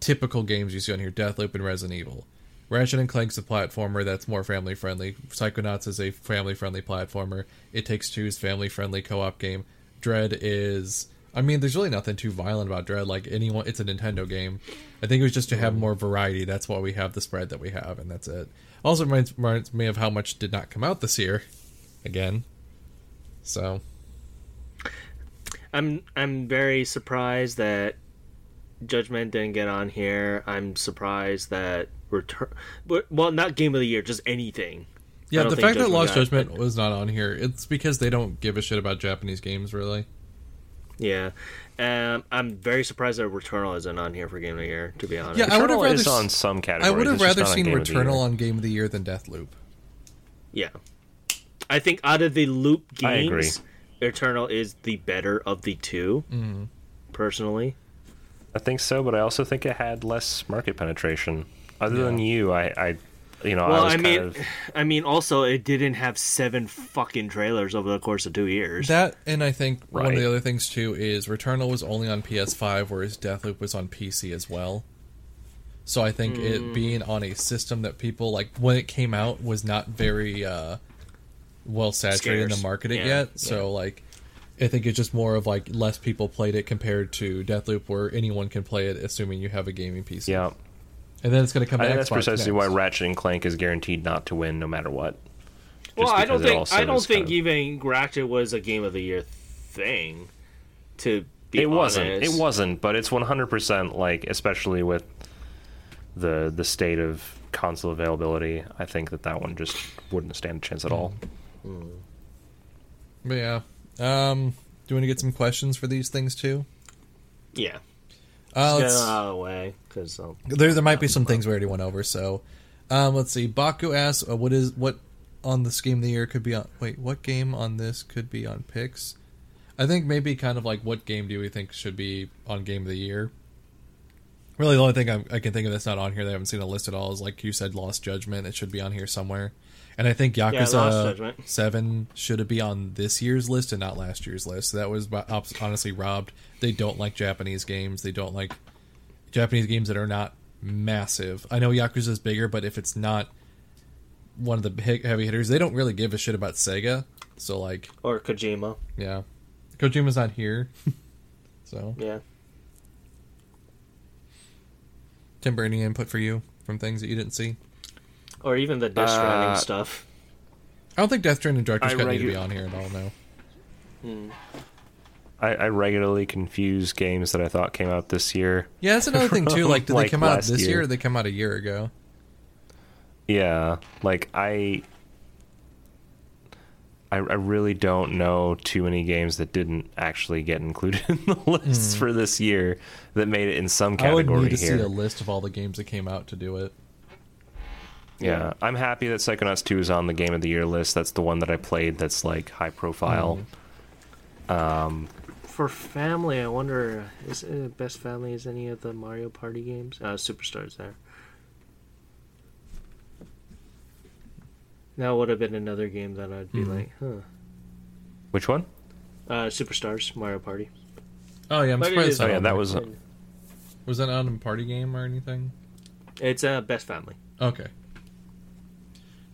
S1: typical games you see on here: Deathloop and Resident Evil. Ratchet and Clank's a platformer that's more family friendly. Psychonauts is a family friendly platformer. It Takes Two is family friendly co op game. Dread is. I mean, there's really nothing too violent about Dread. Like anyone, it's a Nintendo game. I think it was just to have mm. more variety. That's why we have the spread that we have, and that's it. Also reminds, reminds me of how much did not come out this year. Again, so
S3: I'm I'm very surprised that Judgment didn't get on here. I'm surprised that return. But, well, not game of the year, just anything.
S1: Yeah, the fact that Lost Judgment was not on here, it's because they don't give a shit about Japanese games, really.
S3: Yeah, um, I'm very surprised that Returnal isn't on here for game of the year. To be honest,
S1: Yeah, I would have
S2: Returnal
S1: rather
S2: is on some categories.
S1: I would have rather seen
S2: Game
S1: Returnal on Game of the Year than Deathloop.
S3: Yeah. I think out of the loop
S2: I agree.
S3: games, Returnal is the better of the 2
S1: Mm-hmm.
S3: Personally,
S2: I think so, but I also think it had less market penetration. Other than you, I, I you know,
S3: well,
S2: I was
S3: I,
S2: kind
S3: mean,
S2: of [sighs]
S3: I mean, also it didn't have seven fucking trailers over the course of two years.
S1: That and I think one of the other things too is Returnal was only on PS5, whereas Deathloop was on PC as well. So I think
S3: Hmm.
S1: it being on a system that people like when it came out was not very uh, well saturated in the market
S3: Yeah,
S1: yet. So like, I think it's just more of like less people played it compared to Deathloop, where anyone can play it, assuming you have a gaming PC.
S2: yeah.
S1: And then it's going to come.
S2: I
S1: to
S2: think that's
S1: Xbox
S2: precisely
S1: next.
S2: why Ratchet and Clank is guaranteed not to win, no matter what.
S3: well, I don't think I don't think
S2: of-
S3: even Ratchet was a game of the year thing. To be
S2: it wasn't. It wasn't, but it's 100% like, especially with the the state of console availability. I think that that one just wouldn't stand a chance at all.
S1: But yeah. Um, do you want to get some questions for these things too?
S3: Yeah,
S1: Uh,
S3: get it out of the way because
S1: There, there might be some things we already went over. So, um, let's see. Baku asks, uh, "What is what on this game of the year could be on? Wait, what game on this could be on picks? I think maybe kind of like what game do we think should be on game of the year? Really, the only thing I'm, I can think of that's not on here that I haven't seen a list at all is like you said, Lost Judgment. It should be on here somewhere. And I think Yakuza
S3: Judgment.
S1: Seven should be on this year's list and not last year's list. So that was honestly robbed. They don't like Japanese games. They don't like Japanese games that are not massive. I know Yakuza is bigger, but if it's not one of the heavy hitters, they don't really give a shit about Sega. So like,
S3: or Kojima.
S1: yeah, Kojima's not here. [laughs] so
S3: Yeah,
S1: Timber, any input for you from things that you didn't see?
S3: Or even the Death
S2: Uh,
S3: Stranding stuff.
S1: I don't think Death Stranding and Director's
S2: I
S1: Cut need to be on here at all. No.
S2: I, I regularly confuse games that I thought came out this year.
S1: Yeah, that's another thing too. [laughs] Like, did
S2: Like
S1: they come out this year.
S2: year.
S1: or Did they come out a year ago?
S2: Yeah, like I, I, I really don't know too many games that didn't actually get included [laughs] in the list for this year that made it in some
S1: Hmm. I would
S2: category
S1: need to
S2: here.
S1: see a list of all the games that came out to do it.
S2: Yeah, I'm happy that Psychonauts 2 is on the Game of the Year list. That's the one that I played. That's like high profile.
S1: Mm-hmm.
S3: For family, I wonder is it best family is any of the Mario Party games? Uh, Superstars there. That would have been another game that I'd be
S1: Mhm.
S3: like, huh.
S2: Which one?
S3: Uh, Superstars Mario Party.
S1: Oh yeah, I'm
S3: But
S1: surprised.
S3: is-
S1: it's not
S2: Oh yeah, that
S1: there.
S2: was
S1: Was that not a party game or anything?
S3: It's uh, best family
S1: Okay.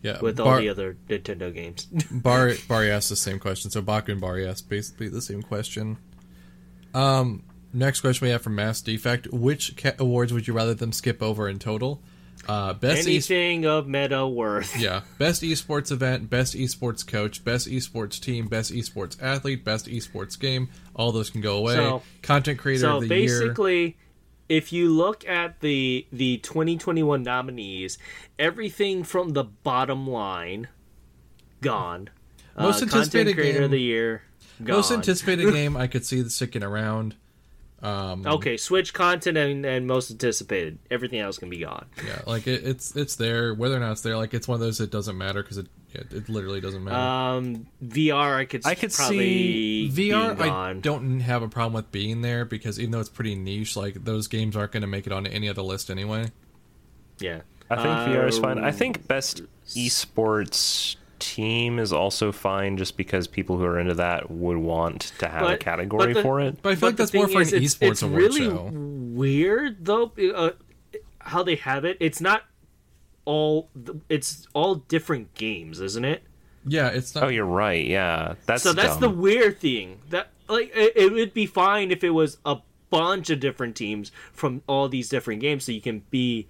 S1: Yeah,
S3: with all the other Nintendo games. [laughs]
S1: Bar [laughs] Bari asked the same question. So Baku and Bari asked basically the same question. Um, next question we have from Mass Defect: Which ca- awards would you rather them skip over in total? Uh, best e-
S3: Anything of meta worth.
S1: yeah, best esports event, best esports coach, best esports team, best esports athlete, best esports game. All those can go away.
S3: So-
S1: Content creator
S3: So
S1: of the year.
S3: basically, if you look at the the 2021 nominees, everything from the bottom line gone.
S1: Most
S3: uh,
S1: anticipated
S3: creator
S1: game-
S3: of the year gone.
S1: Most anticipated [laughs] game I could see the sticking around. Um,
S3: Okay, Switch content and, and most anticipated. Everything else can be gone.
S1: Yeah, like it, it's it's there. Whether or not it's there, like it's one of those that doesn't matter because it yeah, it literally doesn't matter.
S3: Um, VR, I could
S2: I could
S3: probably
S1: VR, I don't have a problem with being there because even though it's pretty niche, like those games aren't going to make it onto any other list anyway.
S3: Yeah,
S2: I think VR is fine. I
S3: Um,
S2: think best esports team is also fine just because people who are into that would want to have a category
S3: the-
S2: for it.
S1: But I feel
S3: But
S1: like that's more for
S3: is,
S1: an
S3: it's-
S1: esports
S3: it's
S1: award
S3: really
S1: show.
S3: Weird though, uh, how they have it. It's not all. It's all different games, isn't it?
S1: Yeah, it's not.
S2: Oh, you're right. Yeah, that's
S3: so that's the weird thing. That like it, it would be fine if it was a bunch of different teams from all these different games, so you can be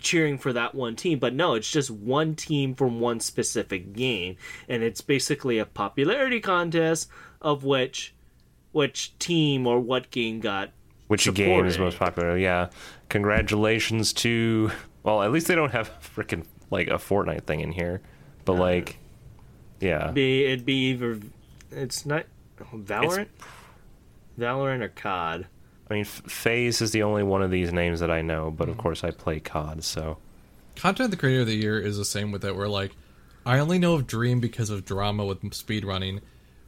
S3: cheering for that one team. But no, it's just one team from one specific game, and it's basically a popularity contest of which which team or what game got
S2: Which game is most popular? Yeah. Congratulations to. Well, at least they don't have freaking like a Fortnite thing in here, but like, yeah.
S3: be it'd be either it's not Valorant, Valorant or COD.
S2: I mean, F- FaZe is the only one of these names that I know, but of
S1: Mm-hmm.
S2: course I play COD, so.
S1: Content the creator of the year is the same with it, Where like, I only know of Dream because of drama with speedrunning.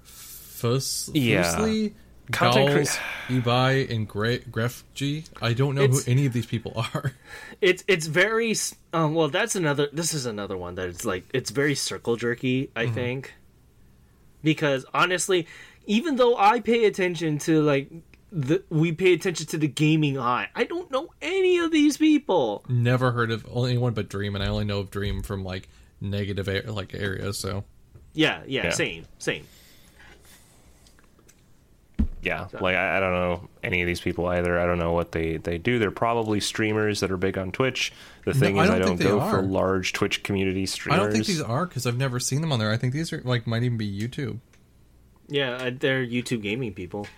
S1: Fus-
S2: Yeah.
S1: Fuslie,
S2: Content crea-
S1: Gaules, Ibai, and Gre- Grefg. I don't know
S3: It's-
S1: who any of these people are. [laughs]
S3: It's it's very um, well. That's another. This is another one that it's like it's very circle jerky. I think because honestly, even though I pay attention to like the we pay attention to the gaming eye, I don't know any of these people.
S1: Never heard of anyone but Dream, and I only know of Dream from like negative a- like areas. So
S3: Yeah, yeah,
S2: Yeah.
S3: same, same.
S2: Yeah, like I, I don't know any of these people either. I don't know what they they do. They're probably streamers that are big on Twitch. The thing
S1: I
S2: is,
S1: don't
S2: I don't go
S1: are.
S2: for large Twitch community streamers.
S1: I don't think these are because I've never seen them on there. I think these are like might even be YouTube.
S3: Yeah, uh, they're YouTube gaming people.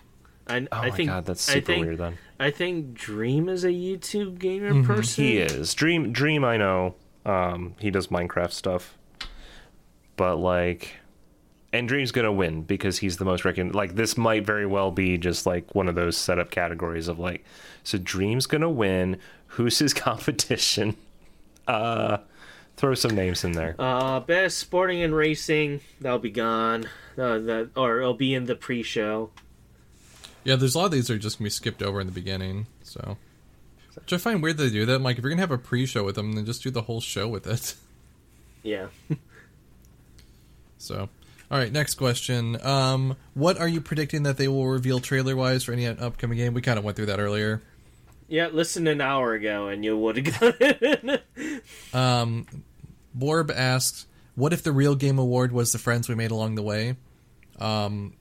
S3: I,
S2: Oh
S3: I
S2: my
S3: think
S2: god, that's
S3: I
S2: super
S3: think,
S2: weird. Then
S3: I think Dream is a YouTube gamer person.
S2: he is Dream. Dream, I know. Um, he does Minecraft stuff, but like, and Dream's gonna win because he's the most recognized. Like, this might very well be just like one of those setup categories of like, so Dream's gonna win. Who's his [laughs] competition? Uh, throw some names in there.
S3: Uh, best sporting and racing. That'll be gone. Uh, that or it'll be in the pre-show.
S1: Yeah, there's a lot of these that are just gonna be skipped over in the beginning. So, which I find weird they do that. I'm like, if you're gonna have a pre-show with them, then just do the whole show with it. [laughs]
S3: Yeah.
S1: So, all right, next question. Um, what are you predicting that they will reveal trailer-wise for any upcoming game? We kind of went through that earlier.
S3: Yeah, listen an hour ago and you would have got it. [laughs]
S1: Um, Borb asks, "What if the real game award was the friends we made along the way?" Um,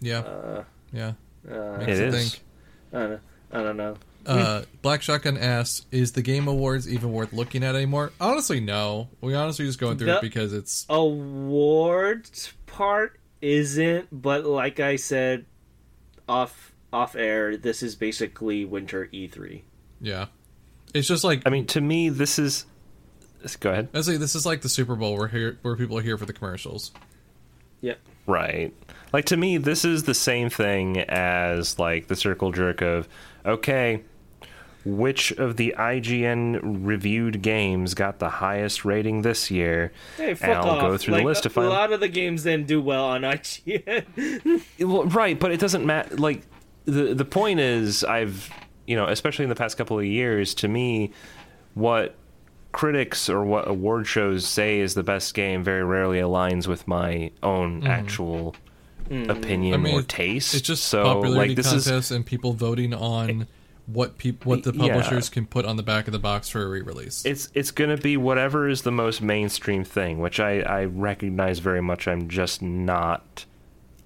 S1: yeah, yeah,
S3: uh,
S1: makes
S2: It
S1: you
S2: is.
S1: think.
S3: I don't, I don't know.
S1: Uh, Black Shotgun asks, "Is the Game Awards even worth looking at anymore?" Honestly, no. We honestly just going through
S3: The-
S1: it because it's
S3: Awards part isn't, but like I said off off air, this is basically winter E E3.
S1: Yeah, it's just like
S2: I mean, to me, this is. Go ahead.
S1: I say this is like the Super Bowl where here where people are here for the commercials.
S3: Yep.
S2: Right. Like to me, this is the same thing as like the circle jerk of, okay, which of the IGN reviewed games got the highest rating this year?
S3: Hey, fuck
S2: and I'll
S3: off.
S2: go through
S3: like,
S2: the list to find.
S3: a lot of the games didn't do well on IGN. [laughs]
S2: Well, right, but it doesn't matter. Like the the point is, I've you know, especially in the past couple of years, to me, what critics or what award shows say is the best game very rarely aligns with my own mm-hmm. actual opinion
S1: I mean,
S2: or taste.
S1: It's just
S2: so
S1: popularity
S2: like this is
S1: contests and people voting on what peop- what the
S2: Yeah.
S1: publishers can put on the back of the box for a re-release.
S2: it's it's gonna be whatever is the most mainstream thing, which I I recognize very much. I'm just not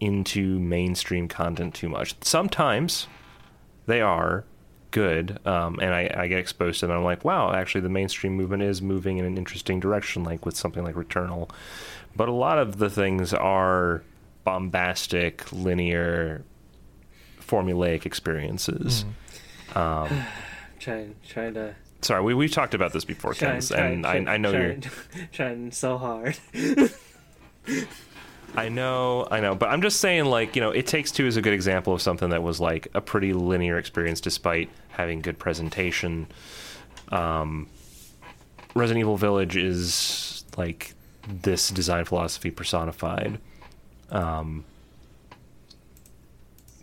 S2: into mainstream content too much. Sometimes they are good, um, and I, I get exposed to them. I'm like, wow, actually, the mainstream movement is moving in an interesting direction, like with something like Returnal. But a lot of the things are bombastic, linear, formulaic experiences. [sighs]
S3: trying, trying to,
S2: Sorry, we we've talked about this before,
S3: trying,
S2: Kens,
S3: trying,
S2: and I, I know you're.
S3: trying, [laughs] trying so hard. [laughs]
S2: I know, I know, but I'm just saying, like, you know, It Takes Two is a good example of something that was like a pretty linear experience despite having good presentation. Um, Resident Evil Village is like this design philosophy personified. Um,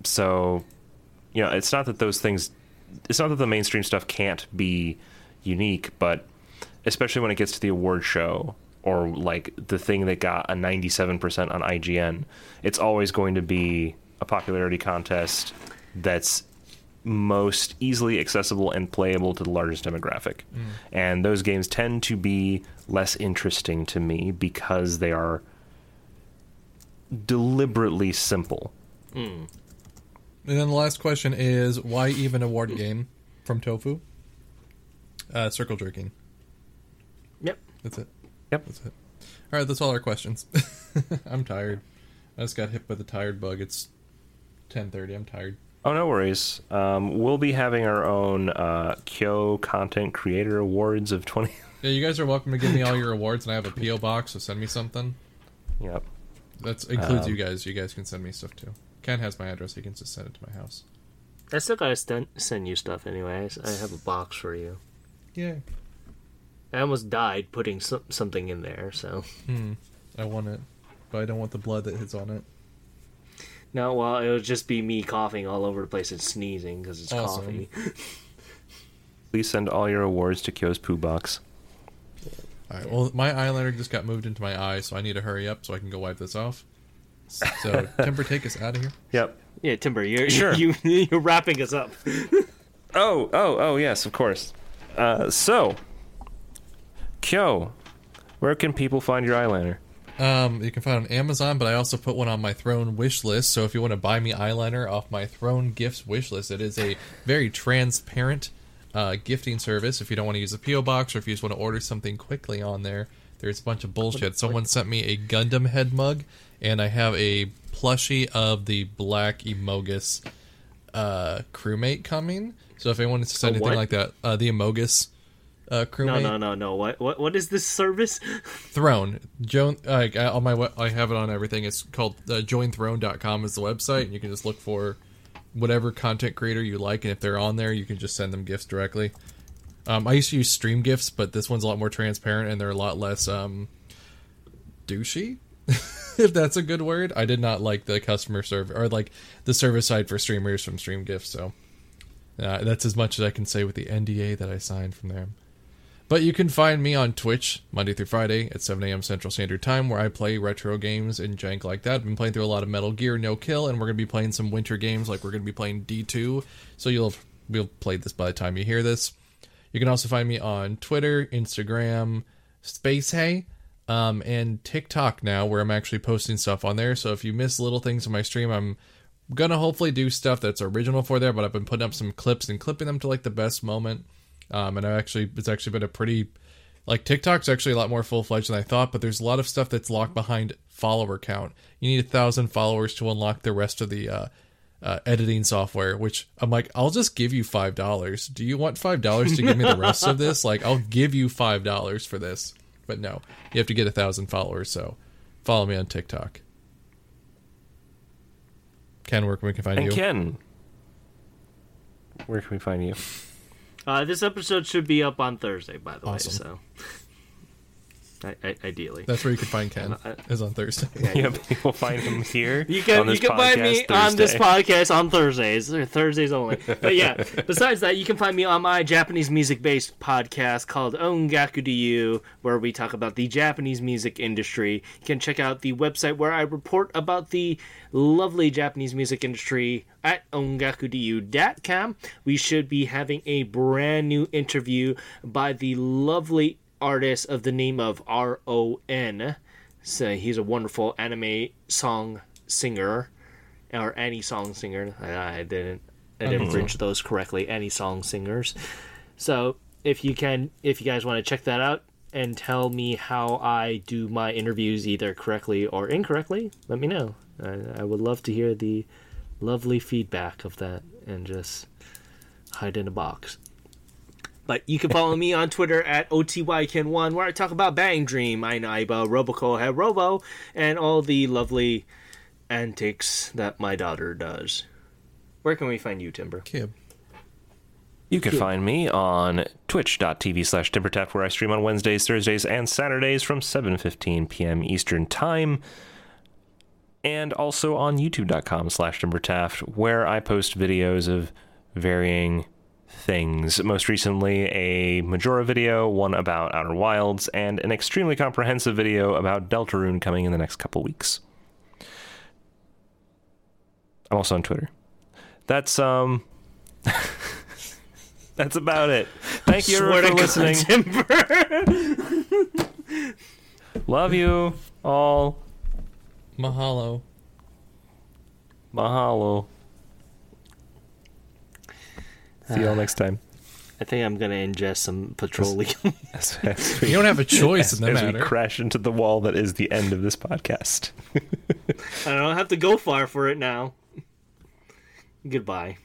S2: so, you know, it's not that those things, it's not that the mainstream stuff can't be unique, but especially when it gets to the award show or like the thing that got a 97% on IGN, it's always going to be a popularity contest that's most easily accessible and playable to the largest demographic. And those games tend to be less interesting to me because they are deliberately simple.
S1: and then the last question is why even award game from Tofu? Uh, circle jerking.
S3: yep.
S1: That's it.
S2: Yep.
S1: That's it. All right, that's all our questions. [laughs] I'm tired. I just got hit by the tired bug. It's 10:30. I'm tired.
S2: Oh, no worries. Um, we'll be having our own uh, Kyo Content Creator Awards of 20.
S1: Yeah, you guys are welcome to give me all [laughs] your awards, and I have a PO box, so send me something.
S2: yep.
S1: That includes
S2: Um,
S1: you guys. You guys can send me stuff too. Ken has my address. He can just send it to my house.
S3: I still gotta st- send you stuff anyways. I have a box for you.
S1: Yeah.
S3: I almost died putting some- something in there, so.
S1: Hmm. I want it, but I don't want the blood that hits on it.
S3: No, well, it'll just be me coughing all over the place and sneezing because it's
S1: Awesome.
S3: coffee. [laughs]
S2: Please send all your awards to Kyo's Poo Box.
S1: All right. Well, my eyeliner just got moved into my eye, so I need to hurry up so I can go wipe this off. So, [laughs] Timber, take us out of here.
S2: Yep.
S3: Yeah, Timber, you're
S2: Sure.
S3: you [laughs] you're wrapping us up. [laughs]
S2: Oh, oh, oh, yes, of course. Uh, so, Kyo, where can people find your eyeliner?
S1: Um, you can find it on Amazon, but I also put one on my Throne wish list. So if you want to buy me eyeliner off my Throne gifts wish list, it is a very transparent uh, gifting service. If you don't want to use a PO box or if you just want to order something quickly on there, there's a bunch of bullshit. Someone sent me a Gundam head mug, and I have a plushie of the Black Emogus uh, crewmate coming. So if anyone wants to send anything
S3: what?
S1: like that, uh, the Emogus uh, crewmate.
S3: No, no, no, no. What what what is this service? [laughs]
S1: Throne. Joan, like I- on my I have it on everything. It's called uh, jointhrone.com is the website, and you can just look for whatever content creator you like, and if they're on there, you can just send them gifts directly. Um, I used to use Stream Gifts, but this one's a lot more transparent, and they're a lot less um, douchey. [laughs] if that's a good word, I did not like the customer service or like the service side for streamers from Stream Gifts. So uh, that's as much as I can say with the NDA that I signed from them. But you can find me on Twitch Monday through Friday at 7 a.m. Central Standard Time, where I play retro games and jank like that. I've been playing through a lot of Metal Gear No Kill, and we're going to be playing some winter games, like we're going to be playing D2. So you'll have, we'll play this by the time you hear this. You can also find me on Twitter, Instagram, SpaceHey, um, and TikTok now, where I'm actually posting stuff on there. So if you miss little things on my stream, I'm gonna hopefully do stuff that's original for there. But I've been putting up some clips and clipping them to like the best moment. Um, and I actually, it's actually been a pretty like TikTok's actually a lot more full fledged than I thought. But there's a lot of stuff that's locked behind follower count. You need a thousand followers to unlock the rest of the uh, uh, editing software. Which I'm like, I'll just give you five dollars. Do you want five dollars to give me the rest of this? [laughs] Like, I'll give you five dollars for this. But no, you have to get a thousand followers. So follow me on TikTok. Ken, where can we can find
S2: And
S1: you?
S2: Ken, where can we find you?
S3: Uh, this episode should be up on Thursday, by the
S1: Awesome.
S3: way. So, I, I, ideally,
S1: That's where you can find Ken.
S3: I-
S1: Is on Thursday.
S2: Yeah, people find him here. [laughs]
S3: You can
S2: on
S3: you
S2: this
S3: can find me
S2: podcast
S3: on this podcast on Thursdays or Thursdays only. But yeah, [laughs] besides that, you can find me on my Japanese music based podcast called Ongaku Ryu, where we talk about the Japanese music industry. You can check out the website where I report about the lovely Japanese music industry at ongakuryu.com. We should be having a brand new interview by the lovely artist of the name of R O N. So he's a wonderful anime song singer, or any song singer. I, I didn't, I didn't mm-hmm. bridge those correctly. Any song singers. So if you can, if you guys want to check that out and tell me how I do my interviews either correctly or incorrectly, let me know. I, I would love to hear the lovely feedback of that and just hide in a box. But you can follow me on Twitter at OTYKen1, where I talk about Bang Dream, Ein Aiba, uh, Roboco Robo, and all the lovely antics that my daughter does. Where can we find you, Timber?
S1: Kib.
S2: You can find me on twitch.tv slash timbertap where I stream on Wednesdays, Thursdays, and Saturdays from 7.15 p.m. Eastern Time. And also on youtube.com slash timbertaft where I post videos of varying things. Most recently, a Majora video, one about Outer Wilds, and an extremely comprehensive video about Deltarune coming in the next couple weeks. I'm also on Twitter. That's, um... [laughs] That's about it. Thank you
S3: Swear
S2: everyone for
S3: God,
S2: listening.
S3: Timber.
S2: Love you all.
S1: Mahalo.
S2: Mahalo. See y'all uh, next time.
S3: I think I'm gonna ingest some petroleum.
S2: As, [laughs] as we,
S1: You don't have a choice
S2: as,
S1: in the
S2: as we crash into the wall that is the end of this podcast. [laughs]
S3: I don't have to go far for it now. Goodbye.